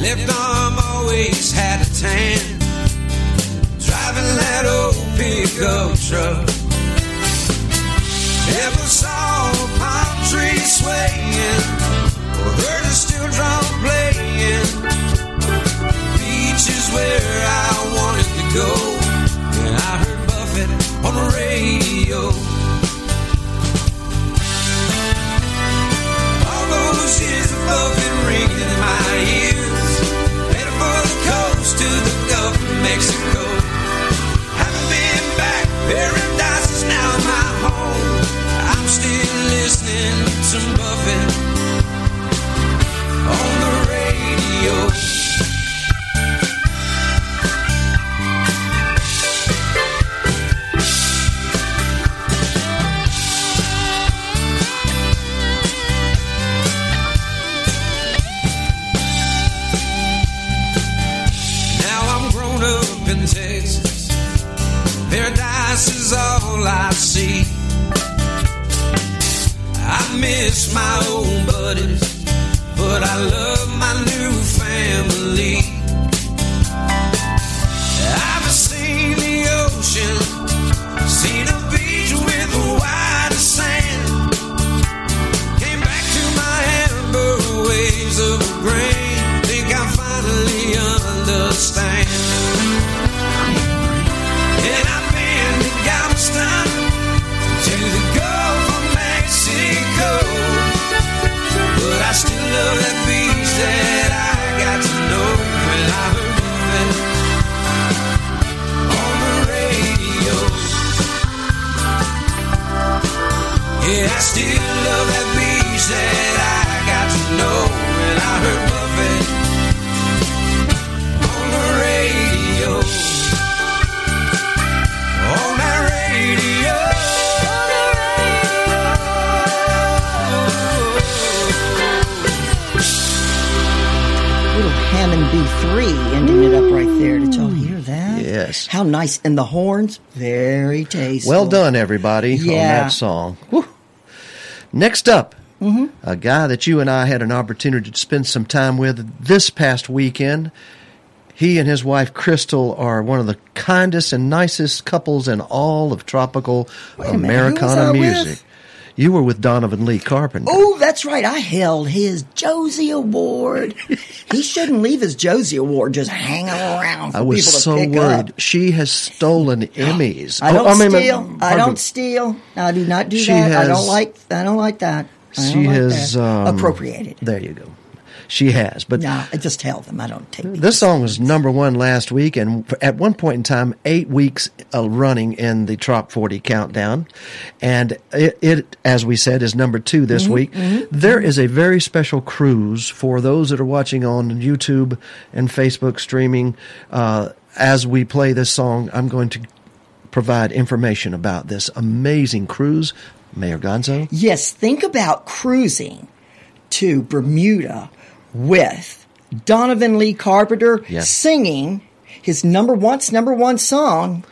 Left arm always had a tan. Driving that old pickup truck. Never saw a palm tree swaying or heard a steel drum playing. Beach is where I wanted to go. And I heard Buffett on the radio. All those years of Buffett ringing in my ears. To the Gulf of Mexico. Haven't been back. Paradise is now my home. I'm still listening to Buffett miss my old buddies, but I love Yes. How nice. And the horns, very tasty. Well done, everybody, on that song. Whew. Next up, Mhm. a guy that you and I had an opportunity to spend some time with this past weekend. He and his wife Crystal are one of the kindest and nicest couples in all of tropical a minute, who was I Americana music. You were with Donovan Lee Carpenter. Oh, that's right. I held his Josie Award. he shouldn't leave his Josie Award just hanging around for I was people to so worried. up. She has stolen Emmys. I don't Oh, mean, steal. I pardon. don't steal. I do not do She that. I don't like. I don't like that. I She like has um, appropriated. There you go. She has, but No, I just tell them. I don't take. This song was number one last week, and at one point in time, eight weeks uh, running in the Trop 40 countdown. And it, it, as we said, is number two this Mm-hmm, week. There is a very special cruise for those that are watching on YouTube and Facebook streaming. Uh, as we play this song, I'm going to provide information about this amazing cruise. Mayor Gonzo? Yes, think about cruising to Bermuda with Donovan Lee Carpenter Yes. singing his number once number one song,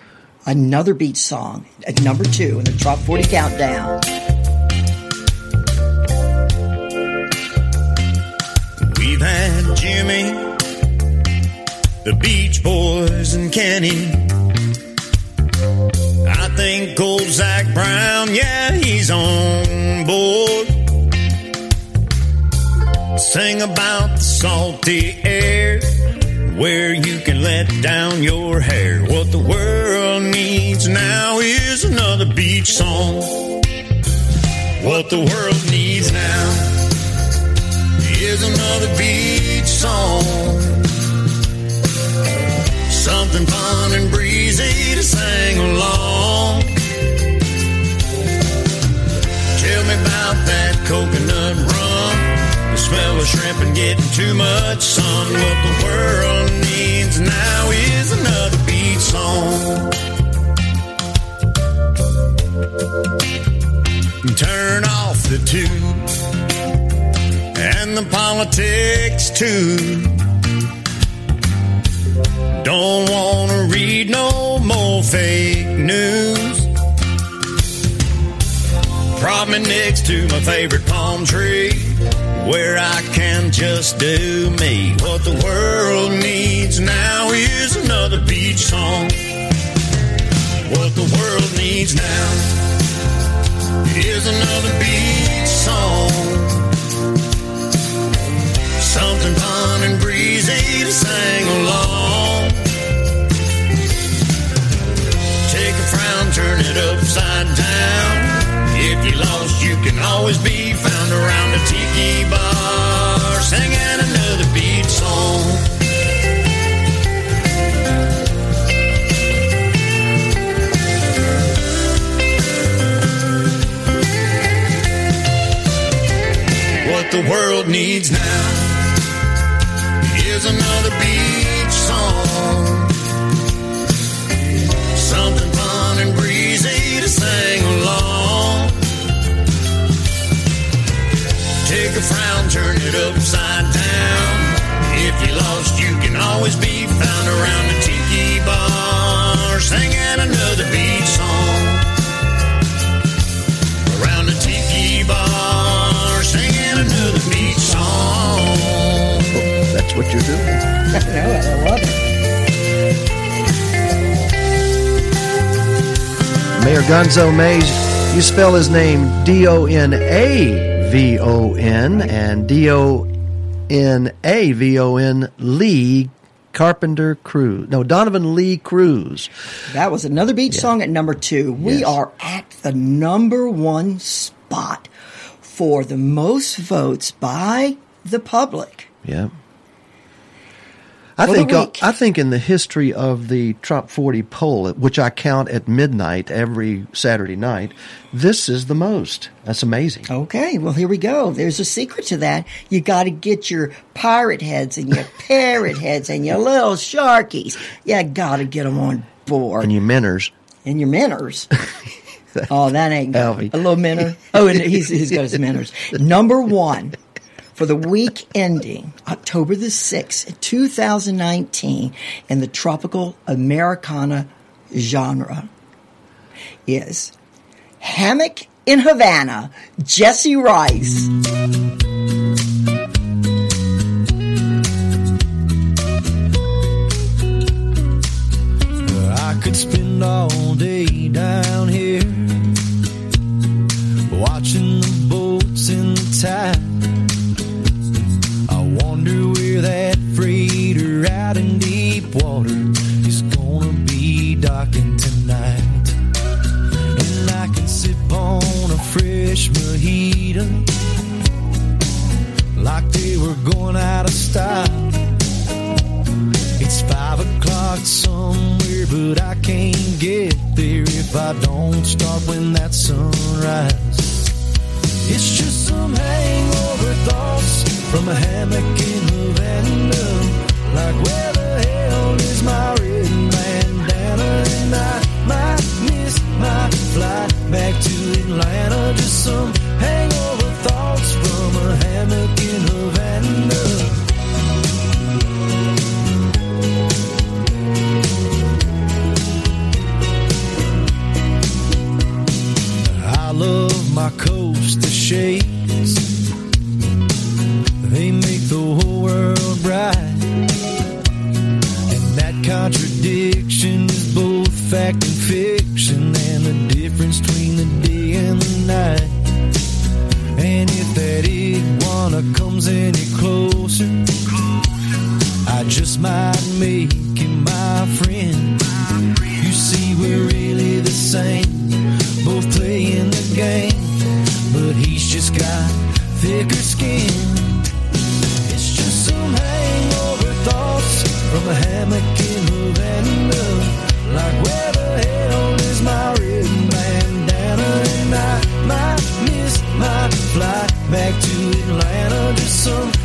another beach song at number two in the Trop 40 countdown. We've had Jimmy, the Beach Boys, and Kenny. I think old Zac Brown, yeah, he's on board. Sing about the salty air where you can let down your hair. What the world needs now is another beach song. What the world needs now is another beach song. Something fun and breezy to sing along. Tell me about that coconut smell of shrimp and getting too much sun. What the world needs now is another beach song. Turn off the tube and the politics too. Don't want to read no more fake news. Prop me next to my favorite palm tree where I can just do me. What the world needs now is another beach song. What the world needs now is another beach song. Something fun and breezy to sing along. Take a frown, turn it upside down. If you lost, you can always be found around a tiki bar, singing another beach song. What the world needs now is another beach song. A frown, turn it upside down. If you lost, you can always be found around a tiki bar, singing another beach song. Around a tiki bar, singing another beach song. That's what you're doing. I know it. I love it. Mayor Gonzo Mays, you spell his name D O N A V O N and D O N A V O N Lee Carpenter Cruz. No, Donovan Lee Cruz. That was another beach song at number two. We Yes. are at the number one spot for the most votes by the public. Yeah. I think uh. I think in the history of the Trop 40 poll, which I count at midnight every Saturday night, this is the most. That's amazing. Okay, well here we go. There's a secret to that. You got to get your pirate heads and your parrot heads and your little sharkies. You got to get them on board. And your minners. and your minners. oh, that ain't Alfie. a little minner. Oh, and he's he's got his minners. Number one for the week ending October the sixth, two thousand nineteen, in the tropical Americana genre is Hammock in Havana, Jesse Rice. I could spend all day down here watching rocking tonight. And I can sip on a fresh mojito like they were going out of style. It's five o'clock somewhere, but I can't get there if I don't start when that sunrise. It's just some hangover thoughts from a hammock in Havana. Like where the hell is my red bandana? I might miss my flight back to Atlanta. Just some hangover thoughts from a hammock in Havana. I love my coaster shades. They fact and fiction, and the difference between the day and the night. And if that iguana comes any closer, I just might make him my friend. You see, we're really the same, both playing the game, but he's just got thicker skin. It's just some hangover thoughts from a hammock flight back to Atlanta. Just some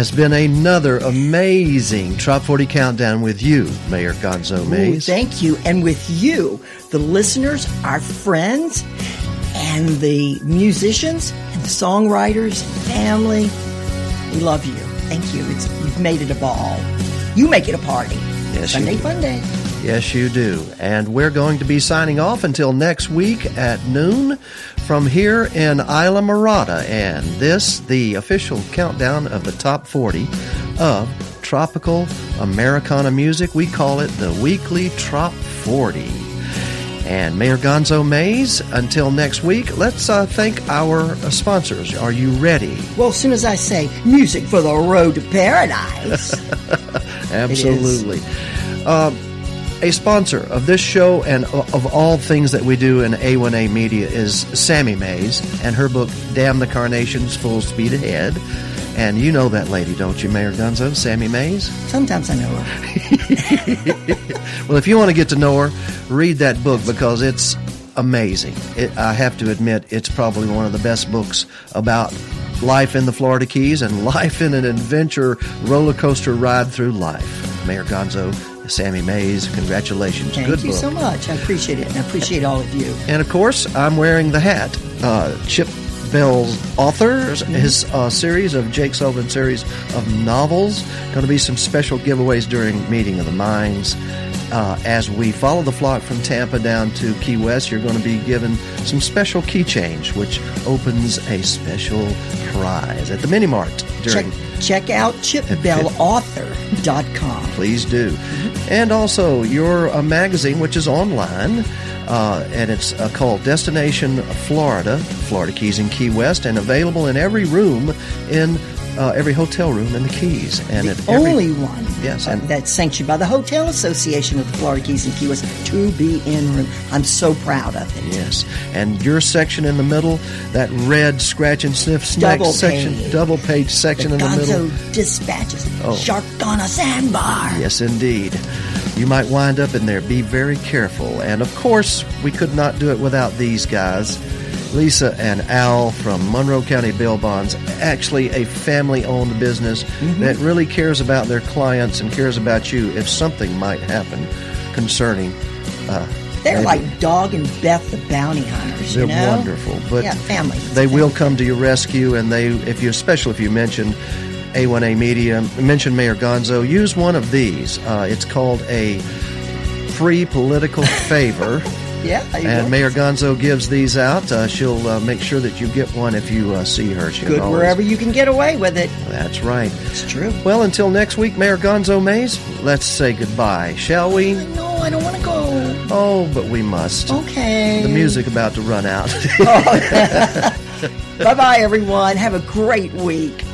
has been another amazing Trop 40 countdown with you, Mayor Gonzo Ooh, thank you. And with you, the listeners, our friends, and the musicians, and the songwriters, family, we love you. Thank you. It's, you've made it a ball. You make it a party. Yes, Sunday fun day. Yes, you do. And we're going to be signing off until next week at noon from here in Islamorada. And this, the official countdown of the top 40 of tropical Americana music. We call it the weekly Trop 40. And Mayor Gonzo Mays, until next week, let's uh, thank our uh, sponsors. Are you ready? Well, as soon as I say music for the road to paradise, Absolutely. A sponsor of this show and of all things that we do in A1A Media is Sammy Mays and her book, Damn the Carnations Full Speed Ahead. And you know that lady, don't you, Mayor Gonzo? Sammy Mays? sometimes I know her. Well, if you want to get to know her, read that book because it's amazing. It, I have to admit, it's probably one of the best books about life in the Florida Keys and life in an adventure roller coaster ride through life. Mayor Gonzo, Sammy Mays, congratulations. Thank Good you book. so much. I appreciate it. And I appreciate all of you. And of course, I'm wearing the hat. Uh, Chip Bell's authors, Mm-hmm. his uh, series of Jake Sullivan series of novels. Going to be some special giveaways during Meeting of the Minds. Uh, as we follow the flock from Tampa down to Key West, you're going to be given some special key change, which opens a special prize at the Mini Mart during check out chipbellauthor.com. Please do. And also your uh, magazine, which is online, uh, and it's uh, called Destination Florida, Florida Keys in Key West, and available in every room in uh, every hotel room in the Keys. And The at every, only one Yes, uh, and- that's sanctioned by the Hotel Association of the Florida Keys and Key West to be in room. I'm so proud of it. Yes, and your section in the middle, that red scratch and sniff snack Double section, page. double page section the in the middle. Dispatches. Oh. Shark on a sandbar. Yes, indeed. You might wind up in there. Be very careful. And of course, we could not do it without these guys. Lisa and Al from Monroe County Bail Bonds, actually a family owned business that really cares about their clients and cares about you if something might happen concerning. Uh, They're maybe- like Dog and Beth the bounty hunters. they're you know? wonderful, but yeah, family. they will come to your rescue, and they, if you, especially if you mention A1A Media, mention Mayor Gonzo, use one of these. Uh, it's called a free political favor. Yeah, I And will. Mayor Gonzo gives these out. Uh, she'll uh, make sure that you get one if you uh, see her. She'll Good always- wherever you can get away with it. That's right. It's true. Well, until next week, Mayor Gonzo Mays, let's say goodbye, shall we? No, I don't want to go. Oh, but we must. Okay. The music about to run out. bye bye, everyone. Have a great week.